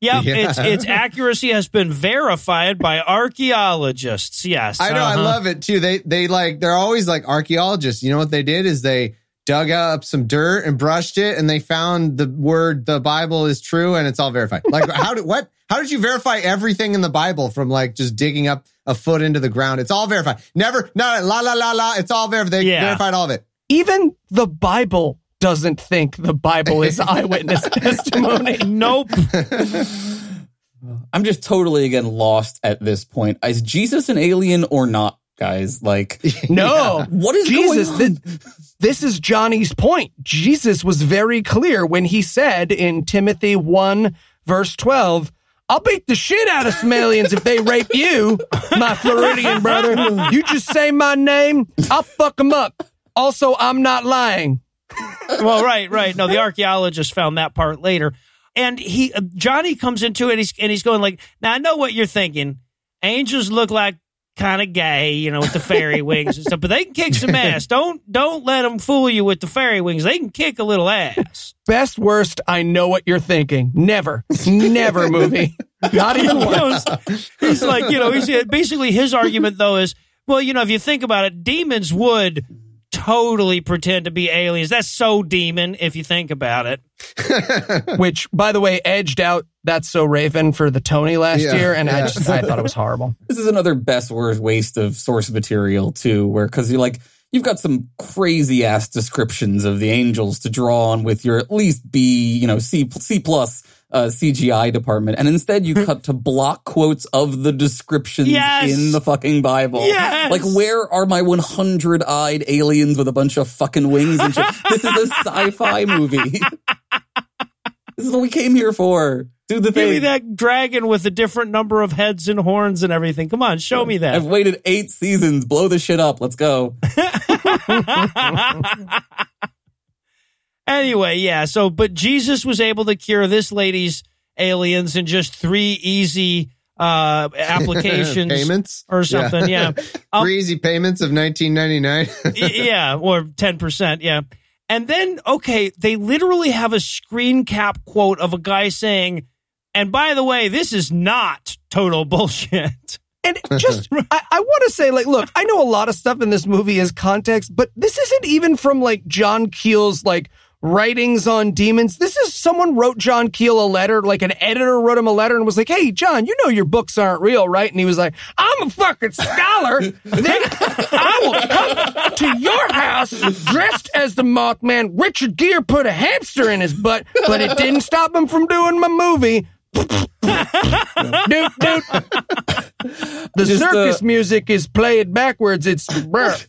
Yep, <laughs> Yeah. its its accuracy has been verified by archaeologists. Yes, I know. I uh-huh. love it too. They they like they're always like archaeologists. You know what they did is they dug up some dirt and brushed it, and they found the word the Bible is true, and it's all verified. Like <laughs> how did what? How did you verify everything in the Bible from like just digging up a foot into the ground? It's all verified. Never no la la la la. It's all verified. They Yeah. verified all of it. Even the Bible doesn't think the Bible is <laughs> eyewitness testimony. Nope. I'm just totally again lost at this point. Is Jesus an alien or not, guys? Like, <laughs> No. what is Jesus, going on? thi- this is Johnny's point. Jesus was very clear when he said in Timothy 1, verse 12, I'll beat the shit out of some aliens if they rape you, my Floridian brother. You just say my name, I'll fuck them up. Also, I'm not lying. Well, right, right. No, the archaeologist found that part later, and he uh, Johnny comes into it. He's and he's going like, "Now I know what you're thinking. Angels look like kind of gay, you know, with the fairy <laughs> wings and stuff, but they can kick some ass. Don't don't let them fool you with the fairy wings. They can kick a little ass." Best worst, I know what you're thinking. Never, never movie. <laughs> Not even You once. he's like, you know, he's basically his argument though is, well, you know, if you think about it, demons would totally pretend to be aliens. That's so demon if you think about it. <laughs> Which, by the way, edged out That's So Raven for the Tony last Yeah, year, and I just I thought it was <laughs> horrible. this is another best worst waste of source material too, where because you're like you've got some crazy ass descriptions of the angels to draw on with your at least B, you know, C C plus uh, CGI department, and instead you <laughs> cut to block quotes of the descriptions Yes. in the fucking Bible. Yes. Like, where are my 100 eyed aliens with a bunch of fucking wings and shit? this is a sci-fi <laughs> movie. this is what we came here for. Do the Give me that dragon with a different number of heads and horns and everything. Come on, show me that. I've waited eight seasons. Blow the shit up. Let's go. <laughs> anyway, yeah. So, but Jesus was able to cure this lady's aliens in just three easy uh applications <laughs> payments or something. Yeah. <laughs> Um, Three easy payments of 1999. <laughs> Yeah, or 10%, yeah. And then, okay, they literally have a screen cap quote of a guy saying, and by the way, this is not total bullshit. And just, I, I want to say, like, look, I know a lot of stuff in this movie is context, but this isn't even from like John Keel's like writings on demons. This is someone wrote John Keel a letter, like an editor wrote him a letter and was like, "Hey, John, you know your books aren't real, right?" And he was like, "I'm a fucking scholar. then I will come to your house dressed as the Mothman. Richard Gere put a hamster in his butt, but it didn't stop him from doing my movie." dude, dude. The Just, uh, circus music is played backwards. It's bruh.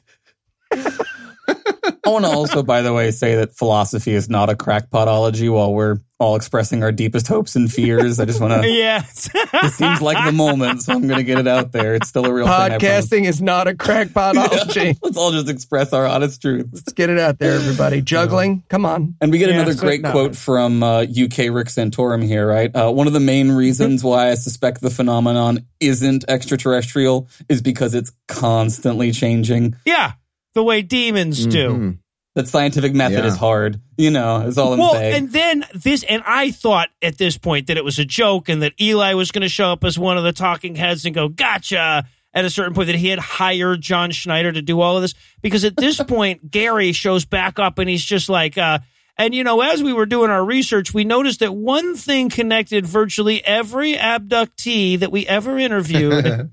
I want to also, by the way, say that philosophy is not a crackpotology while we're all expressing our deepest hopes and fears. I just want to, <laughs> yes. <laughs> it seems like the moment, so I'm going to get it out there. It's still a real thing. Podcasting is not a crackpotology. <laughs> Let's all just express our honest truth. Let's get it out there, everybody. Juggling, come on. And we get Yeah, another great no. quote from uh, UK Rick Santorum here, right? Uh, one of the main reasons why I suspect the phenomenon isn't extraterrestrial is because it's constantly changing. yeah. The way demons do. Mhm. That scientific method Yeah. is hard, you know, is all I'm Well, saying. and then this, and I thought at this point that it was a joke and that Eli was going to show up as one of the talking heads and go, gotcha. At a certain point, that he had hired John Schneider to do all of this. Because at this <laughs> point, Gary shows back up and he's just like, uh, and you know, as we were doing our research, we noticed that one thing connected virtually every abductee that we ever <laughs> interviewed.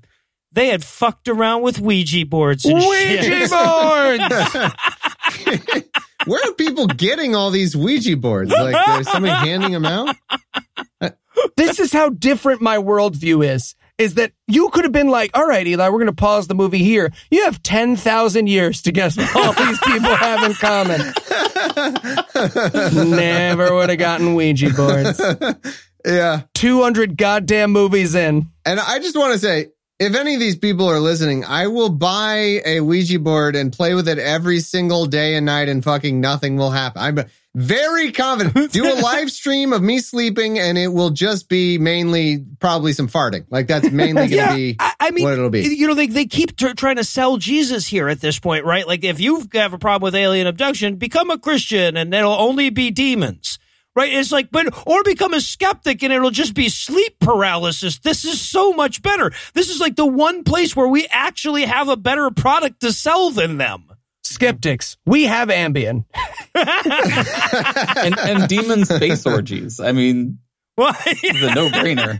They had fucked around with Ouija boards and Ouija shit. boards. <laughs> Where are people getting all these Ouija boards? Like, is somebody handing them out? this is how different my worldview is. is that you could have been like, all right, Eli, we're going to pause the movie here. You have 10,000 years to guess what all these people have in common. <laughs> Never would have gotten Ouija boards. <laughs> Yeah. 200 goddamn movies in. And I just want to say, if any of these people are listening, I will buy a Ouija board and play with it every single day and night and fucking nothing will happen. I'm very confident. <laughs> Do a live stream of me sleeping and it will just be mainly probably some farting. Like that's mainly going to yeah, be I, I mean, what it'll be. you know, they, they keep t- trying to sell Jesus here at this point, right? Like, if you have a problem with alien abduction, become a Christian and it'll only be demons, right? It's like, but, or become a skeptic and it'll just be sleep paralysis. This is so much better. This is like the one place where we actually have a better product to sell than them. Skeptics, we have Ambien. <laughs> and, and demon space orgies. I mean, Well, <laughs> it's a no brainer.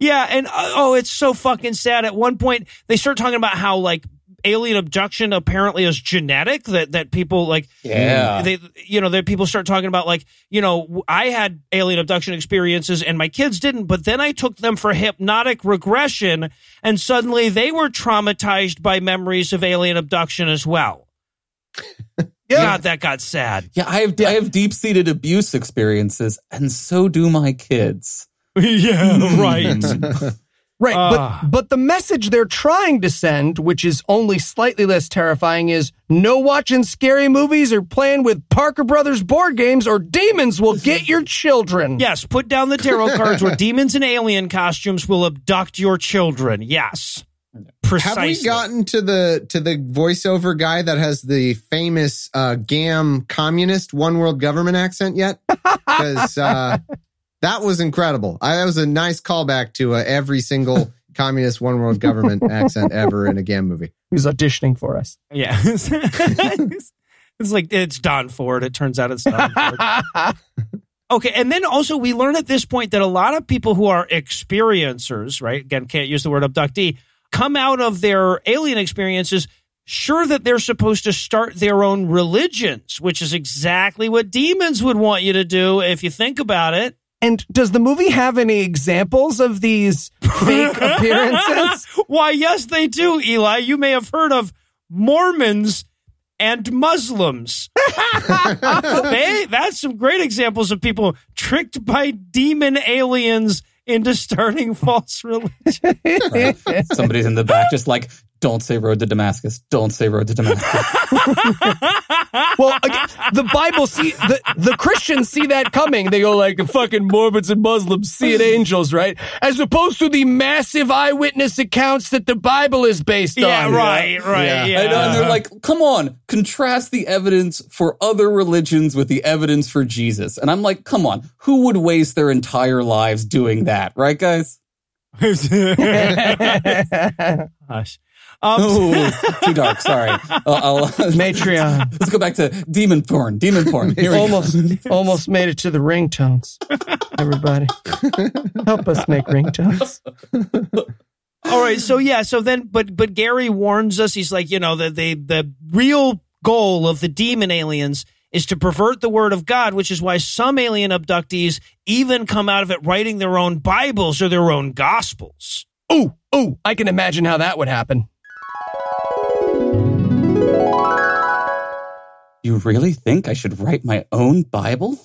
Yeah, and uh, oh, it's so fucking sad. At one point, they start talking about how like alien abduction apparently is genetic. That that people like, Yeah. they you know that people start talking about like you know I had alien abduction experiences and my kids didn't, but then I took them for hypnotic regression, and suddenly they were traumatized by memories of alien abduction as well. <laughs> God, that got sad. Yeah, I have I have deep seated abuse experiences, and so do my kids. <laughs> yeah, right. <laughs> Right, Ah. but but the message they're trying to send, which is only slightly less terrifying, is no watching scary movies or playing with Parker Brothers board games, or demons will get your children. Yes, put down the tarot <laughs> cards where demons in alien costumes will abduct your children. Yes. Precisely. Have we gotten to the to the voiceover guy that has the famous uh, GAM communist one world government accent yet? Because uh, that was incredible. I, that was a nice callback to uh, every single <laughs> communist one world government accent ever in a GAM movie. He's auditioning for us. Yeah. <laughs> it's like it's Don Ford. It turns out it's Don Ford. <laughs> Okay, and then also we learn at this point that a lot of people who are experiencers, right? Again, can't use the word abductee, come out of their alien experiences sure that they're supposed to start their own religions, which is exactly what demons would want you to do if you think about it. And does the movie have any examples of these fake <laughs> appearances? Why, yes, they do, Eli. You may have heard of Mormons and Muslims. <laughs> they, that's some great examples of people tricked by demon aliens into starting <laughs> false religion. Right? Somebody's in the back, just like, don't say road to Damascus. Don't say road to Damascus. <laughs> Well, again, the Bible see the, the Christians see that coming. They go like fucking Mormons and Muslims seeing angels, right? As opposed to the massive eyewitness accounts that the Bible is based yeah, on. right, right. Yeah. Yeah. I know, and they're like, come on, contrast the evidence for other religions with the evidence for Jesus. And I'm like, come on, who would waste their entire lives doing that, right, guys? <laughs> Gosh. Um, Oh, <laughs> too dark. Sorry. I'll, I'll, <laughs> Matreon let's go back to demon porn. Demon porn. Here we go. almost almost made it to the ringtones. Everybody, help us make ringtones. <laughs> All right, so yeah, so then, but but Gary warns us. He's like, you know, the the the real goal of the demon aliens is to pervert the word of God, which is why some alien abductees even come out of it writing their own Bibles or their own Gospels. Oh, oh, I can imagine how that would happen. You really think I should write my own Bible?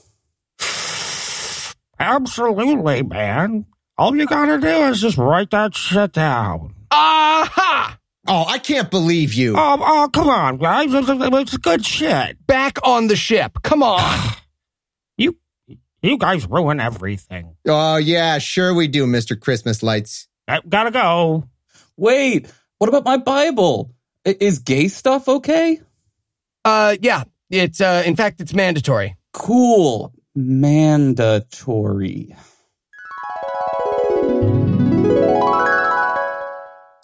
<sighs> Absolutely, man. All you gotta do is just write that shit down. Aha! Oh, I can't believe you. Oh, oh, come on, guys. It's, it's good shit. Back on the ship. Come on. <sighs> You, you guys ruin everything. Oh, yeah, sure we do, Mr. Christmas Lights. I gotta go. Wait, what about my Bible? Is gay stuff okay? Uh, yeah, it's uh, in fact, it's mandatory. Cool. Mandatory.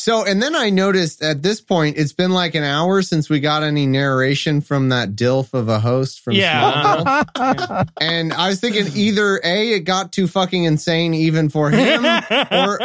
So, and then I noticed at this point, it's been like an hour since we got any narration from that DILF of a host from Yeah. Smallville. <laughs> And I was thinking either A, it got too fucking insane even for him, <laughs> or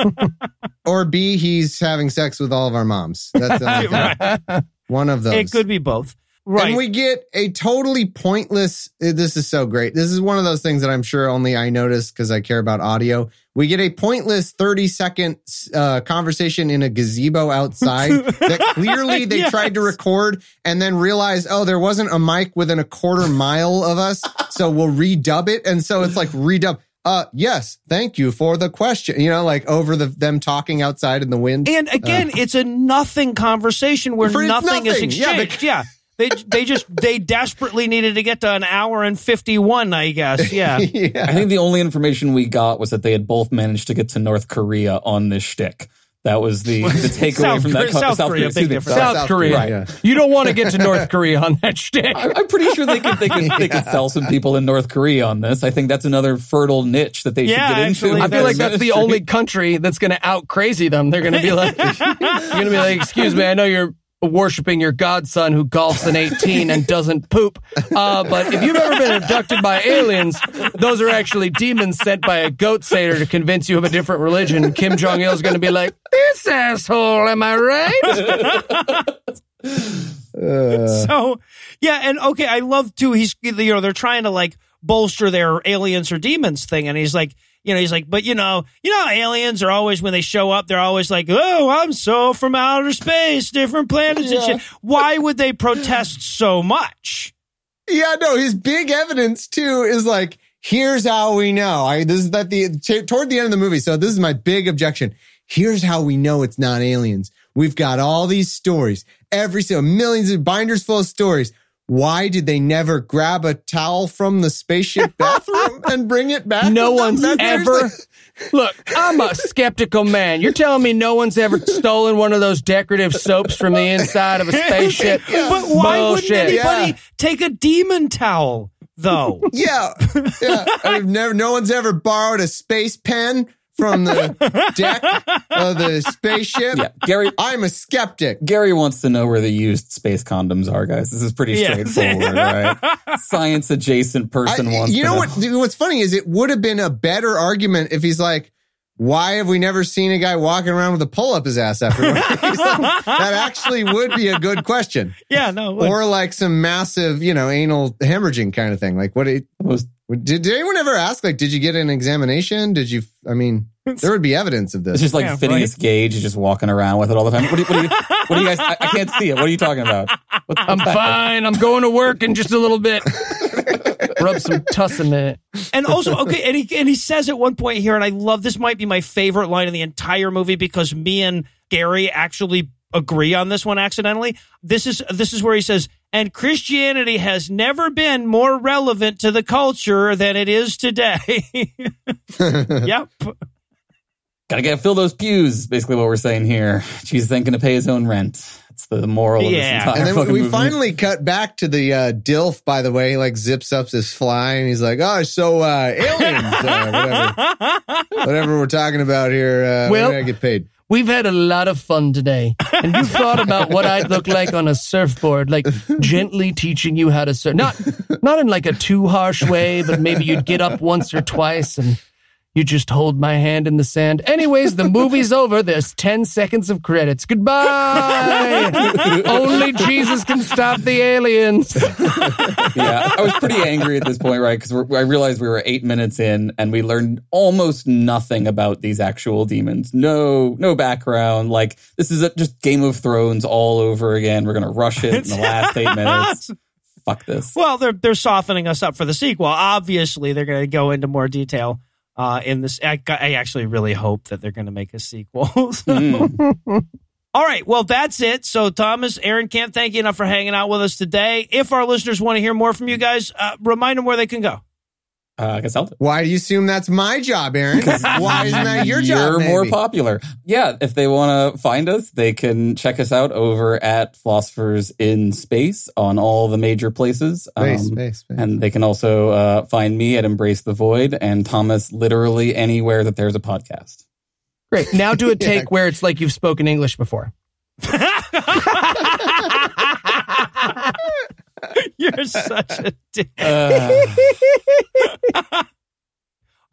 or B, he's having sex with all of our moms. That's the only <laughs> thing. Right. one of those. It could be both. Right. And we get a totally pointless. uh, This is so great. This is one of those things that I'm sure only I notice because I care about audio. We get a pointless 30 second uh, conversation in a gazebo outside <laughs> that clearly they Yes. tried to record and then realized, oh, there wasn't a mic within a quarter mile of us. So we'll redub it. And so it's like redub. Uh, yes, thank you for the question. You know, like over the them talking outside in the wind. And again, it's a nothing conversation where it's nothing, is nothing. Yeah, exchanged. Yeah. They, they just they desperately needed to get to an hour and 51 i guess <laughs> yeah yeah. I think the only information we got was that they had both managed to get to North Korea on this shtick. That was the, the takeaway South from that. Korea- co- South Korea, excuse big me. South, South Korea. Korea, yeah. You don't want to get to North Korea on that shtick. I- I'm pretty sure they could they could they could sell some people in North Korea on this. I think that's another fertile niche that they Yeah, should get actually, into. I feel like that's the only country that's going to out crazy them. They're going to be like, you're going to be like, excuse me, I know you're worshiping your godson who golfs an 18 and doesn't poop. Uh, but if you've ever been abducted by aliens, those are actually demons sent by a goat satyr to convince you of a different religion. Kim Jong Il is going to be like, this asshole, am I right? <laughs> so yeah and okay i love too he's you know they're trying to like bolster their aliens or demons thing and he's like you know he's like but you know you know aliens are always when they show up they're always like oh i'm so from outer space different planets and shit why would they protest so much Yeah, no, his big evidence too is like, here's how we know. I this is that the t- toward the end of the movie. So this is my big objection. Here's how we know it's not aliens. We've got all these stories, every single millions of binders full of stories. Why did they never grab a towel from the spaceship <laughs> bathroom and bring it back? No with them? one's ever. Look, I'm a skeptical man. You're telling me no one's ever stolen one of those decorative soaps from the inside of a spaceship? <laughs> but why Bullshit. wouldn't anybody Yeah. take a demon towel though <laughs> Yeah, yeah. I've never. No one's ever borrowed a space pen from the deck of the spaceship. Yeah, Gary. I'm a skeptic. Gary wants to know where the used space condoms are, guys. This is pretty Yeah. straightforward, right? <laughs> Science adjacent person I- wants. you to know what? What's funny is it would have been a better argument if he's like, "Why have we never seen a guy walking around with a pull up his ass after?" He's like, <laughs> that actually would be a good question, yeah no like- or like some massive, you know, anal hemorrhaging kind of thing. Like, what? It, Was- did, did anyone ever ask? Like, did you get an examination? Did you? I mean, there would be evidence of this. It's this. just like Yeah, Phineas Gage is just walking around with it all the time. What do you, what do you, what do you guys? I, I can't see it. What are you talking about? What, I'm fine. I'm going to work in just a little bit. <laughs> Rub some tussin in it. and also okay and he and he says at one point here and i love this might be my favorite line in the entire movie because me and gary actually agree on this one accidentally this is this is where he says and christianity has never been more relevant to the culture than it is today <laughs> yep Gotta get fill those pews. Basically, what we're saying here. Jesus ain't gonna pay his own rent. It's the moral of this entire And then fucking we movie. finally cut back to the uh, Dilf. By the way, he, like zips up his fly, and he's like, "Oh, so uh, aliens, uh, whatever, <laughs> whatever we're talking about here. Uh, Well- I get paid." We've had a lot of fun today. And you <laughs> thought about what I'd look like on a surfboard, like gently teaching you how to surf. Not not in like a too harsh way, but maybe you'd get up once or twice and you just hold my hand in the sand. Anyways, the movie's <laughs> over. There's 10 seconds of credits. Goodbye. <laughs> Only Jesus can stop the aliens. <laughs> yeah, I was pretty angry at this point, right? Because I realized we were eight minutes in, and we learned almost nothing about these actual demons. No, no background. Like this is a, just Game of Thrones all over again. We're gonna rush it in the last eight minutes. Fuck this. well they're they're softening us up for the sequel obviously they're going to go into more detail uh, in this I, I actually really hope that they're going to make a sequel <laughs> Mm. All right. Well, that's it. So, Thomas, Aaron, can't thank you enough for hanging out with us today. If our listeners want to hear more from you guys, uh, remind them where they can go. Uh, I guess I'll. Why do you assume that's my job, Aaron? <laughs> Why isn't that your job? You're more popular. Yeah, if they want to find us, they can check us out over at Philosophers in Space on all the major places. Space, Um, space, space. And they can also uh, find me at Embrace the Void and Thomas literally anywhere that there's a podcast. Great. Now do a <laughs> take where it's like you've spoken English before. <laughs> <laughs> You're such a <laughs> dick. Uh, <laughs>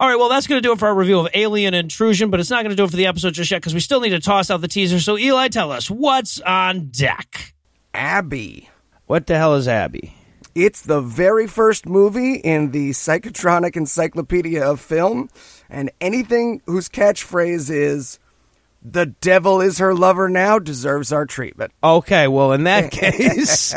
All right. Well, that's going to do it for our review of Alien Intrusion, but it's not going to do it for the episode just yet because we still need to toss out the teaser. So, Eli, tell us what's on deck. Abby, What the hell is Abby? It's the very first movie in the Psychotronic Encyclopedia of Film, and anything whose catchphrase is "The devil is her lover now" deserves our treatment. Okay, well, in that case,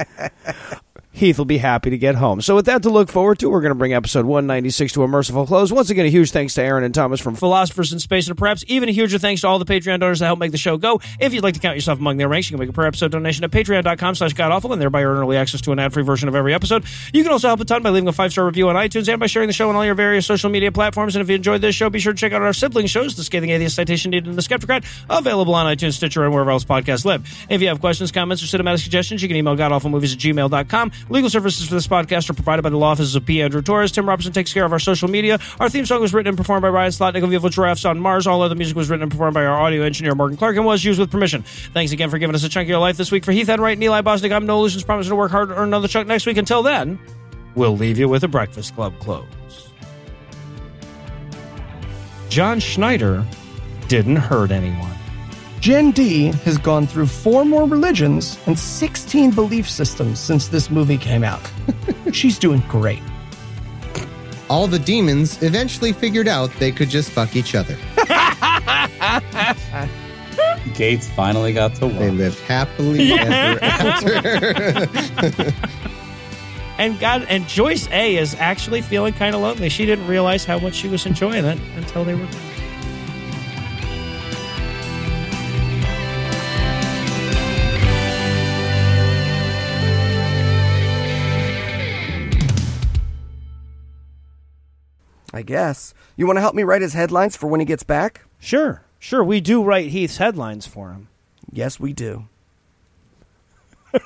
Heath will be happy to get home. So, with that to look forward to, we're going to bring episode 196 to a merciful close. Once again, a huge thanks to Aaron and Thomas from Philosophers in Space, and perhaps even a huger thanks to all the Patreon donors that help make the show go. If you'd like to count yourself among their ranks, you can make a per episode donation at patreon.com slash godawful and thereby earn early access to an ad free version of every episode. You can also help a ton by leaving a five star review on iTunes and by sharing the show on all your various social media platforms. And if you enjoyed this show, be sure to check out our sibling shows, The Scathing Atheist Citation Needed and The Skeptocrat, available on iTunes, Stitcher, and wherever else podcasts live. If you have questions, comments, or cinematic suggestions, you can email godawfulmovies at gmail.com. Legal services for this podcast are provided by the law offices of P. Andrew Torres. Tim Robertson takes care of our social media. Our theme song was written and performed by Ryan Slotnick of Evil Giraffes on Mars. All other music was written and performed by our audio engineer, Morgan Clark, and was used with permission. Thanks again for giving us a chunk of your life this week. For Heath Enright and Eli Bosnick, I'm Noah Lugeons, promising to work hard to earn another chunk next week. Until then, we'll leave you with a Breakfast Club close. John Schneider didn't hurt anyone. Jen D has gone through four more religions and 16 belief systems since this movie came out. <laughs> She's doing great. All the demons eventually figured out they could just fuck each other. <laughs> Gates finally got to They lived happily ever after. <laughs> And God and Joyce A is actually feeling kind of lonely. She didn't realize how much she was enjoying it until they were. I guess. You want to help me write his headlines for when he gets back? Sure, sure. We do write Heath's headlines for him. Yes, we do. <laughs>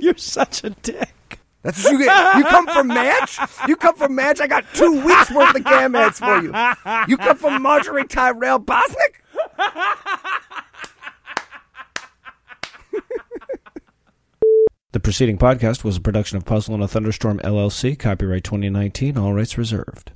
You're such a dick. That's what you get. You come from Match? You come from Match? I got two weeks worth of cam ads for you. You come from Marjorie Tyrell Bosnick? The preceding podcast was a production of Puzzle in a Thunderstorm LLC, copyright 2019, all rights reserved.